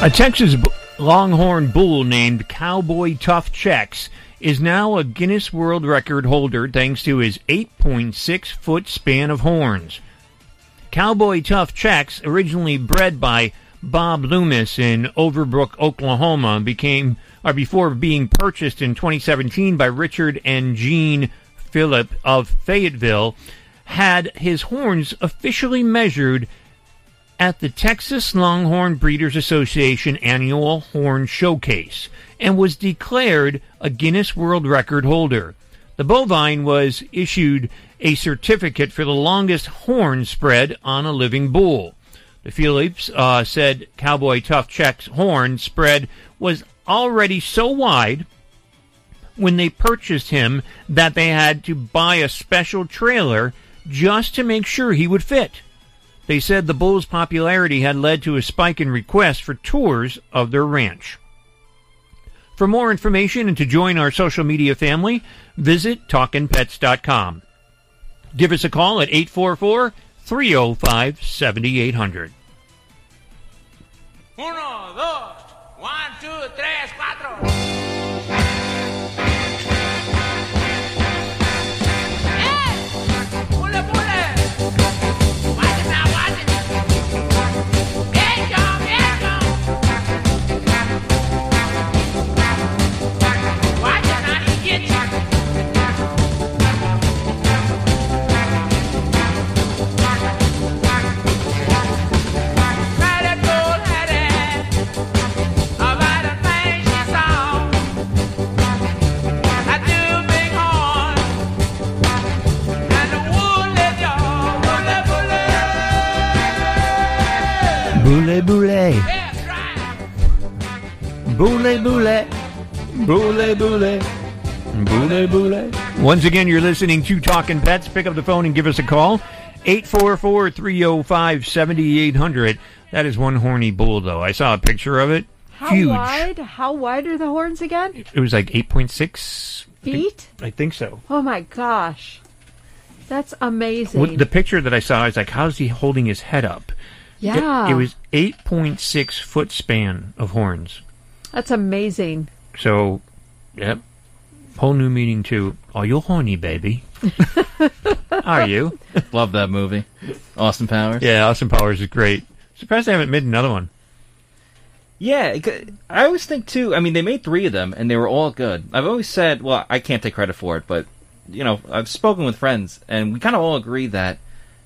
A Texas Longhorn bull named Cowboy Tuff Chex is now a Guinness World Record holder thanks to his 8.6 foot span of horns. Cowboy Tuff Chex, originally bred by Bob Loomis in Overbrook, Oklahoma, became or before being purchased in 2017 by Richard and Jean Phillip of Fayetteville, had his horns officially measured at the Texas Longhorn Breeders Association annual horn showcase and was declared a Guinness World Record holder. The bovine was issued a certificate for the longest horn spread on a living bull. The Phillips uh, said Cowboy Tuff Chex's horn spread was already so wide when they purchased him that they had to buy a special trailer just to make sure he would fit. They said the bull's popularity had led to a spike in requests for tours of their ranch. For more information and to join our social media family, visit talkinpets.com. Give us a call at 844 305 7800. Uno, dos, one, two, tres, cuatro. Boule boule. Boule boule. Boule boule. Boule boule. Once again, you're listening to Talking Pets. Pick up the phone and give us a call. 844 305 7800. That is one horny bull, though. I saw a picture of it. How Huge. wide? How wide are the horns again? It was like 8.6 Feet? I think so. Oh my gosh. That's amazing. What, the picture that I saw, I was like, how's he holding his head up? It- Yeah. It, was 8.6 foot span of horns. That's amazing. So, yep. Whole new meaning to, are you horny, baby? Are you? Love that movie. Austin Powers. Yeah, Austin Powers is great. Surprised they haven't made another one. Yeah, I always think too. I mean, they made three of them, and they were all good. I've always said, well, I can't take credit for it, but you know, I've spoken with friends, and we kind of all agree that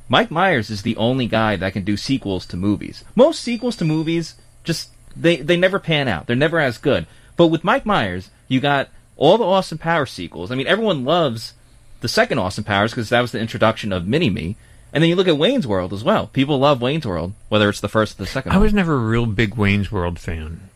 Mike Myers is the only guy that can do sequels to movies. Most sequels to movies just they they never pan out. They're never as good. But with Mike Myers, you got all the Austin Powers sequels. I mean, everyone loves the second Austin Powers because that was the introduction of Mini Me. And then you look at Wayne's World as well. People love Wayne's World, whether it's the first or the second. I one. was never a real big Wayne's World fan.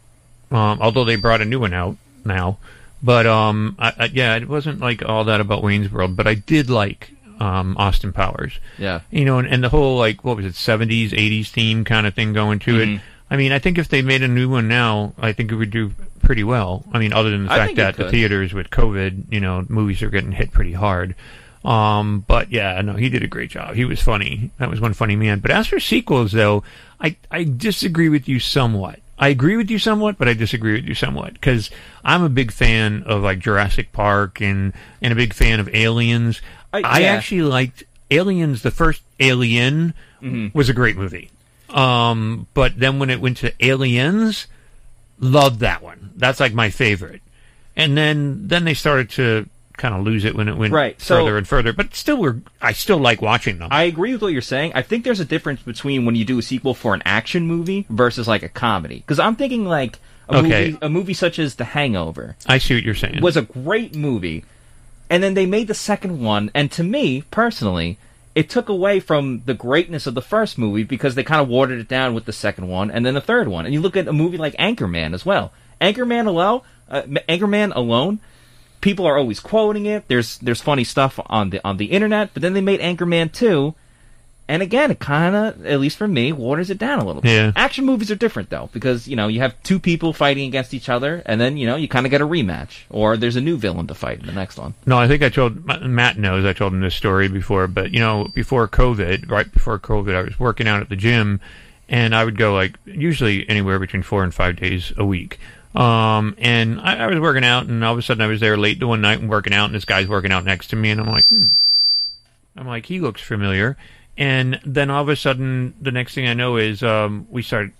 Um, although they brought a new one out now. But um, I, I, yeah, it wasn't like all that about Wayne's World. But I did like um, Austin Powers. Yeah. You know, and, and the whole like what was it, seventies, eighties theme kind of thing going to Mhm. it. I mean, I think if they made a new one now, I think it would do pretty well. I mean, other than the I fact that the theaters with COVID, you know, movies are getting hit pretty hard. Um, but yeah, no, he did a great job. He was funny. That was one funny man. But as for sequels, though, I I disagree with you somewhat. I agree with you somewhat, but I disagree with you somewhat because I'm a big fan of like Jurassic Park and and a big fan of Aliens. I- I yeah. actually liked Aliens. The first Alien Mhm. was a great movie. Um, but then when it went to Aliens, loved that one. That's like my favorite. And then then they started to kind of lose it when it went Right, so- further and further. But still, we're I still like watching them. I agree with what you're saying. I think there's a difference between when you do a sequel for an action movie versus like a comedy. Because I'm thinking like a Okay. movie, a movie such as The Hangover I see what you're saying. was a great movie, and then they made the second one, and to me personally, it took away from the greatness of the first movie because they kind of watered it down with the second one and then the third one. And you look at a movie like Anchorman as well. Anchorman alone, uh, Anchorman alone, people are always quoting it. There's there's funny stuff on the on the internet, but then they made Anchorman 2 and again, it kind of, at least for me, waters it down a little bit. Yeah. Action movies are different though, because you know you have two people fighting against each other, and then you know you kind of get a rematch, or there's a new villain to fight in the next one. No, I think I told Matt knows I told him this story before, but you know, before COVID, right before COVID, I was working out at the gym, and I would go like usually anywhere between four and five days a week. Um, and I, I was working out, and all of a sudden I was there late one night and working out, and this guy's working out next to me, and I'm like, hmm. I'm like, he looks familiar. And then all of a sudden, the next thing I know is um, we start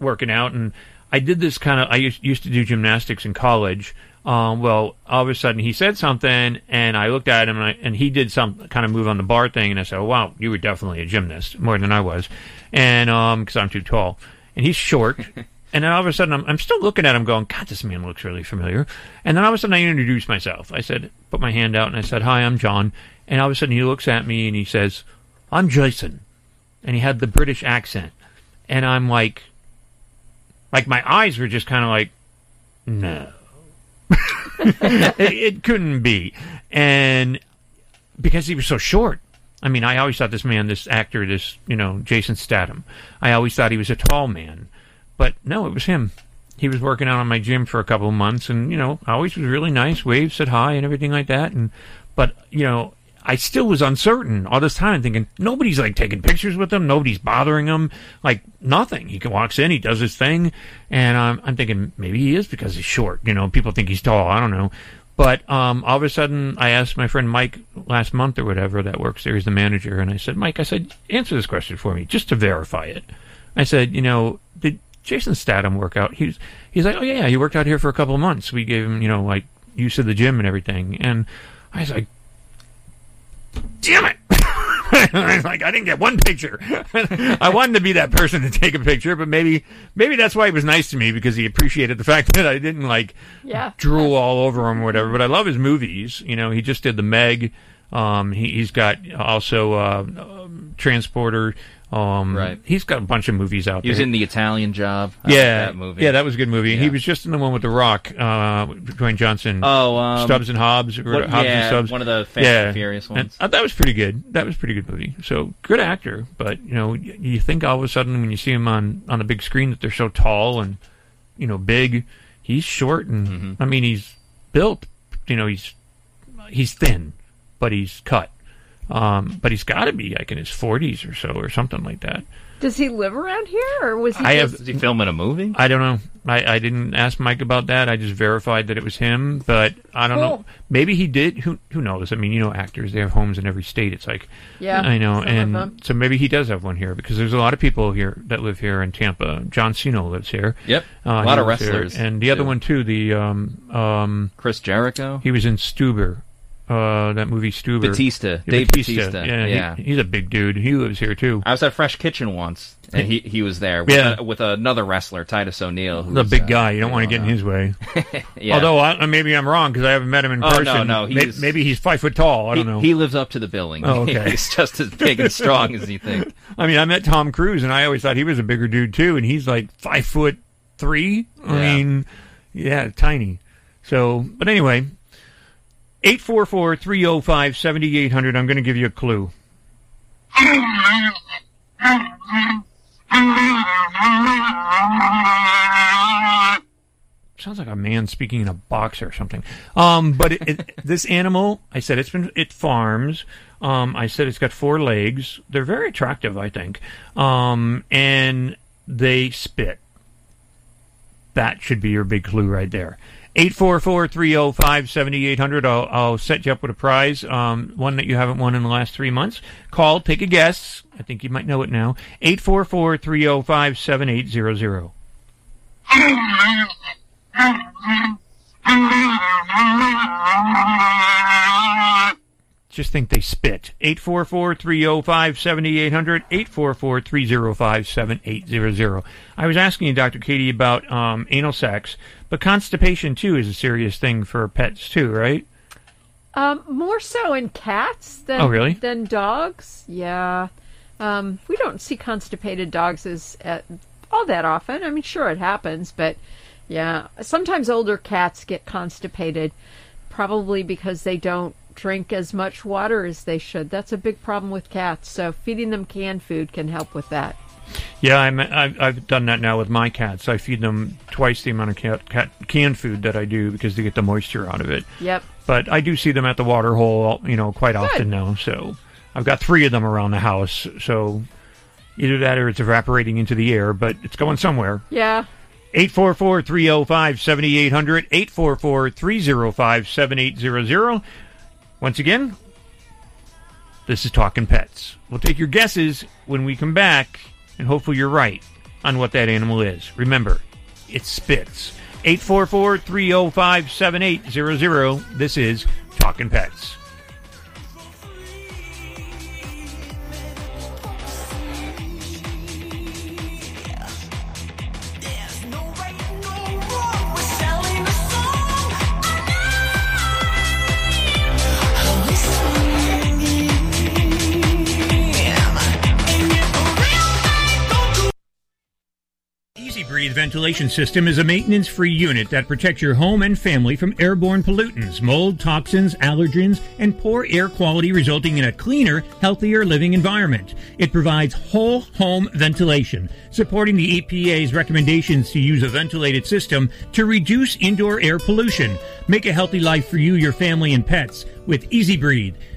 working out, and I did this kind of. I used, used to do gymnastics in college. Um, well, all of a sudden he said something, and I looked at him, and, I, and he did some kind of move on the bar thing, and I said, oh, "Wow, you were definitely a gymnast, more than I was," and because I'm too tall, and he's short. And then all of a sudden, I'm, I'm still looking at him, going, "God, this man looks really familiar." And then all of a sudden, I introduced myself. I said, put my hand out, and I said, "Hi, I'm Jon." And all of a sudden, he looks at me and he says, "I'm Jason," and he had the British accent, and I'm like, like my eyes were just kind of like, no, it, it couldn't be, and because he was so short. I mean, I always thought this man, this actor, this you know, Jason Statham. I always thought he was a tall man, but no, it was him. He was working out on my gym for a couple of months, and you know, always was really nice, waved, said hi, and everything like that. And but you know, I still was uncertain all this time, thinking nobody's like taking pictures with him, nobody's bothering him, like nothing. He walks in, he does his thing, and um, I'm thinking maybe he is because he's short. You know, people think he's tall. I don't know. But um, all of a sudden, I asked my friend Mike last month or whatever that works there. He's the manager, and I said, Mike, I said, answer this question for me just to verify it. I said, you know, did Jason Statham work out? He's he's like, oh yeah, he worked out here for a couple of months. We gave him, you know, like use of the gym and everything. And I was like, damn it. I like, I didn't get one picture. I wanted to be that person to take a picture, but maybe, maybe that's why he was nice to me because he appreciated the fact that I didn't like Yeah. drool all over him or whatever. But I love his movies. You know, he just did the Meg. Um, he, he's got also uh, um, Transporter. Um, Right. He's got a bunch of movies out He was there. in the Italian Job. I like yeah, that movie. yeah, that was a good movie. He was just in the one with The Rock, uh, Dwayne Johnson. Oh, um, Stubbs and Hobbs, or what- Hobbs yeah, and Stubbs. one of the Fast and Furious And, ones. uh, that was pretty good. That was a pretty good movie. So good actor, but you know, you think all of a sudden when you see him on on a big screen that they're so tall and you know big. He's short and Mm-hmm. I mean he's built. You know he's he's thin, but he's cut. Um, but he's got to be like in his forties or so, or something like that. Does he live around here, or was he? I just, have. Is he filming a movie? I don't know. I, I didn't ask Mike about that. I just verified that it was him, but I don't know. Maybe he did. Who who knows? I mean, you know, actors they have homes in every state. It's like Yeah, I know, and so maybe he does have one here because there's a lot of people here that live here in Tampa. John Cena lives here. Yep. Uh, A lot of lives here. wrestlers, and the other one too. The um um Chris Jericho. he was in Stuber. Uh, that movie Stuber. Batista. Yeah, Dave Batista. Yeah, he- he's a big dude. He lives here too. I was at Fresh Kitchen once, and he he was there with, Yeah. a- with another wrestler, Titus O'Neil. Who's, the big uh, guy. You don't want to get in his way. Yeah. Although I, maybe I'm wrong because I haven't met him in Oh, no, person. no, May- he's- maybe he's five foot tall. I he, don't know. he lives up to the billing. Oh, okay. he's just as big and strong as you think. I mean, I met Tom Cruise, and I always thought he was a bigger dude too, and he's like five foot three. I Yeah. mean, yeah, tiny. So, but anyway, 844-305-7800. I'm going to give you a clue. Sounds like a man speaking in a box or something. Um, but it, it, this animal, I said it's been it farms. Um, I said it's got four legs. They're very attractive, I think. Um, and they spit. That should be your big clue right there. 844-305-7800. I'll, I'll set you up with a prize, um, one that you haven't won in the last three months. Call, take a guess. I think you might know it now. 844-305-7800. Just think they spit. 844-305-7800, 844-305-7800. I was asking you, Dr. Katie, about um, anal sacs, but constipation, too, is a serious thing for pets, too, right? Um, more so in cats than Oh, really? than dogs. Yeah. Um, we don't see constipated dogs as uh, all that often. I mean, sure it happens, but yeah, sometimes older cats get constipated, probably because they don't drink as much water as they should. That's a big problem with cats. So feeding them canned food can help with that. Yeah, I'm, I've, I've done that now with my cats. I feed them twice the amount of cat, cat canned food that I do because they get the moisture out of it. Yep. But I do see them at the water hole, you know, quite often now. So I've got three of them around the house. So Either that or it's evaporating into the air, but it's going somewhere. Yeah. 844 305 7800, 844 305 7800. Once again, this is Talking Pets. We'll take your guesses when we come back, and hopefully you're right on what that animal is. Remember, it spits. 844 305 7800. This is Talking Pets. Breathe ventilation system is a maintenance free unit that protects your home and family from airborne pollutants, mold, toxins, allergens, and poor air quality, resulting in a cleaner, healthier living environment. It provides whole home ventilation, supporting the EPA's recommendations to use a ventilated system to reduce indoor air pollution. Make a healthy life for you, your family, and pets with EZ.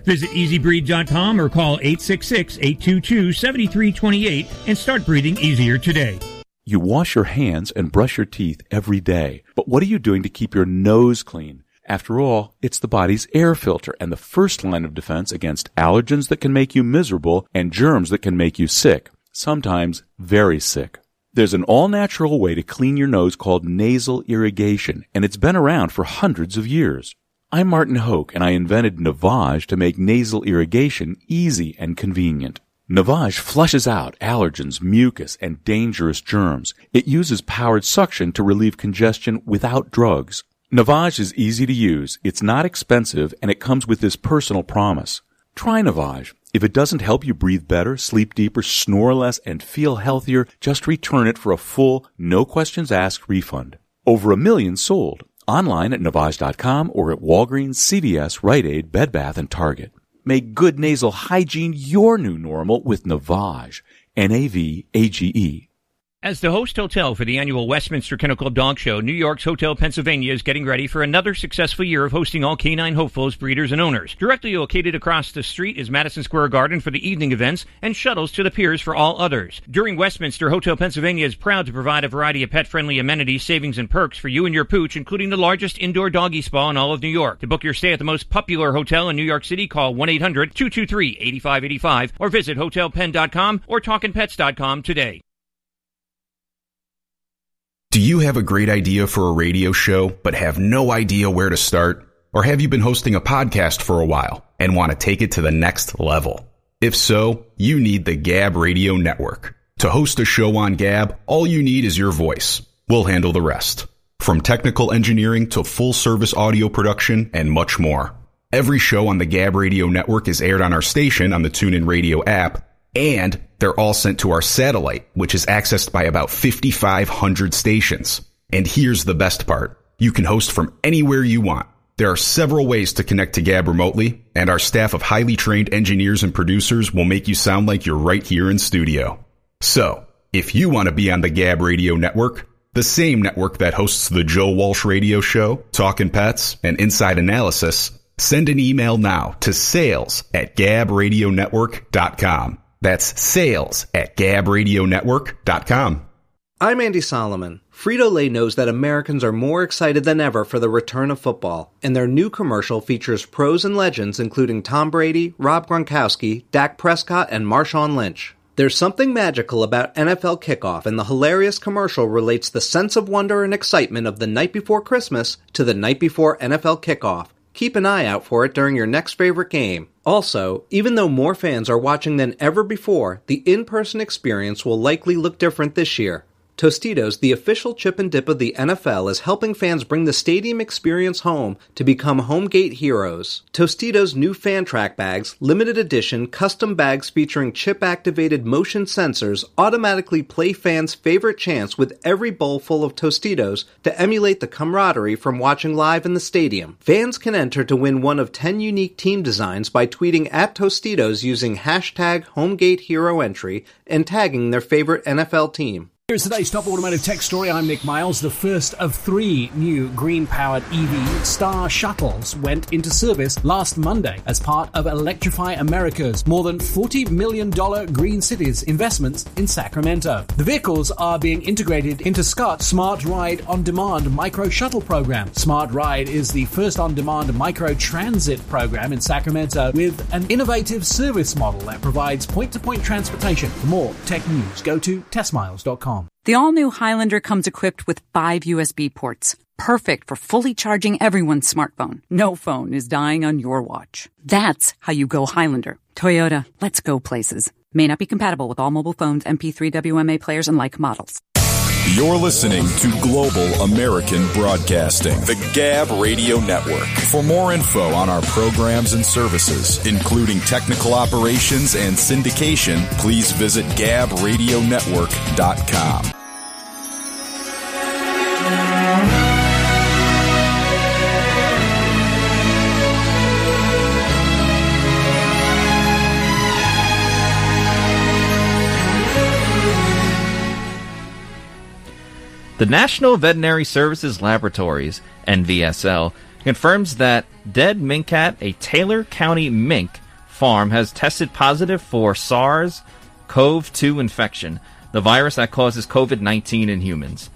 Visit ezbreathe.com or call 866 822 7328 and start breathing easier today. You wash your hands and brush your teeth every day. But what are you doing to keep your nose clean? After all, it's the body's air filter and the first line of defense against allergens that can make you miserable and germs that can make you sick. Sometimes very sick. There's an all natural way to clean your nose called nasal irrigation, and it's been around for hundreds of years. I'm Martin Hoke, and I invented Navage to make nasal irrigation easy and convenient. Navage flushes out allergens, mucus, and dangerous germs. It uses powered suction to relieve congestion without drugs. Navage is easy to use, it's not expensive, and it comes with this personal promise. Try Navage. If it doesn't help you breathe better, sleep deeper, snore less, and feel healthier, just return it for a full, no questions asked refund. Over a million sold. Online at Navage.com or at Walgreens, CVS, Rite Aid, Bed Bath, and Target. Make good nasal hygiene your new normal with Navage. N-A-V-A-G-E. As the host hotel for the annual Westminster Kennel Club Dog Show, New York's Hotel Pennsylvania is getting ready for another successful year of hosting all canine hopefuls, breeders, and owners. Directly located across the street is Madison Square Garden for the evening events and shuttles to the piers for all others. During Westminster, Hotel Pennsylvania is proud to provide a variety of pet-friendly amenities, savings, and perks for you and your pooch, including the largest indoor doggy spa in all of New York. To book your stay at the most popular hotel in New York City, call 1-800-223-8585 or visit hotelpenn.com or talkinpets.com today. Do you have a great idea for a radio show but have no idea where to start? Or have you been hosting a podcast for a while and want to take it to the next level? If so, you need the Gab Radio Network. To host a show on Gab, all you need is your voice. We'll handle the rest. From technical engineering to full service audio production and much more. Every show on the Gab Radio Network is aired on our station on the TuneIn Radio app and they're all sent to our satellite, which is accessed by about 5,500 stations. And here's the best part. You can host from anywhere you want. There are several ways to connect to Gab remotely, and our staff of highly trained engineers and producers will make you sound like you're right here in studio. So, if you want to be on the Gab Radio Network, the same network that hosts the Joe Walsh Radio Show, Talkin' Pets, and Inside Analysis, send an email now to sales at gabradionetwork.com. That's sales at gabradionetwork.com. I'm Andy Solomon. Frito Lay knows that Americans are more excited than ever for the return of football, and their new commercial features pros and legends including Tom Brady, Rob Gronkowski, Dak Prescott, and Marshawn Lynch. There's something magical about NFL kickoff, and the hilarious commercial relates the sense of wonder and excitement of the night before Christmas to the night before NFL kickoff. Keep an eye out for it during your next favorite game. Also, even though more fans are watching than ever before, the in person experience will likely look different this year. Tostitos, the official chip and dip of the NFL, is helping fans bring the stadium experience home to become home gate heroes. Tostitos' new fan track bags, limited edition custom bags featuring chip activated motion sensors, automatically play fans' favorite chants with every bowl full of Tostitos to emulate the camaraderie from watching live in the stadium. Fans can enter to win one of 10 unique team designs by tweeting at Tostitos using hashtag HomeGateHeroEntry and tagging their favorite NFL team. Here's today's top automotive tech story. I'm Nick Miles. The first of three new green powered EV Star Shuttles went into service last Monday as part of Electrify America's more than $40 million Green Cities investments in Sacramento. The vehicles are being integrated into Scott's Smart Ride on Demand micro shuttle program. Smart Ride is the first on demand micro transit program in Sacramento with an innovative service model that provides point to point transportation. For more tech news, go to testmiles.com. The all new Highlander comes equipped with five USB ports, perfect for fully charging everyone's smartphone. No phone is dying on your watch. That's how you go Highlander. Toyota, let's go places. May not be compatible with all mobile phones, MP3 WMA players, and like models. You're listening to Global American Broadcasting, the Gab Radio Network. For more info on our programs and services, including technical operations and syndication, please visit gabradionetwork.com. The National Veterinary Services Laboratories, NVSL, confirms that dead mink cat, a Taylor County mink farm, has tested positive for SARS CoV 2 infection, the virus that causes COVID 19 in humans.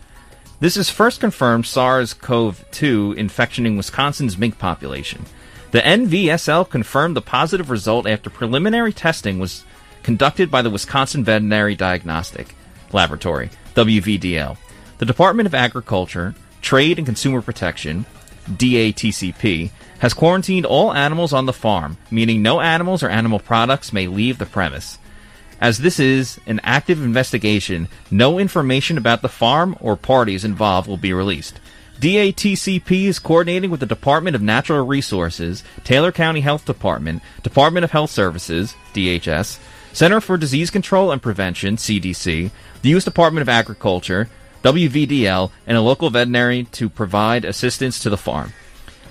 This is first confirmed SARS CoV 2 infection in Wisconsin's mink population. The NVSL confirmed the positive result after preliminary testing was conducted by the Wisconsin Veterinary Diagnostic Laboratory, WVDL. The Department of Agriculture, Trade and Consumer Protection, DATCP, has quarantined all animals on the farm, meaning no animals or animal products may leave the premise. As this is an active investigation, no information about the farm or parties involved will be released. DATCP is coordinating with the Department of Natural Resources, Taylor County Health Department, Department of Health Services, DHS, Center for Disease Control and Prevention, CDC, the U.S. Department of Agriculture, WVDL, and a local veterinary to provide assistance to the farm.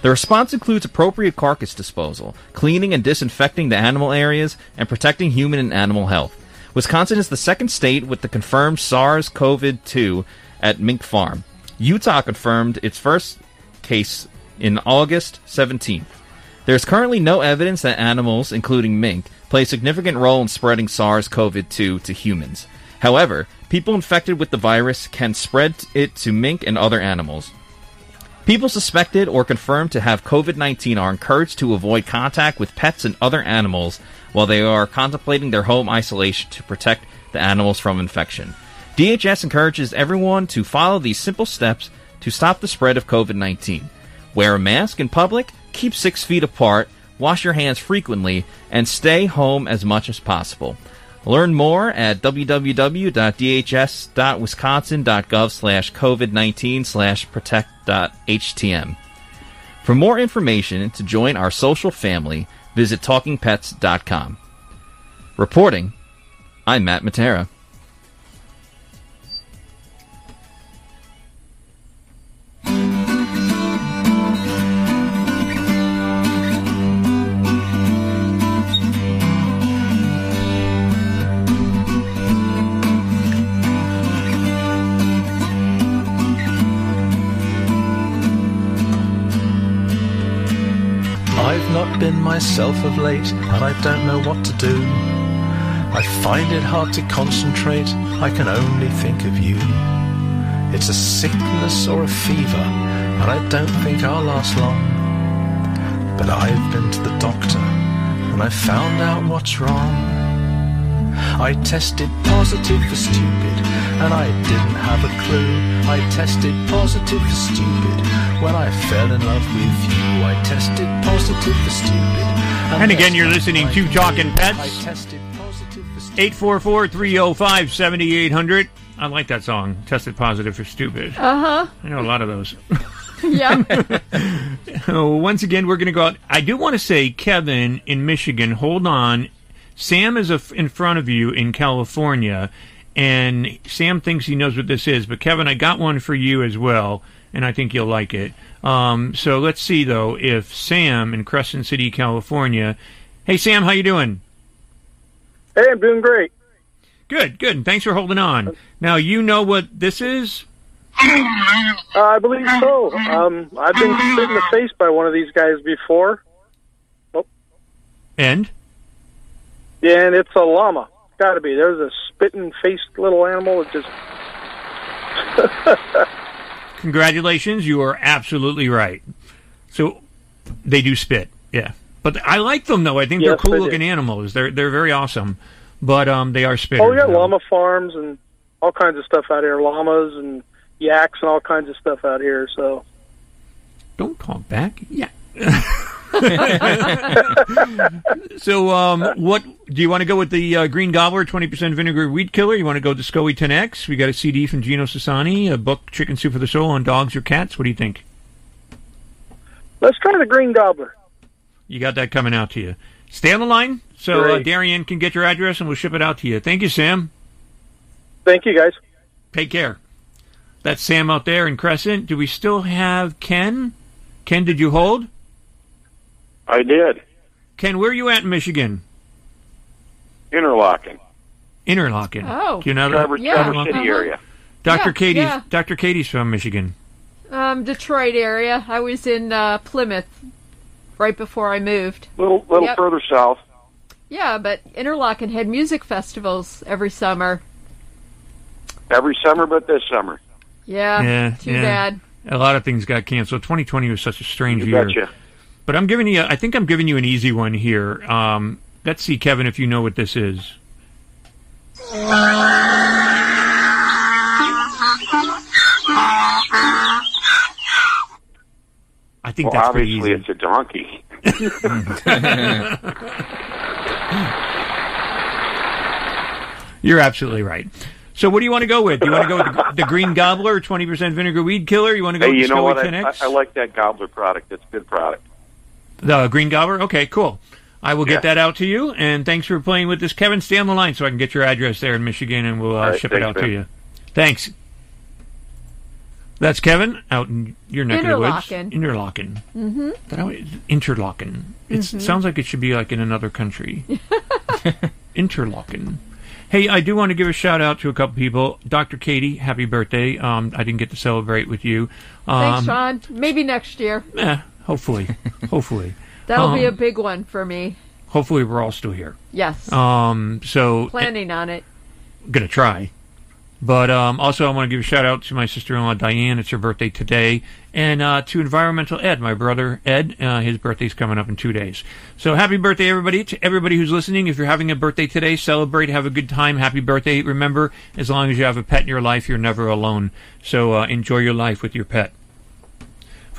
The response includes appropriate carcass disposal, cleaning and disinfecting the animal areas, and protecting human and animal health. Wisconsin is the second state with the confirmed SARS CoV 2 at Mink Farm. Utah confirmed its first case in August 17th. There is currently no evidence that animals, including mink, play a significant role in spreading SARS CoV 2 to humans. However, people infected with the virus can spread it to mink and other animals. People suspected or confirmed to have COVID 19 are encouraged to avoid contact with pets and other animals while they are contemplating their home isolation to protect the animals from infection. DHS encourages everyone to follow these simple steps to stop the spread of COVID 19. Wear a mask in public, keep six feet apart, wash your hands frequently, and stay home as much as possible. Learn more at www.dhs.wisconsin.gov slash COVID-19 slash protect.htm. For more information to join our social family, visit TalkingPets.com. Reporting, I'm Matt Matera. I've not been myself of late, and I don't know what to do. I find it hard to concentrate, I can only think of you. It's a sickness or a fever, and I don't think I'll last long. But I've been to the doctor, and I found out what's wrong. I tested positive for stupid, and I didn't have a clue. I tested positive for stupid when I fell in love with you. I tested positive for stupid. And again, you're listening to Talking Pets. 844-305-7800. I like that song, Tested Positive for Stupid. Uh-huh. I know a lot of those. Yeah. Oh, Once again, we're going to go out. I do want to say, Kevin in Michigan, hold on. Sam is a, in front of you in California, and Sam thinks he knows what this is. But Kevin, I got one for you as well, and I think you'll like it. Um, so let's see though if Sam in Crescent City, California. Hey Sam, how you doing? Hey, I'm doing great. Good, good. And Thanks for holding on. Now you know what this is. Uh, I believe so. Um, I've been hit in the face by one of these guys before. Oh. And and it's a llama. Got to be. There's a spitting faced little animal that just. congratulations, you are absolutely right. So they do spit, yeah. But I like them though. I think they're cool they do. looking animals. They're they're very awesome. But um, they are spitters. oh, yeah, though. llama farms and all kinds of stuff out here. Llamas and yaks and all kinds of stuff out here. So. Don't talk back. Yeah. so, um, what do you want to go with the uh, Green Gobbler 20% vinegar weed killer? You want to go the SCOE 10X? We got a CD from Gino Sassani, a book, Chicken Soup for the Soul, on dogs or cats. What do you think? Let's try the green gobbler. You got that coming out to you. Stay on the line so uh, Darian can get your address and we'll ship it out to you. Thank you, Sam. Thank you, guys. Take care. That's Sam out there in Crescent. Do we still have Ken? Ken, did you hold? I did. Ken, where are you at in Michigan? Interlocking. Interlochen. Oh. Do you know that? Traverse, Yeah, Traverse City uh-huh. area. Dr. Yeah, Katie's yeah. Dr. Katie's from Michigan. Um, Detroit area. I was in uh, Plymouth right before I moved. Little little Yep. further south. Yeah, but Interlochen had music festivals every summer. Every summer but this summer. Yeah, yeah, too yeah. bad. A lot of things got canceled. 2020 was such a strange You year. betcha. But I'm giving you. I think I'm giving you an easy one here. Um, let's see, Kevin, if you know what this is. I think well, that's pretty obviously easy. it's a donkey. You're absolutely right. So, what do you want to go with? Do you want to go with the, the Green Gobbler, 20% vinegar weed killer? You want to go hey, with you the know what? I, 10X? I, I like that gobbler product. That's a good product. The Green Gobbler? Okay, cool. I will Yeah. get that out to you, and thanks for playing with this. Kevin, stay on the line so I can get your address there in Michigan, and we'll uh, All right, ship it thanks, out to you. Thanks. That's Kevin out in your neck of the woods. Interlochen. Interlochen. Mm-hmm. That always, Interlochen. It Mhm. sounds like it should be like in another country. Interlochen. Hey, I do want to give a shout out to a couple people. Dr. Katie, happy birthday. Um, I didn't get to celebrate with you. Um, Thanks, Sean. Maybe next year. eh, hopefully. hopefully. That'll be Um, a big one for me. Hopefully, we're all still here. Yes. Um, so Planning on it. gonna try. But um, also, I want to give a shout out to my sister-in-law Diane. It's her birthday today, and uh, to Environmental Ed, my brother Ed. Uh, his birthday's coming up in two days. So happy birthday, everybody! To everybody who's listening, if you're having a birthday today, celebrate, have a good time. Happy birthday! Remember, as long as you have a pet in your life, you're never alone. So uh, enjoy your life with your pet.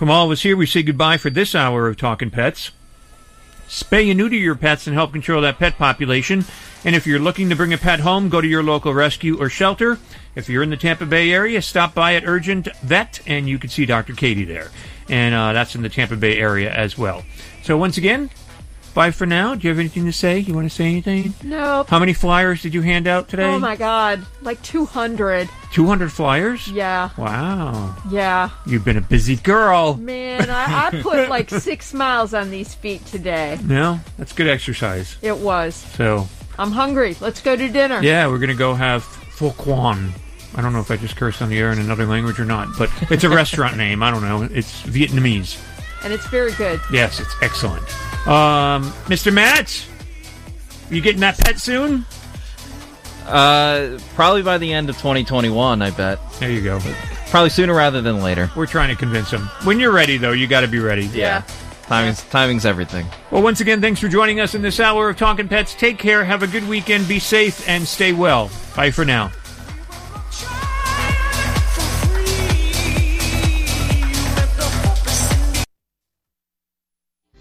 From all of us here, we say goodbye for this hour of Talking Pets. Spay and neuter your pets and help control that pet population. And if you're looking to bring a pet home, go to your local rescue or shelter. If you're in the Tampa Bay area, stop by at Urgent Vet and you can see Dr. Katie there. And uh, that's in the Tampa Bay area as well. So once again, bye for now. Do you have anything to say? You want to say anything? Nope. How many flyers did you hand out today? Oh my God, like 200. 200 flyers? Yeah. Wow. Yeah. You've been a busy girl. Man, I, I put like six miles on these feet today. No, that's good exercise. It was. So, I'm hungry. Let's go to dinner. Yeah, we're gonna go have pho quan. I don't know if I just cursed on the air in another language or not, but it's a restaurant name. I don't know. It's Vietnamese. And it's very good. Yes, it's excellent. Um, Mr. Matt, you getting that pet soon? Uh, probably by the end of 2021, I bet. There you go. Probably sooner rather than later. We're trying to convince him. When you're ready, though, you got to be ready. Yeah. Timing's timing's everything. Well, once again, thanks for joining us in this hour of Talking Pets. Take care, have a good weekend, be safe, and stay well. Bye for now.